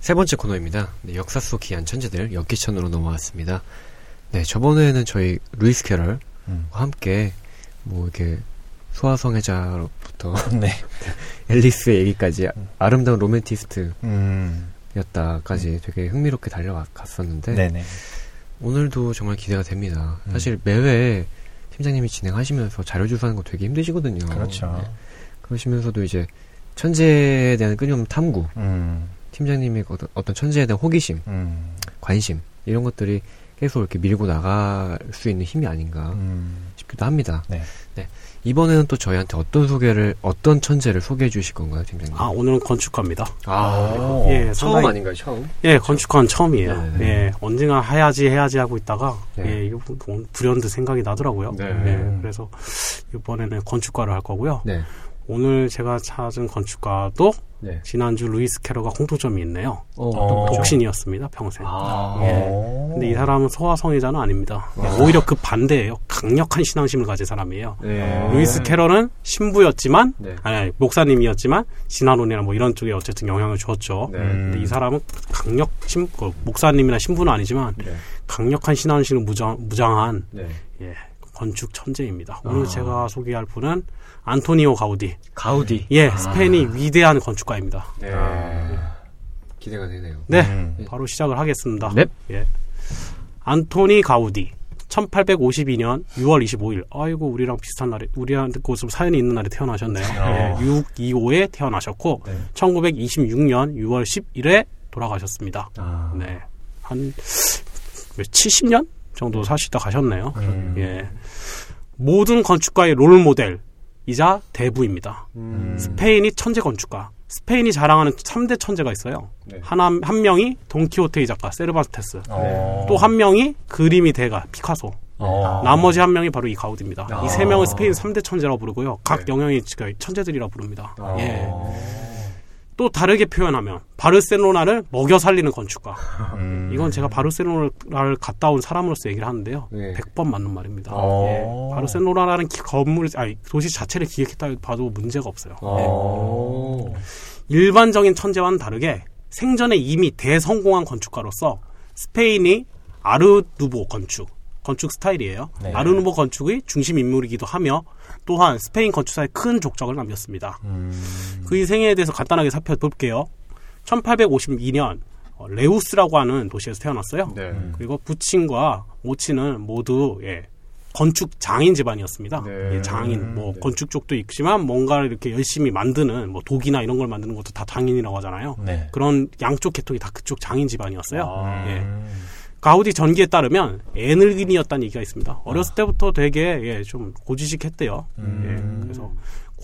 세 번째 코너입니다. 네, 역사 속 귀한 천재들 역기천으로 넘어왔습니다. 네, 저번에는 저희 루이스 캐럴과 음. 함께 뭐 이렇게 소아성애자로부터 네. 앨리스의 얘기까지 아름다운 로맨티스트였다까지 음. 되게 흥미롭게 달려갔었는데 네네. 오늘도 정말 기대가 됩니다. 음. 사실 매회 팀장님이 진행하시면서 자료 조사하는 거 되게 힘드시거든요. 그렇죠. 네. 그러시면서도 이제 천재에 대한 끊임없는 탐구, 음. 팀장님의 어떤, 어떤 천재에 대한 호기심, 음. 관심 이런 것들이 계속 이렇게 밀고 나갈 수 있는 힘이 아닌가 음. 싶기도 합니다. 네. 이번에는 또 저희한테 어떤 소개를 어떤 천재를 소개해 주실 건가요, 팀장님? 아, 오늘은 건축가입니다. 오. 예, 처음 상당히- 아닌가요, 처음? 예, 건축가는 처음이에요. 네네네. 예, 언젠가 해야지 해야지 하고 있다가 네. 예, 이거 뭐 불현듯 생각이 나더라고요. 네. 예, 그래서 이번에는 건축가를 할 거고요. 네. 오늘 제가 찾은 건축가도 네. 지난주 루이스 캐럴과 공통점이 있네요. 어, 어. 독신이었습니다, 평생. 아, 예. 오. 근데 이 사람은 소아성애자는 아닙니다. 예, 아. 오히려 그 반대예요. 강력한 신앙심을 가진 사람이에요. 네. 루이스 캐럴은 신부였지만, 네. 아니, 아니, 목사님이었지만, 진화론이나 뭐 이런 쪽에 어쨌든 영향을 줬죠. 네. 음. 근데 이 사람은 강력, 신, 그 목사님이나 신부는 아니지만, 네. 강력한 신앙심을 무장, 무장한, 네. 예, 건축 천재입니다. 오늘 아. 제가 소개할 분은 안토니오 가우디. 가우디. 예, 아. 스페인이 위대한 건축가입니다. 네. 아. 기대가 되네요. 네, 음. 바로 시작을 하겠습니다. 네. 예. 안토니 가우디. 1852년 6월 25일. 아이고 우리랑 비슷한 날에 우리한테 좀 사연이 있는 날에 태어나셨네요. 네, 625에 태어나셨고 네. 1926년 6월 10일에 돌아가셨습니다. 아. 네. 한 70년 정도 사시다 가셨네요. 음. 예. 모든 건축가의 롤 모델 이자 대부입니다. 음. 스페인이 천재 건축가. 스페인이 자랑하는 3대 천재가 있어요. 네. 하나 한 명이 돈키호테의 작가 세르반테스. 어. 또한 명이 그림이 대가 피카소. 어. 나머지 한 명이 바로 이 가우디입니다. 아. 이세 명을 스페인 3대 천재라고 부르고요. 각 네. 영역이 지금 천재들이라 부릅니다. 어. 예. 또 다르게 표현하면 바르셀로나를 먹여 살리는 건축가. 음. 이건 제가 바르셀로나를 갔다 온 사람으로서 얘기를 하는데요. 네. 100번 맞는 말입니다. 어. 예. 바르셀로나라는 기- 건물, 아니, 도시 자체를 기획했다 봐도 문제가 없어요. 어. 일반적인 천재와는 다르게 생전에 이미 대성공한 건축가로서 스페인이 아르누보 건축, 건축 스타일이에요. 네. 아르누보 건축의 중심 인물이기도 하며 또한 스페인 건축사에 큰 족적을 남겼습니다. 음. 그의 생애에 대해서 간단하게 살펴볼게요. 1852년 어, 레우스라고 하는 도시에서 태어났어요. 네. 그리고 부친과 모친은 모두 예, 건축 장인 집안이었습니다. 네. 예, 장인 뭐 네. 건축 쪽도 있지만 뭔가를 이렇게 열심히 만드는 뭐 독이나 이런 걸 만드는 것도 다 장인이라고 하잖아요. 네. 그런 양쪽 계통이 다 그쪽 장인 집안이었어요. 아. 예. 음. 가우디 전기에 따르면 애늙은이였다는 얘기가 있습니다. 어렸을 때부터 되게 예, 좀 고지식했대요. 음. 예, 그래서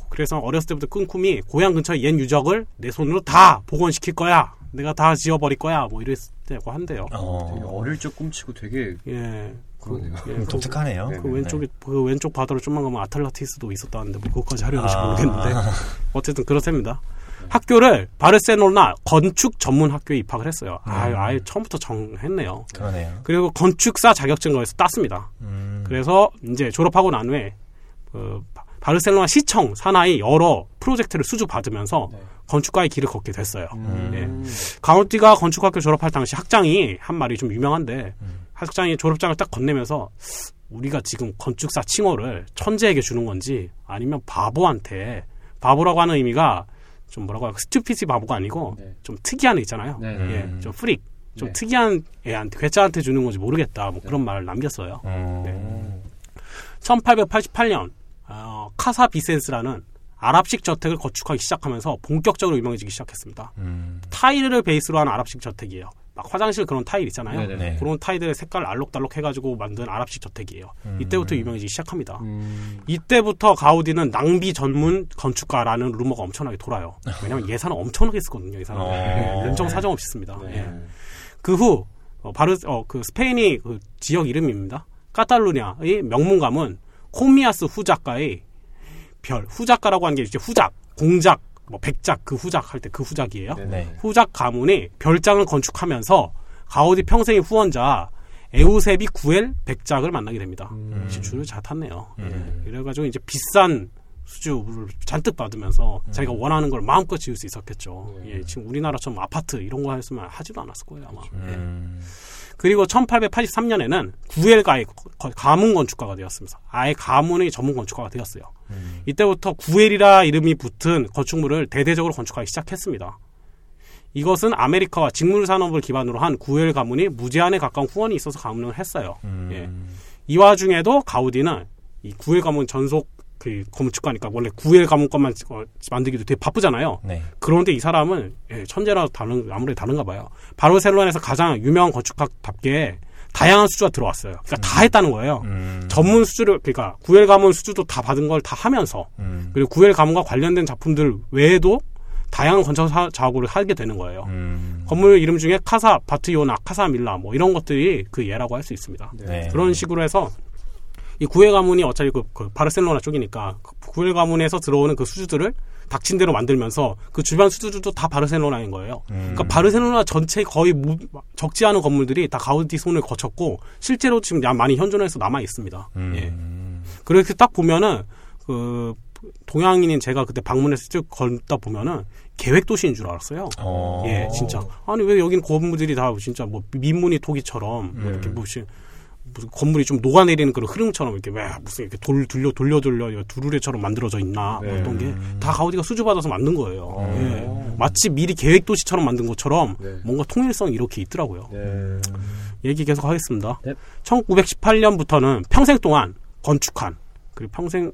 그래서 어렸을 때부터 끈 꿈이 고향 근처 옛 유적을 내 손으로 다 복원시킬 거야. 내가 다 지워버릴 거야. 뭐 이랬다고 한대요. 되게 어. 어릴 적 꿈치고 되게 예. 그러네요. 예, 그, 독특하네요. 네. 그 왼쪽에 그 왼쪽 바다로 좀만 가면 아틀라티스도 있었다는데 뭐 그것까지 하려는지 아. 모르겠는데 어쨌든 그렇답니다. 학교를 바르셀로나 건축 전문 학교에 입학을 했어요. 아유, 아예 처음부터 정했네요. 그러네요. 그리고 건축사 자격증거에서 땄습니다. 음. 그래서 이제 졸업하고 난 후에 그 바- 바르셀로나 시청 산하의 여러 프로젝트를 수주받으면서 네. 건축가의 길을 걷게 됐어요. 음. 예. 가우디가 건축학교 졸업할 당시 학장이 한 말이 좀 유명한데 음. 학장이 졸업장을 딱 건네면서 우리가 지금 건축사 칭호를 천재에게 주는 건지 아니면 바보한테 바보라고 하는 의미가 좀 뭐라고 할까 stupid 바보가 아니고 네. 좀 특이한 애 있잖아요. 네. 예, 좀 freak, 좀 네. 특이한 애한테 괴짜한테 주는 건지 모르겠다. 뭐 그런 말을 남겼어요. 음. 1888년 어, 카사 비센스라는 아랍식 저택을 건축하기 시작하면서 본격적으로 유명해지기 시작했습니다. 음. 타일을 베이스로 한 아랍식 저택이에요. 막 화장실 그런 타일 있잖아요. 네네. 네. 그런 타일들의 색깔 알록달록 해가지고 만든 아랍식 저택이에요. 음. 이때부터 유명해지기 시작합니다. 음. 이때부터 가우디는 낭비 전문 건축가라는 루머가 엄청나게 돌아요. 왜냐면 예산을 엄청나게 쓰거든요. 이 사람은 어. 예, 연정 사정 없이 씁니다. 네. 예. 그후 어, 바르 어, 그 스페인이 그 지역 이름입니다. 카탈루냐의 명문가문 코미아스 후작가의 별 후작가라고 하는 게 이제 후작, 공작, 뭐 백작 그 후작 할 때 그 후작이에요. 네. 네. 후작 가문이 별장을 건축하면서 가우디 평생의 후원자 에우세비 구엘 백작을 만나게 됩니다. 음. 역시 줄을 잘 탔네요. 음. 예. 이래가지고 이제 비싼 수주를 잔뜩 받으면서 자기가 원하는 걸 마음껏 지을 수 있었겠죠. 네. 예, 지금 우리나라처럼 아파트 이런 거 했으면 하지도 않았을 거예요 아마. 예. 음. 그리고 1883년에는 구엘가의 거- 가문 건축가가 되었습니다. 아예 가문의 전문 건축가가 되었어요. 음. 이때부터 구엘이라 이름이 붙은 건축물을 대대적으로 건축하기 시작했습니다. 이것은 아메리카와 직물 산업을 기반으로 한 구엘 가문이 무제한에 가까운 후원이 있어서 가문을 했어요. 음. 예. 이 와중에도 가우디는 이 구엘 가문 전속 그 건축가니까 원래 구엘 가문 것만 어, 만들기도 되게 바쁘잖아요. 네. 그런데 이 사람은 예, 천재라 다른 아무래도 다른가 봐요. 바르셀로나에서 가장 유명한 건축학답게 다양한 수주가 들어왔어요. 그러니까 다 했다는 거예요. 음. 전문 수주를 그러니까 구엘 가문 수주도 다 받은 걸 다 하면서 음. 그리고 구엘 가문과 관련된 작품들 외에도 다양한 건축 사- 작업을 하게 되는 거예요. 음. 건물 이름 중에 카사 바트요나 카사 밀라 뭐 이런 것들이 그 예라고 할 수 있습니다. 네. 그런 식으로 해서 이 구엘 가문이 어차피 그, 그 바르셀로나 쪽이니까 그 구엘 가문에서 들어오는 그 수주들을 닥친 대로 만들면서 그 주변 수주들도 다 바르셀로나인 거예요. 음. 그러니까 바르셀로나 전체 거의 무- 적지 않은 건물들이 다 가우디 손을 거쳤고 실제로 지금 야- 많이 현존해서 남아 있습니다. 음. 예. 그렇게 딱 보면은 그 동양인인 제가 그때 방문해서 쭉 걷다 보면은 계획 도시인 줄 알았어요. 어. 예, 진짜. 아니 왜 여긴 건물들이 다 진짜 뭐 민무늬 토기처럼 뭐 이렇게 음. 무슨 무슨 건물이 좀 녹아내리는 그런 흐름처럼 이렇게 왜 무슨 이렇게 돌 돌려 돌려 돌려 두루레처럼 만들어져 있나 뭐 네. 어떤 게 다 가우디가 수주 받아서 만든 거예요. 어. 예. 마치 미리 계획 도시처럼 만든 것처럼 네. 뭔가 통일성이 이렇게 있더라고요. 네. 얘기 계속 하겠습니다. 네. 1918년부터는 평생 동안 건축한 그리고 평생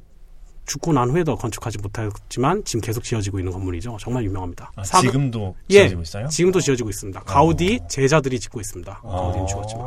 죽고 난 후에도 건축하지 못했지만 지금 계속 지어지고 있는 건물이죠. 정말 유명합니다. 아, 사그- 지금도 예, 지어지고 있어요? 지금도 지어지고 있습니다. 가우디 제자들이 짓고 있습니다. 가우디는 죽었지만.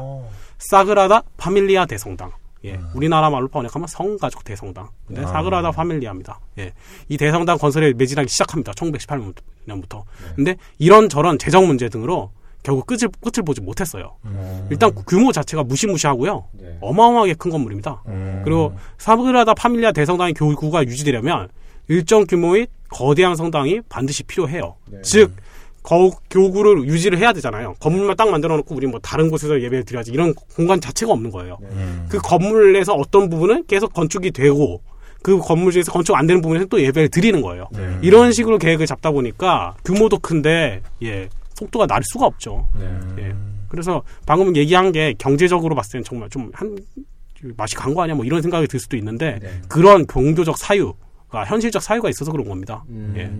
어. 사그라다 파밀리아 대성당. 예, 우리나라 말로 번역하면 성가족 대성당. 근데 아. 사그라다 파밀리아입니다. 예, 이 대성당 건설에 매진하기 시작합니다. 1918년부터. 근데 이런 저런 재정 문제 등으로 결국 끝을 끝을 보지 못했어요. 음. 일단 규모 자체가 무시무시하고요. 네. 어마어마하게 큰 건물입니다. 음. 그리고 사그라다 파밀리아 대성당의 교구가 유지되려면 일정 규모의 거대한 성당이 반드시 필요해요. 네. 즉 거, 교구를 유지를 해야 되잖아요. 건물만 딱 만들어 놓고 우리 뭐 다른 곳에서 예배를 드려야지 이런 공간 자체가 없는 거예요. 음. 그 건물에서 어떤 부분은 계속 건축이 되고 그 건물 중에서 건축 안 되는 부분에서 또 예배를 드리는 거예요. 네. 이런 식으로 계획을 잡다 보니까 규모도 큰데 예 속도가 날 수가 없죠. 네. 예. 그래서 방금 얘기한 게 경제적으로 봤을 때는 정말 좀 한 맛이 간 거 아니야 뭐 이런 생각이 들 수도 있는데 네. 그런 종교적 사유가 현실적 사유가 있어서 그런 겁니다. 음. 예.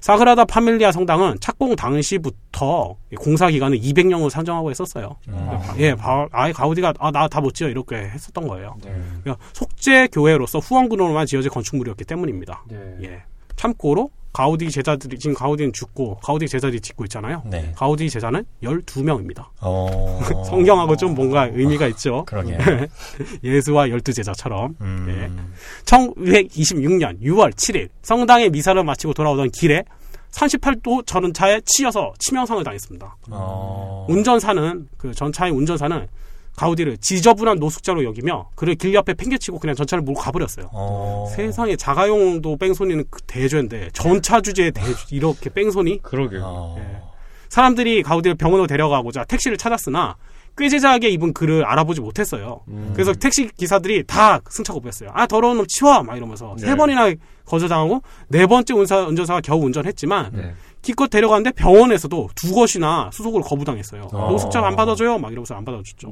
사그라다 파밀리아 성당은 착공 당시부터 공사 기간을 200년으로 산정하고 했었어요. 아. 예, 바- 아예 가우디가 아 나 다 못 지어 이렇게 했었던 거예요. 네. 그러니까 속죄 교회로서 후원군으로만 지어진 건축물이었기 때문입니다. 네. 예. 참고로 가우디 제자들이 지금 가우디는 죽고 가우디 제자들이 짓고 있잖아요. 네. 가우디 제자는 12명입니다. 어. 성경하고 좀 뭔가 의미가 있죠. 그러게요. 예수와 열두 제자처럼. 음. 예. 1926년 6월 7일 성당의 미사를 마치고 돌아오던 길에 38도 전차에 치여서 치명상을 당했습니다. 어. 운전사는 그 전차의 운전사는 가우디를 지저분한 노숙자로 여기며 그를 길 옆에 팽개치고 그냥 전차를 몰고 가버렸어요. 어. 세상에 자가용도 뺑소니는 그 대죄인데 전차 주제에 대 이렇게 뺑소니 그러게요. 어. 예. 사람들이 가우디를 병원으로 데려가고자 택시를 찾았으나 꾀재자하게 입은 그를 알아보지 못했어요. 그래서 택시 기사들이 다 승차고부했어요. 아 더러운 놈 치워 막 이러면서 네. 세 번이나 거절당하고 네 번째 운사, 운전사가 겨우 운전했지만 네. 기껏 데려갔는데 병원에서도 두 것이나 수속을 거부당했어요. 어. 노숙자 안 받아줘요 막 이러면서 안 받아줬죠.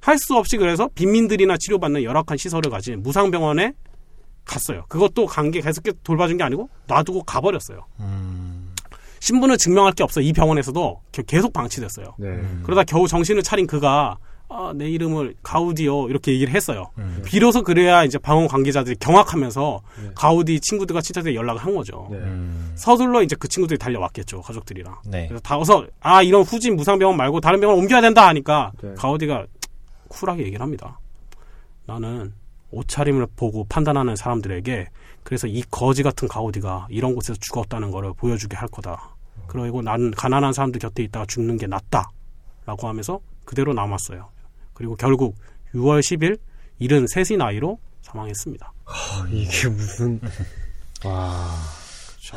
할 수 없이 그래서 빈민들이나 치료받는 열악한 시설을 가진 무상병원에 갔어요. 그것도 관계 계속 돌봐준 게 아니고 놔두고 가버렸어요. 음. 신분을 증명할 게 없어 이 병원에서도 겨- 계속 방치됐어요. 네. 그러다 겨우 정신을 차린 그가 아, 내 이름을 가우디요 이렇게 얘기를 했어요. 음. 비로소 그래야 이제 병원 관계자들이 경악하면서 네. 가우디 친구들과 친척들이 연락을 한 거죠. 네. 음. 서둘러 이제 그 친구들이 달려왔겠죠 가족들이랑. 네. 그래서 다 어서 아 이런 후진 무상병원 말고 다른 병원 옮겨야 된다 하니까 네. 가우디가 쿨하게 얘기를 합니다. 나는 옷차림을 보고 판단하는 사람들에게 그래서 이 거지 같은 가우디가 이런 곳에서 죽었다는 거를 보여주게 할 거다. 그리고 나는 가난한 사람들 곁에 있다가 죽는 게 낫다. 라고 하면서 그대로 남았어요. 그리고 결국 6월 10일 73의 나이로 사망했습니다. 아, 이게 무슨 와 그렇죠.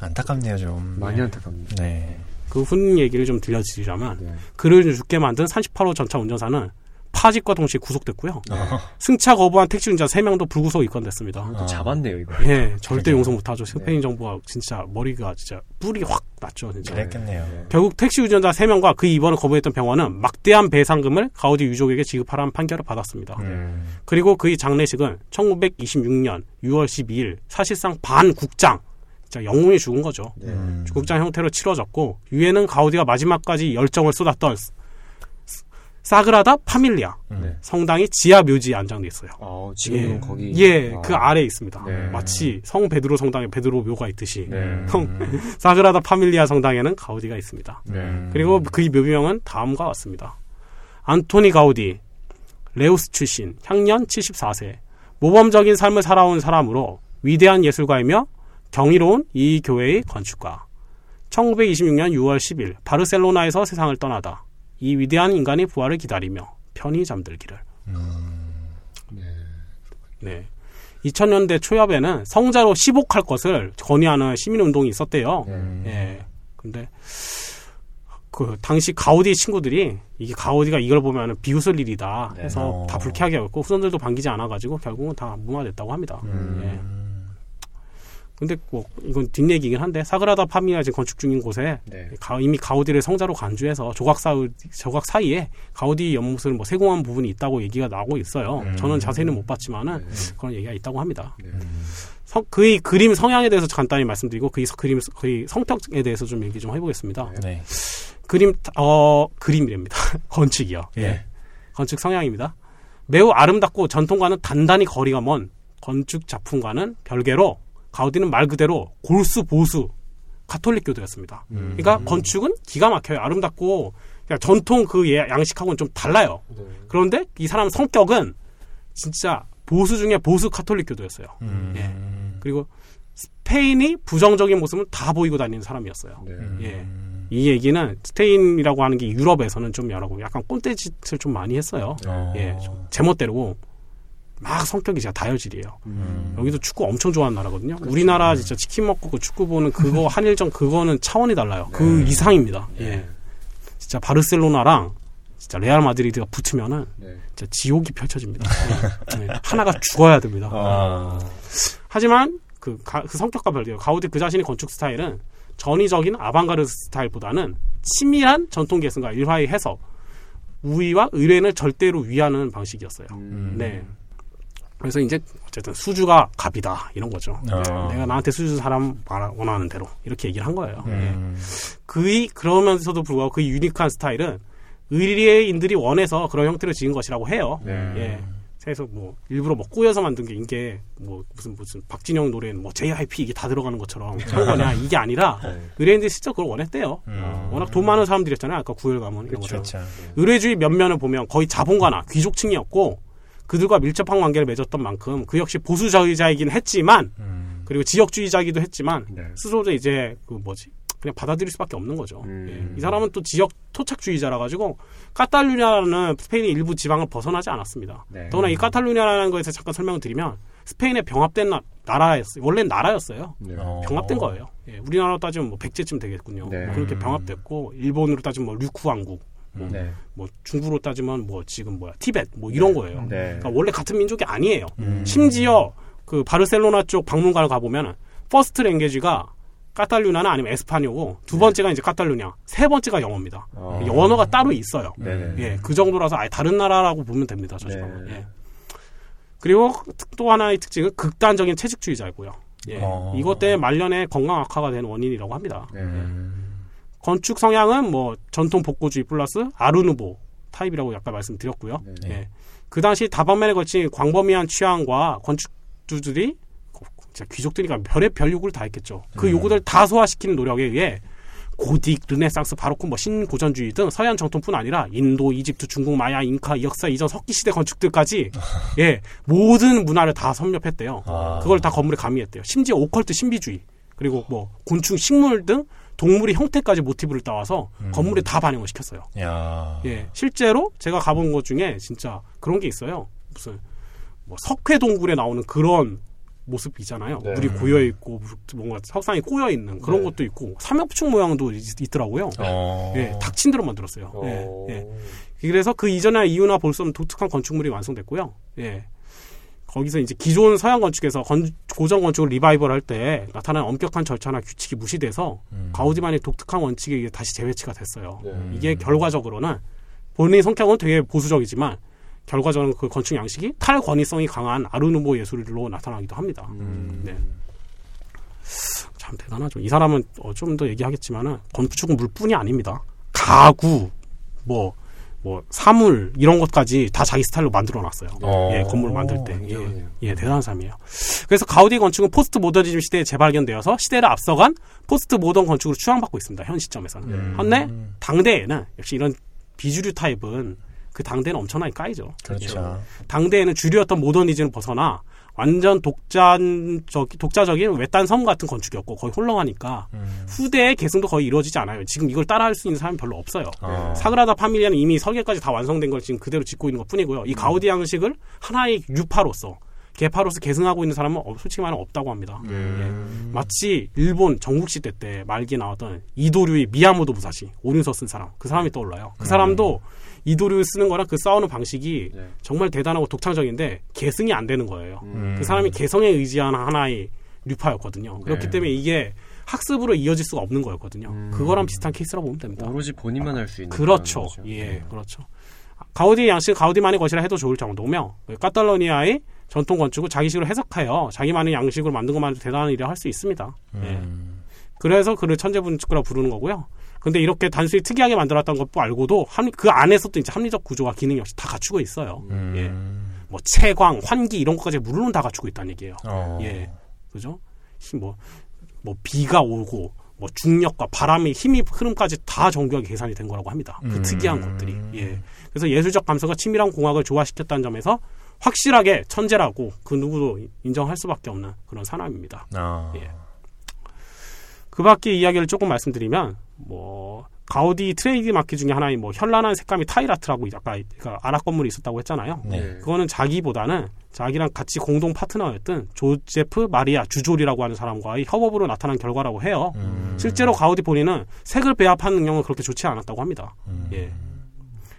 안타깝네요, 좀. 많이 안타깝네요. 네. 그훈 얘기를 좀 들려드리자면 네. 그를 죽게 만든 38호 전차 운전사는 파직과 동시에 구속됐고요. 어. 승차 거부한 택시 운전자 3명도 불구속 입건됐습니다. 또 잡았네요 이거. 예, 절대. 용서 못하죠. 스페인 정부가 진짜 머리가 진짜 뿔이 확 났죠, 진짜. 그랬겠네요. 결국 택시 운전자 3명과 그 입원을 거부했던 병원은 막대한 배상금을 가우디 유족에게 지급하라는 판결을 받았습니다. 음. 그리고 그의 장례식은 1926년 6월 12일 사실상 반국장, 진짜 영웅이 죽은 거죠. 네. 음. 국장 형태로 치러졌고 유해는 가우디가 마지막까지 열정을 쏟았던 스- 사그라다 파밀리아 음. 네. 성당이 지하 묘지에 안장돼 있어요. 아, 지금은 예, 거기 예, 아, 그 아래에 있습니다. 네. 마치 성 베드로 성당에 베드로 묘가 있듯이 네. 성 사그라다 파밀리아 성당에는 가우디가 있습니다. 음. 그리고 그의 묘비명은 다음과 같습니다. 안토니 가우디, 레우스 출신, 향년 74세, 모범적인 삶을 살아온 사람으로 위대한 예술가이며 경이로운 이 교회의 건축가. 1926년 6월 10일 바르셀로나에서 세상을 떠나다 이 위대한 인간의 부활을 기다리며 편히 잠들기를. 네. 2000년대 초엽에는 성자로 시복할 것을 건의하는 시민운동이 있었대요. 네. 예. 근데 그 당시 가우디 친구들이 이게 가우디가 이걸 보면은 비웃을 일이다 네. 해서 어. 다 불쾌하게 여겼고 후손들도 반기지 않아가지고 결국은 다 무마됐다고 합니다. 음. 예. 근데 뭐 이건 뒷얘기긴 한데 사그라다 파미가 지금 건축 중인 곳에 네. 가- 이미 가우디를 성자로 간주해서 조각 사 조각 사이에 가우디 연못을 뭐 세공한 부분이 있다고 얘기가 나오고 있어요. 음. 저는 자세히는 못 봤지만은 네. 그런 얘기가 있다고 합니다. 네. 성- 그의 그림 성향에 대해서 간단히 말씀드리고 그의 서- 그림 그의 성격에 대해서 좀 얘기 좀 해보겠습니다. 네. 그림 어 그림이랍니다. 건축이요. 예. 건축 성향입니다. 매우 아름답고 전통과는 단단히 거리가 먼 건축 작품과는 별개로 가우디는 말 그대로 골수 보수 가톨릭 교도였습니다. 그러니까 건축은 기가 막혀요. 아름답고 전통 그 예- 양식하고는 좀 달라요. 그런데 이 사람 성격은 진짜 보수 중에 보수 카톨릭 교도였어요. 음. 예. 그리고 스페인이 부정적인 모습을 다 보이고 다니는 사람이었어요. 예. 이 얘기는 스페인이라고 하는 게 유럽에서는 좀 여러분 약간 꼰대짓을 좀 많이 했어요. 어. 예, 좀 제멋대로고 막 성격이 진짜 다혈질이에요. 음. 여기도 축구 엄청 좋아하는 나라거든요. 우리나라 진짜 치킨 먹고 그 축구 보는 그거 한일전 그거는 차원이 달라요. 그 이상입니다. 예. 진짜 바르셀로나랑 진짜 레알 마드리드가 붙으면은 진짜 지옥이 펼쳐집니다. 예. 예. 하나가 죽어야 됩니다. 아. 하지만 그, 가- 그 성격과 별개로 가우디 그 자신의 건축 스타일은 전위적인 아방가르드 스타일보다는 치밀한 전통 계승과 일화의 해석, 우위와 의뢰를 절대로 위하는 방식이었어요. 네. 그래서 이제 어쨌든 수주가 갑이다 이런 거죠. 어. 네, 내가 나한테 수주 준 사람 말- 원하는 대로 이렇게 얘기를 한 거예요. 예. 음. 그이 그러면서도 불구하고 그 유니크한 스타일은 의리인들이 원해서 그런 형태로 지은 것이라고 해요. 예. 그래서 뭐 일부러 뭐 꾸여서 만든 게 이게 뭐 무슨 무슨 박진영 노래는 뭐 JYP 이게 다 들어가는 것처럼 그런 거냐 이게 아니라 의뢰인들이 진짜 그걸 원했대요. 음. 워낙 돈 많은 사람들이었잖아요. 아까 구엘 가문 이런 것처럼. 그렇죠. 의뢰주의 면면을 보면 거의 자본가나 귀족층이었고 그들과 밀접한 관계를 맺었던 만큼 그 역시 보수주의자이긴 했지만 음. 그리고 지역주의자이기도 했지만 네. 스스로도 이제 그 뭐지 그냥 받아들일 수밖에 없는 거죠. 음. 예. 이 사람은 또 지역 토착주의자라 가지고 카탈루냐라는 스페인의 일부 지방을 벗어나지 않았습니다. 네. 더구나 이 카탈루냐라는 거에서 잠깐 설명을 드리면 스페인에 병합된 나, 나라였어요. 원래는 나라였어요. 어. 병합된 거예요. 예, 우리나라로 따지면 뭐 백제쯤 되겠군요. 네. 그렇게 음. 병합됐고 일본으로 따지면 뭐 류쿠 왕국, 뭐, 네. 뭐 중국으로 따지면 뭐 지금 뭐야 티벳 뭐 이런 거예요. 네. 그러니까 원래 같은 민족이 아니에요. 음. 심지어 그 바르셀로나 쪽 박물관을 가보면 first language가 카탈루냐나 아니면 español고 두 번째가 이제 카탈루냐, 세 번째가 영어입니다. 어. 이게 언어가 따로 있어요. 네네. 예, 그 정도라서 아예 다른 나라라고 보면 됩니다. 저 네. 지방은. 예. 그리고 또 하나의 특징은 극단적인 채식주의자이고요. 예. 어. 이것 때문에 말년에 건강 악화가 되는 원인이라고 합니다. 네. 음. 건축 성향은 뭐 전통 복고주의 플러스 아르누보 타입이라고 아까 말씀드렸고요. 네. 예. 그 당시 다방면에 걸친 광범위한 취향과 건축주들이 진짜 귀족들이니까 별의 별 요구를 다 했겠죠. 그 음. 요구들 다 소화시키는 노력에 의해 고딕, 르네상스, 바로크, 뭐 신고전주의 등 서양 정통뿐 아니라 인도, 이집트, 중국, 마야, 잉카, 역사 이전 석기 시대 건축들까지 예 모든 문화를 다 섭렵했대요. 아. 그걸 다 건물에 가미했대요. 심지어 오컬트 신비주의 그리고 뭐 곤충, 식물 등 동물의 형태까지 모티브를 따와서 음. 건물에 다 반영을 시켰어요. 야. 예, 실제로 제가 가본 곳 중에 진짜 그런 게 있어요. 무슨 뭐 석회 동굴에 나오는 그런 모습 있잖아요. 네. 물이 고여 있고 뭔가 석상이 꼬여 있는 그런 네. 것도 있고 삼엽충 모양도 있, 있더라고요. 어. 예, 닥친 대로 만들었어요. 어. 예, 예. 그래서 그 이전에 이유나 볼 수 없는 독특한 건축물이 완성됐고요. 예. 거기서 이제 기존 서양 건축에서 건- 고전 건축을 리바이벌 할 때 나타나는 엄격한 절차나 규칙이 무시돼서 음. 가우디만의 독특한 원칙에 의해 다시 재배치가 됐어요. 네. 이게 결과적으로는 본인 성격은 되게 보수적이지만 결과적으로 그 건축 양식이 탈권위성이 강한 아르누보 예술로 나타나기도 합니다. 음. 네. 참 대단하죠. 이 사람은 어, 좀 더 얘기하겠지만은 건축은 물뿐이 아닙니다. 가구, 뭐, 뭐 사물 이런 것까지 다 자기 스타일로 만들어 놨어요. 어. 예, 건물 만들 때. 예, 굉장하네요. 예, 대단한 사람이에요. 그래서 가우디 건축은 포스트 모더니즘 시대에 재발견되어서 시대를 앞서간 포스트 모던 건축으로 추앙받고 있습니다. 현 시점에서는. 음. 한데 당대에는 역시 이런 비주류 타입은 그 당대는 엄청나게 까이죠. 그렇죠. 당대에는 주류였던 모더니즘을 벗어나 완전 독자적, 독자적인 외딴 섬 같은 건축이었고 거의 홀렁하니까 음. 후대의 계승도 거의 이루어지지 않아요. 지금 이걸 따라할 수 있는 사람이 별로 없어요. 어. 사그라다 파밀리아는 이미 설계까지 다 완성된 걸 지금 그대로 짓고 있는 것 뿐이고요. 이 가우디 양식을 하나의 유파로서 개파로서 계승하고 있는 사람은 어- 솔직히 말하면 없다고 합니다. 음. 예. 마치 일본 전국시대 때 말기에 나왔던 이도류의 미야모도 무사시 오륜서 쓴 사람 그 사람이 떠올라요. 그 사람도 이도류 쓰는 거랑 그 싸우는 방식이 네. 정말 대단하고 독창적인데 계승이 안 되는 거예요. 음. 그 사람이 개성에 의지한 하나의 류파였거든요. 그렇기 네. 때문에 이게 학습으로 이어질 수가 없는 거였거든요. 음. 그거랑 비슷한 케이스라고 보면 됩니다. 오로지 본인만 할 수 있는 그렇죠. 예, 그렇죠. 가우디의 양식 가우디만의 것이라 해도 좋을 정도며 카탈로니아의 전통 건축을 자기식으로 해석하여 자기만의 양식으로 만든 것만으로 대단한 일을 할수 있습니다. 예. 음. 그래서 그를 천재 건축가라 부르는 거고요. 근데 이렇게 단순히 특이하게 만들었던 것 알고도 합리- 그 안에서도 이제 합리적 구조와 기능 역시 다 갖추고 있어요. 음. 예. 뭐 채광, 환기 이런 것까지 물론 다 갖추고 있다는 얘기예요. 어. 예. 그죠? 힘, 뭐, 뭐, 비가 오고, 뭐, 중력과 바람의 힘이 흐름까지 다 정교하게 계산이 된 거라고 합니다. 그 음. 특이한 것들이. 예. 그래서 예술적 감성과 치밀한 공학을 조화시켰다는 점에서 확실하게 천재라고 그 누구도 인정할 수밖에 없는 그런 사람입니다. 어. 예. 그 밖에 이야기를 조금 말씀드리면, 뭐, 가우디 트레이드 마크 중에 하나인 뭐, 현란한 색감이 타일 아트라고 아까 그 아랍 건물이 있었다고 했잖아요. 네. 그거는 자기보다는 자기랑 같이 공동 파트너였던 조제프 마리아 주졸이라고 하는 사람과의 협업으로 나타난 결과라고 해요. 음. 실제로 가우디 본인은 색을 배합하는 능력은 그렇게 좋지 않았다고 합니다. 음. 예.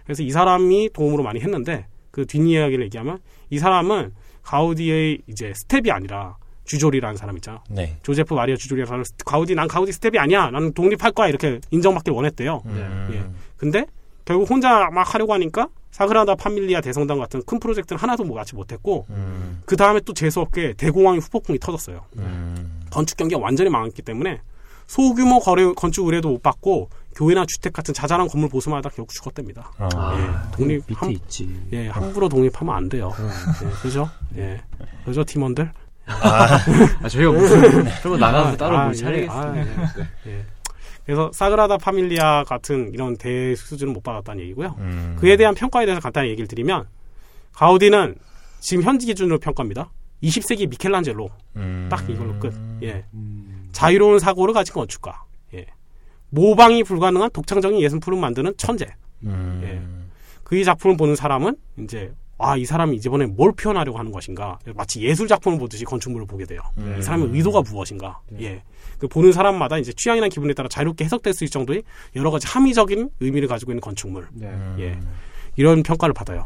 그래서 이 사람이 도움으로 많이 했는데 그 뒷이야기를 얘기하면 이 사람은 가우디의 이제 스태프가 아니라 주졸이라는 사람 있잖아. 네. 조제프 마리아 주졸이라는 사람 가우디 난 가우디 스태프가 아니야. 나는 독립할 거야 이렇게 인정받길 원했대요. 음. 예. 근데 결국 혼자 막 하려고 하니까 사그라다 파밀리아 대성당 같은 큰 프로젝트는 하나도 뭐 같이 못했고 음. 그 다음에 또 재수 없게 대공황이 후폭풍이 터졌어요. 음. 건축 경기가 완전히 망했기 때문에 소규모 거래, 건축 의뢰도 못 받고 교회나 주택 같은 자잘한 건물 보수마다 결국 죽었답니다. 어. 예, 독립 밑에 함, 있지. 예, 함부로 독립하면 안 돼요. 예, 그죠? 예, 그죠 팀원들? 아, 저희가 무슨, 그러면 나가서 따로 아, 뭘 예, 차리겠습니다. 아, 예, 예. 그래서 사그라다 파밀리아 같은 이런 대수준은 못 받았다는 얘기고요. 음. 그에 대한 평가에 대해서 간단히 얘기를 드리면 가우디는 지금 현지 기준으로 평가입니다. 20세기 미켈란젤로 음. 딱 이걸로 끝. 예. 음. 자유로운 사고를 가진 건축가. 예. 모방이 불가능한 독창적인 예술품을 만드는 천재. 음. 예. 그의 작품을 보는 사람은 이제 아, 이 사람이 이번에 뭘 표현하려고 하는 것인가. 마치 예술 작품을 보듯이 건축물을 보게 돼요. 음. 이 사람의 의도가 무엇인가. 예. 그 보는 사람마다 이제 취향이나 기분에 따라 자유롭게 해석될 수 있을 정도의 여러 가지 함의적인 의미를 가지고 있는 건축물. 네. 음. 예. 이런 평가를 받아요.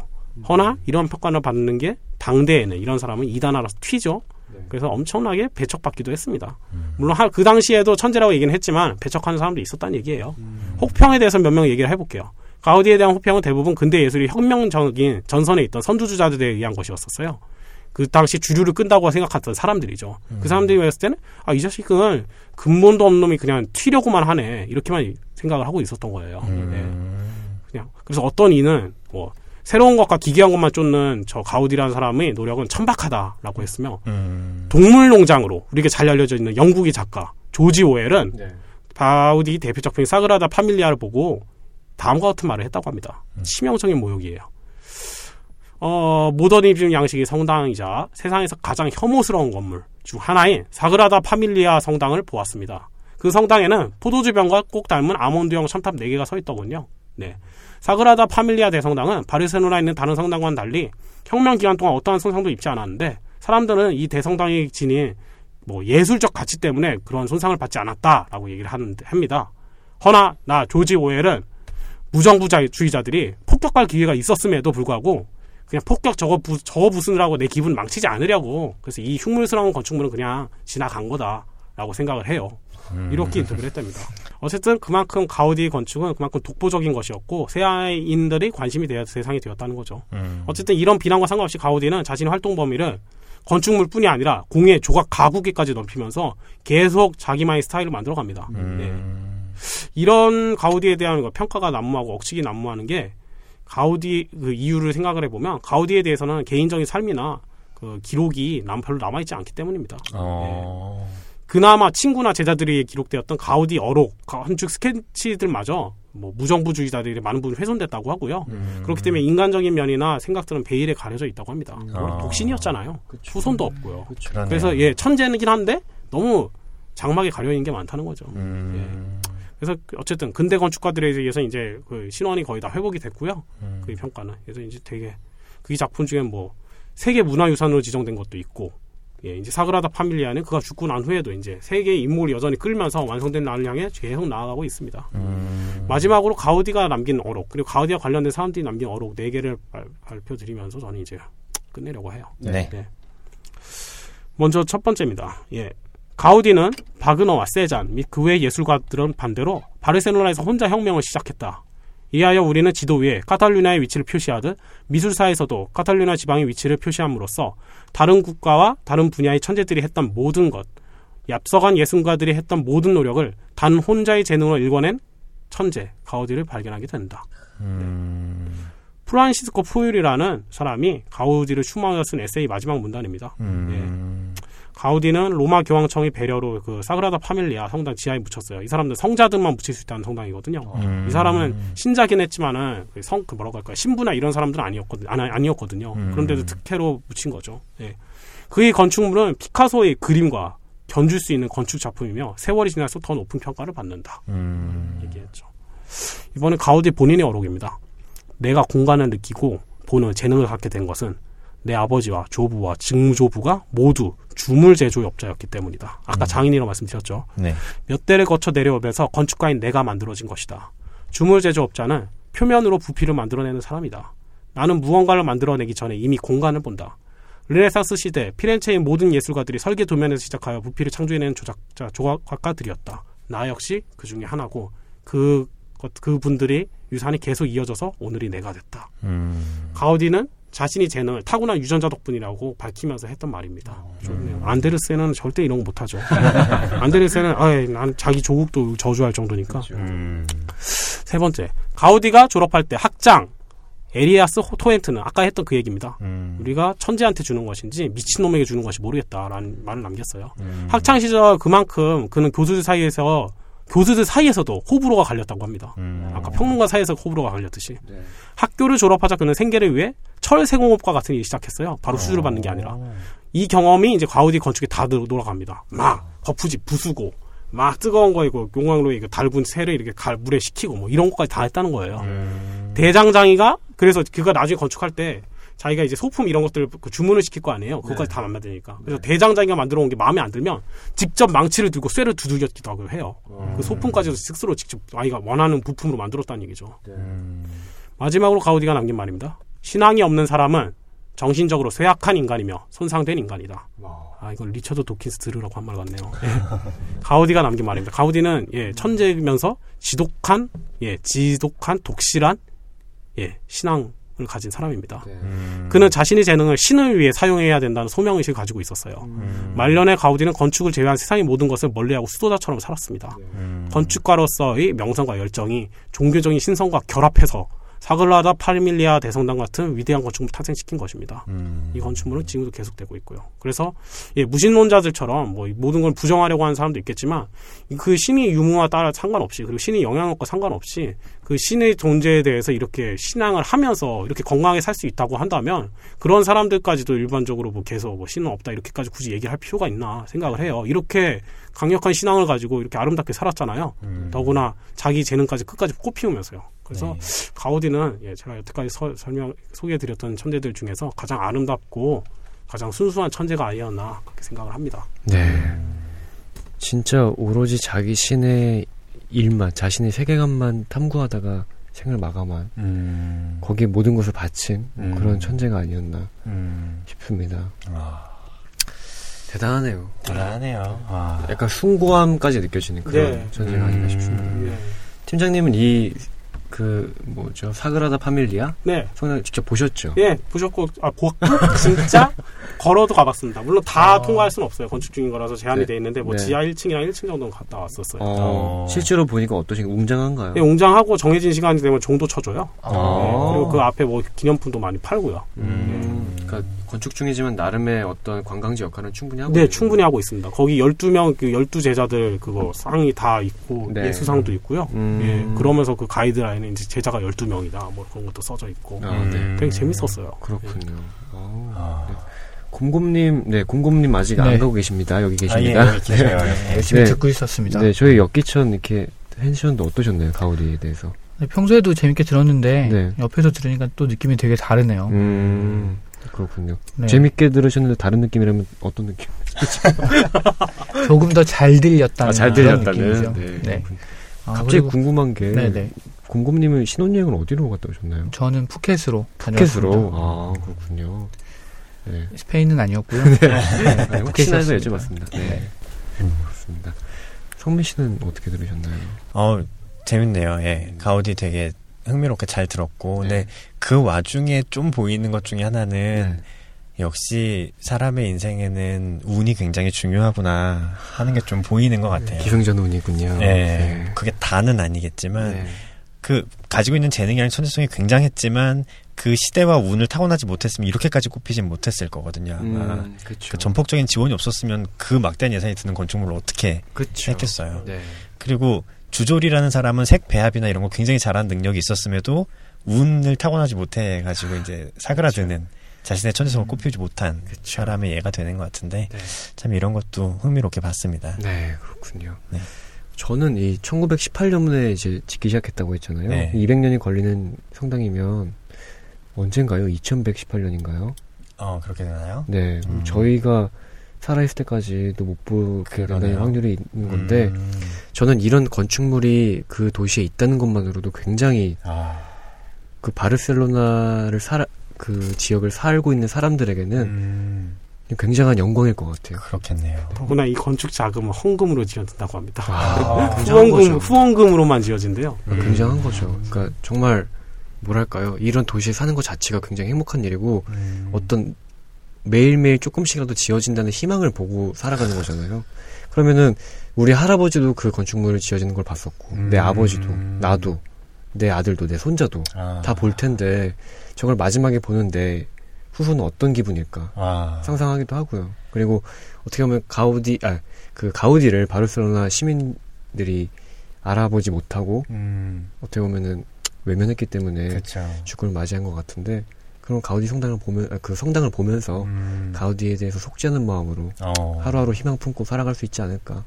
허나 이런 평가를 받는 게 당대에는 이런 사람은 이단아라서 튀죠. 네. 그래서 엄청나게 배척받기도 했습니다. 음. 물론 하- 그 당시에도 천재라고 얘기는 했지만 배척하는 사람도 있었다는 얘기예요. 음. 혹평에 대해서 몇 명 얘기를 해볼게요. 가우디에 대한 혹평은 대부분 근대 예술이 혁명적인 전선에 있던 선두주자들에 의한 것이었었어요. 그 당시 주류를 끈다고 생각했던 사람들이죠. 그 사람들이 봤을 때는 아 이 자식은 근본도 없는 놈이 그냥 튀려고만 하네 이렇게만 생각을 하고 있었던 거예요. 예. 음. 그냥 그래서 어떤 이는 뭐 새로운 것과 기괴한 것만 쫓는 저 가우디라는 사람의 노력은 천박하다라고 했으며 음. 동물농장으로 우리에게 잘 알려져 있는 영국의 작가 조지 오웰은 네. 가우디 대표 작품인 사그라다 파밀리아를 보고 다음과 같은 말을 했다고 합니다. 치명적인 모욕이에요. 어, 모더니즘 양식의 성당이자 세상에서 가장 혐오스러운 건물 중 하나인 사그라다 파밀리아 성당을 보았습니다. 그 성당에는 포도주병과 꼭 닮은 아몬드형 첨탑 4개가 서 있더군요. 네. 사그라다 파밀리아 대성당은 바르셀로나에 있는 다른 성당과는 달리 혁명 기간 동안 어떠한 손상도 입지 않았는데 사람들은 이 대성당이 지닌 뭐 예술적 가치 때문에 그런 손상을 받지 않았다라고 얘기를 하는, 합니다. 허나 나 조지 오웰은 무정부주의자들이 폭격할 기회가 있었음에도 불구하고 그냥 폭격 저거 부, 저거 부수느라고 내 기분 망치지 않으려고 그래서 이 흉물스러운 건축물은 그냥 지나간 거다라고 생각을 해요. 이렇게 인터뷰를 했답니다. 어쨌든 그만큼 가우디 건축은 그만큼 독보적인 것이었고 세아인들이 관심이 되어 대상이 되었다는 거죠. 음. 어쨌든 이런 비난과 상관없이 가우디는 자신의 활동 범위를 건축물뿐이 아니라 공예, 조각, 가구기까지 넓히면서 계속 자기만의 스타일을 만들어 갑니다. 네. 음. 이런 가우디에 대한 그 평가가 난무하고 억측이 난무하는 게 가우디 그 이유를 생각을 해보면 가우디에 대해서는 개인적인 삶이나 그 기록이 남 별로 남아있지 않기 때문입니다. 어. 그나마 친구나 제자들이 기록되었던 가우디 어록, 건축 스케치들마저 뭐 무정부주의자들이 많은 부분 훼손됐다고 하고요. 음. 그렇기 때문에 인간적인 면이나 생각들은 베일에 가려져 있다고 합니다. 아. 독신이었잖아요. 후손도 없고요. 그러네요. 그래서 예 천재이긴 한데 너무 장막에 가려 있는 게 많다는 거죠. 음. 그래서 어쨌든 근대 건축가들에 의해서 이제 그 신원이 거의 다 회복이 됐고요. 음. 그 평가는 그래서 이제 되게 그 작품 중에 뭐 세계 문화유산으로 지정된 것도 있고 예, 이제 사그라다 파밀리아는 그가 죽고 난 후에도 이제 세계의 인물이 여전히 끌면서 완성된 날을 향해 계속 나아가고 있습니다. 음. 마지막으로 가우디가 남긴 어록 그리고 가우디와 관련된 사람들이 남긴 어록 네 개를 발, 발표드리면서 저는 이제 끝내려고 해요. 네. 먼저 첫 번째입니다. 예. 가우디는 바그너와 세잔 및 그외 예술가들은 반대로 바르셀로나에서 혼자 혁명을 시작했다. 이리하여 우리는 지도 위에 카탈루냐의 위치를 표시하듯 미술사에서도 카탈루냐 지방의 위치를 표시함으로써 다른 국가와 다른 분야의 천재들이 했던 모든 것, 앞서간 예술가들이 했던 모든 노력을 단 혼자의 재능으로 일궈낸 천재 가우디를 발견하게 된다. 음. 프란시스코 푸일이라는 사람이 가우디를 추모하여 쓴 에세이 마지막 문단입니다. 음. 가우디는 로마 교황청의 배려로 그 사그라다 파밀리아 성당 지하에 묻혔어요. 이 사람들 성자들만 묻힐 수 있다는 성당이거든요. 음. 이 사람은 신자긴 했지만은 그 성, 그 뭐라고 할까요? 신부나 이런 사람들은 아니었거든, 아니, 아니었거든요. 음. 그런데도 특혜로 묻힌 거죠. 예. 그의 건축물은 피카소의 그림과 견줄 수 있는 건축 작품이며 세월이 지날수록 더 높은 평가를 받는다. 음. 얘기했죠. 이번엔 가우디 본인의 어록입니다. 내가 공간을 느끼고 보는 재능을 갖게 된 것은 내 아버지와 조부와 증조부가 모두 주물 제조업자였기 때문이다. 아까 음. 장인이라고 말씀드렸죠. 네. 몇 대를 거쳐 내려오면서 건축가인 내가 만들어진 것이다. 주물 제조업자는 표면으로 부피를 만들어내는 사람이다. 나는 무언가를 만들어내기 전에 이미 공간을 본다. 르네상스 시대 피렌체의 모든 예술가들이 설계 도면에서 시작하여 부피를 창조해내는 조작자 조각가들이었다. 나 역시 그 중에 하나고 그 그분들이 유산이 계속 이어져서 오늘이 내가 됐다. 음. 가우디는 자신이 재능을 타고난 유전자 덕분이라고 밝히면서 했던 말입니다. 좋네요. 안데르센은 절대 이런 거 못하죠. 안데르센은 아이, 난 자기 조국도 저주할 정도니까. 음. 세 번째, 가우디가 졸업할 때 학장 에리아스 토엔트는 아까 했던 그 얘기입니다. 음. 우리가 천재한테 주는 것인지 미친놈에게 주는 것인지 모르겠다라는 말을 남겼어요. 음. 학창 시절 그만큼 그는 교수들 사이에서 교수들 사이에서도 호불호가 갈렸다고 합니다. 음. 아까 평론가 사이에서 호불호가 갈렸듯이 학교를 졸업하자 그는 생계를 위해 철세공업과 같은 일을 시작했어요. 바로 수주를 받는 게 아니라 이 경험이 이제 가우디 건축에 다 들- 들어갑니다. 막 거푸집 부수고 막 뜨거운 거 이거 용광로 이거 달군 새를 이렇게 갈 물에 식히고 뭐 이런 것까지 다 했다는 거예요. 음. 대장장이가 그래서 그가 나중에 건축할 때 자기가 이제 소품 이런 것들 그 주문을 시킬 거 아니에요. 그것까지 다 만들니까. 그래서 대장장이가 만들어 온 게 마음에 안 들면 직접 망치를 들고 쇠를 두들겼기도 하고 해요. 그 소품까지도 스스로 직접 아이가 원하는 부품으로 만들었다는 얘기죠. 음. 마지막으로 가우디가 남긴 말입니다. 신앙이 없는 사람은 정신적으로 쇠약한 인간이며 손상된 인간이다. 아, 이걸 리처드 도킨스 들으라고 한 말 같네요. 예. 가우디가 남긴 말입니다. 가우디는 예, 천재이면서 지독한 예, 지독한 독실한 예, 신앙 을 가진 사람입니다. 음. 그는 자신의 재능을 신을 위해 사용해야 된다는 소명의식을 가지고 있었어요. 음. 말년에 가우디는 건축을 제외한 세상의 모든 것을 멀리하고 수도자처럼 살았습니다. 음. 건축가로서의 명성과 열정이 종교적인 신성과 결합해서 사글라다 파밀리아 대성당 같은 위대한 건축물을 탄생시킨 것입니다. 음. 이 건축물은 지금도 계속되고 있고요. 그래서 예, 무신론자들처럼 뭐 모든 걸 부정하려고 하는 사람도 있겠지만 그 신의 유무와 따라 상관없이 그리고 신의 영향력과 상관없이 그 신의 존재에 대해서 이렇게 신앙을 하면서 이렇게 건강하게 살 수 있다고 한다면 그런 사람들까지도 일반적으로 뭐 계속 뭐 신은 없다 이렇게까지 굳이 얘기를 할 필요가 있나 생각을 해요. 이렇게 강력한 신앙을 가지고 이렇게 아름답게 살았잖아요. 음. 더구나 자기 재능까지 끝까지 꽃피우면서요. 그래서 네. 가우디는 예, 제가 여태까지 서- 설명 소개해드렸던 천재들 중에서 가장 아름답고 가장 순수한 천재가 아니었나 그렇게 생각을 합니다. 네. 진짜 오로지 자기 신의 일만, 자신의 세계관만 탐구하다가 생을 마감한 음. 거기에 모든 것을 바친 음. 그런 천재가 아니었나 음. 싶습니다. 아, 대단하네요. 대단하네요. 아. 약간 숭고함까지 느껴지는 그런 네. 천재가 아닌가 음. 싶습니다. 예. 팀장님은 이 그 뭐죠 사그라다 파밀리아 네, 성당 직접 보셨죠? 예, 보셨고 아 보았고 진짜 걸어도 가봤습니다. 물론 다 아. 통과할 수는 없어요. 건축 중인 거라서 제한이 네. 돼 있는데 뭐 네. 지하 1층이랑 1층 정도는 갔다 왔었어요. 어, 어. 실제로 보니까 어떠신가 웅장한가요? 예, 웅장하고 정해진 시간이 되면 정도 쳐줘요. 아. 예, 그리고 그 앞에 뭐 기념품도 많이 팔고요. 음, 그러니까 건축 중이지만 나름의 어떤 관광지 역할은 충분히 하고 네, 있는 충분히 하고 있습니다. 거기 12명, 그 12제자들 그거 쌍이 다 있고, 네. 예수상도 있고요. 음. 예, 그러면서 그 가이드라인에 이제 제자가 12명이다, 뭐 그런 것도 써져 있고. 아, 네. 되게 재밌었어요. 그렇군요. 어. 아. 곰곰님, 네, 곰곰님 아직 네. 안 가고 계십니다. 여기 아, 예, 계십니다. 여기 계세요. 예. 열심히 네. 듣고 있었습니다. 네, 저희 엽기천 이렇게 펜션도 어떠셨나요? 가우디에 대해서. 네, 평소에도 재밌게 들었는데 네. 옆에서 들으니까 또 느낌이 되게 다르네요. 음, 그렇군요. 네. 재밌게 들으셨는데 다른 느낌이라면 어떤 느낌? 조금 더 잘 들렸다는 아, 잘 들렸다는. 느낌이죠. 네. 네. 아, 갑자기 궁금한 게 네네. 곰곰님은 신혼여행을 어디로 갔다 오셨나요? 저는 푸켓으로 푸켓으로. 다녀왔습니다. 아, 그렇군요. 네. 스페인은 아니었고요. 아니, 혹시나 해서. 여쭤봤습니다. 네. 음, 그렇습니다. 성민 씨는 어떻게 들으셨나요? 어, 재밌네요. 예. 가우디 되게 흥미롭게 잘 들었고. 네. 근데 그 와중에 좀 보이는 것 중에 하나는 역시 사람의 인생에는 운이 굉장히 중요하구나 하는 게 좀 보이는 것 같아요. 기승전 운이군요. 네. 그게 다는 아니겠지만 네. 그 가지고 있는 재능이랑 천재성이 굉장했지만 그 시대와 운을 타고나지 못했으면 이렇게까지 꼽히진 못했을 거거든요. 아마. 음, 그쵸. 그 전폭적인 지원이 없었으면 그 막대한 예산이 드는 건축물을 어떻게 그쵸. 했겠어요. 네. 그리고 주졸이라는 사람은 색 배합이나 이런 거 굉장히 잘하는 능력이 있었음에도 운을 타고나지 못해 가지고 이제 사그라드는 자신의 천재성을 꼽히지 못한 사람의 예가 되는 것 같은데 네. 참 이런 것도 흥미롭게 봤습니다. 네, 그렇군요. 네. 저는 이 1918년에 이제 짓기 시작했다고 했잖아요. 네. 200년이 걸리는 성당이면 언젠가요? 2118년인가요? 어 그렇게 되나요? 네, 음. 저희가 살아있을 때까지도 못 보게. 될 확률이 있는 건데 음. 저는 이런 건축물이 그 도시에 있다는 것만으로도 굉장히 아, 그 바르셀로나를 살, 그 지역을 살고 있는 사람들에게는 음, 굉장한 영광일 것 같아요. 그렇겠네요. 더구나 이 건축 자금은 헌금으로 지어진다고 합니다. 아, 굉장한 후원금 거죠. 후원금으로만 지어진대요. 음. 굉장한 거죠. 그러니까 정말 뭐랄까요? 이런 도시에 사는 것 자체가 굉장히 행복한 일이고 음. 어떤 매일매일 조금씩이라도 지어진다는 희망을 보고 살아가는 거잖아요. 그러면은 우리 할아버지도 그 건축물을 지어지는 걸 봤었고 음. 내 아버지도 나도 내 아들도 내 손자도 아. 다볼 텐데 저걸 마지막에 보는데 후손은 어떤 기분일까 아. 상상하기도 하고요. 그리고 어떻게 보면 가우디 아 그 가우디를 바르셀로나 시민들이 알아보지 못하고 음, 어떻게 보면은 외면했기 때문에 그렇죠. 죽음을 맞이한 것 같은데 그런 가우디 성당을 보면 아, 그 성당을 보면서 음. 가우디에 대해서 않은 마음으로 어. 하루하루 희망 품고 살아갈 수 있지 않을까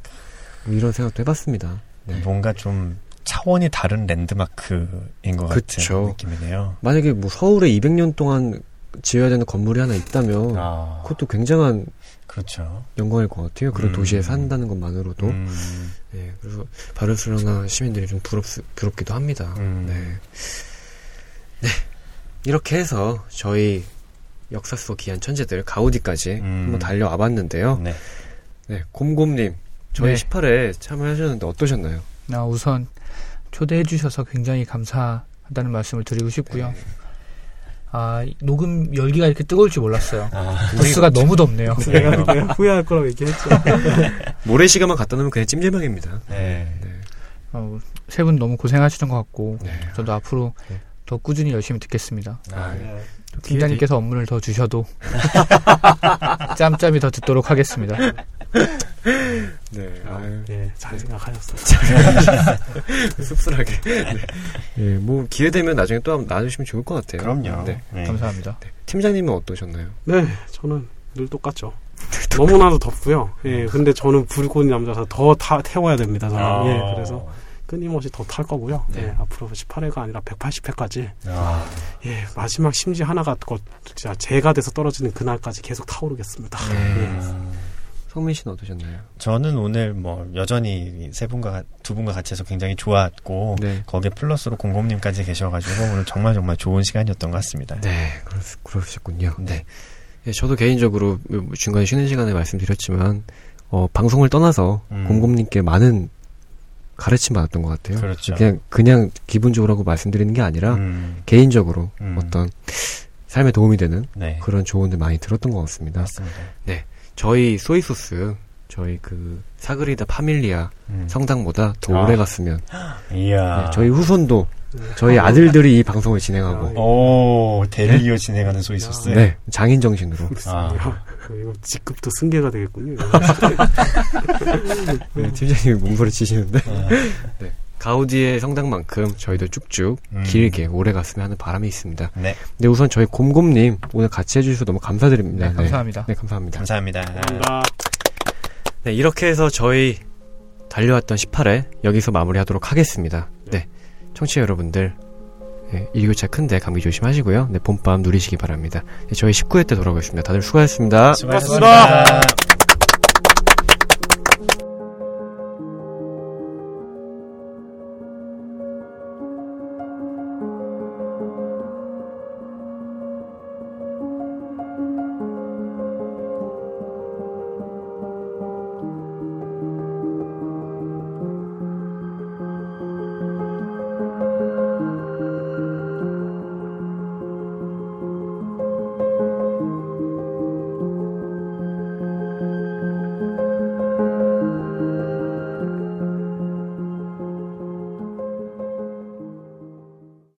뭐 이런 생각도 해봤습니다. 네. 뭔가 좀 차원이 다른 랜드마크인 것 그쵸. 같은 느낌이네요. 만약에 뭐 서울에 200년 동안 지어야 되는 건물이 하나 있다면 아, 그것도 굉장한 그렇죠. 영광일 것 같아요. 그런 음. 도시에 산다는 것만으로도. 음, 네, 그래서 바르셀로나 시민들이 좀 부럽, 부럽기도 합니다. 음. 네. 네. 이렇게 해서 저희 역사 속 귀한 천재들 가우디까지 음. 한번 달려와 봤는데요. 네. 네, 곰곰님. 저희 네. 18회 참여하셨는데 어떠셨나요? 나 우선 초대해 주셔서 굉장히 감사하다는 말씀을 드리고 싶고요. 아, 녹음 열기가 이렇게 뜨거울 줄 몰랐어요. 아, 부스가 너무 덥네요. 내가 내가 후회할 거라고 얘기했죠. 모래시계만 갖다 놓으면 그냥 찜질방입니다. 네. 어, 세분 너무 고생하시는 것 같고 네. 저도 앞으로 네. 더 꾸준히 열심히 듣겠습니다. 아, 네. 팀장님께서 업무를 더 주셔도 짬짬이 더 듣도록 하겠습니다. 네. 아유, 예, 잘 생각하셨어요. 씁쓸하게. 네. 예, 뭐 기회 되면 나중에 또 한번 나눠주시면 좋을 것 같아요. 그럼요. 네. 네. 감사합니다. 팀장님은 어떠셨나요? 네, 저는 늘 똑같죠. 너무나도 덥고요. 예, 근데 저는 불꽃 남자서 더 타, 태워야 됩니다. 저는. 아. 예, 그래서 끊임없이 더 탈 거고요. 네. 예, 앞으로 18회가 아니라 180회까지 아, 예, 마지막 심지 하나가 거, 진짜 제가 돼서 떨어지는 그날까지 계속 타오르겠습니다. 예. 음. 성민 씨는 어떠셨나요? 저는 오늘 뭐 여전히 세 분과 가- 두 분과 같이 해서 굉장히 좋았고 네. 거기에 플러스로 공공님까지 계셔가지고 오늘 정말 정말 좋은 시간이었던 것 같습니다. 네, 그러, 그러셨군요. 네. 예, 저도 개인적으로 뭐 중간에 쉬는 시간에 말씀드렸지만, 어, 방송을 떠나서 음. 곰곰님께 많은 가르침 받았던 것 같아요. 그렇죠. 그냥, 그냥 기분적으로 하고 말씀드리는 게 아니라, 음, 개인적으로 음. 어떤 삶에 도움이 되는 네. 그런 조언들 많이 들었던 것 같습니다. 맞습니다. 저희 소이소스, 저희 그 사그리다 파밀리아 음. 성당보다 더 아. 오래 갔으면, 이야. 네, 저희 후손도, 네. 저희 아들들이 이 방송을 진행하고, 오, 대를 이어 진행하는 소이소스. 네, 장인 정신으로. 아. 야, 이거 직급도 승계가 되겠군요. 네, 팀장님이 몸부를 치시는데. 아, 네. 가우디의 성당만큼 저희도 쭉쭉 음. 길게 오래 갔으면 하는 바람이 있습니다. 네, 근데 우선 저희 곰곰님 오늘 같이 해주셔서 너무 감사드립니다. 네, 감사합니다. 네, 감사합니다. 감사합니다. 감사합니다. 네, 이렇게 해서 저희 달려왔던 18회 여기서 마무리하도록 하겠습니다. 네, 청취자 여러분들 네, 일교차 큰데 감기 조심하시고요. 네, 봄밤 누리시기 바랍니다. 네, 저희 19회 때 돌아오겠습니다. 다들 수고하셨습니다. 수고하셨습니다.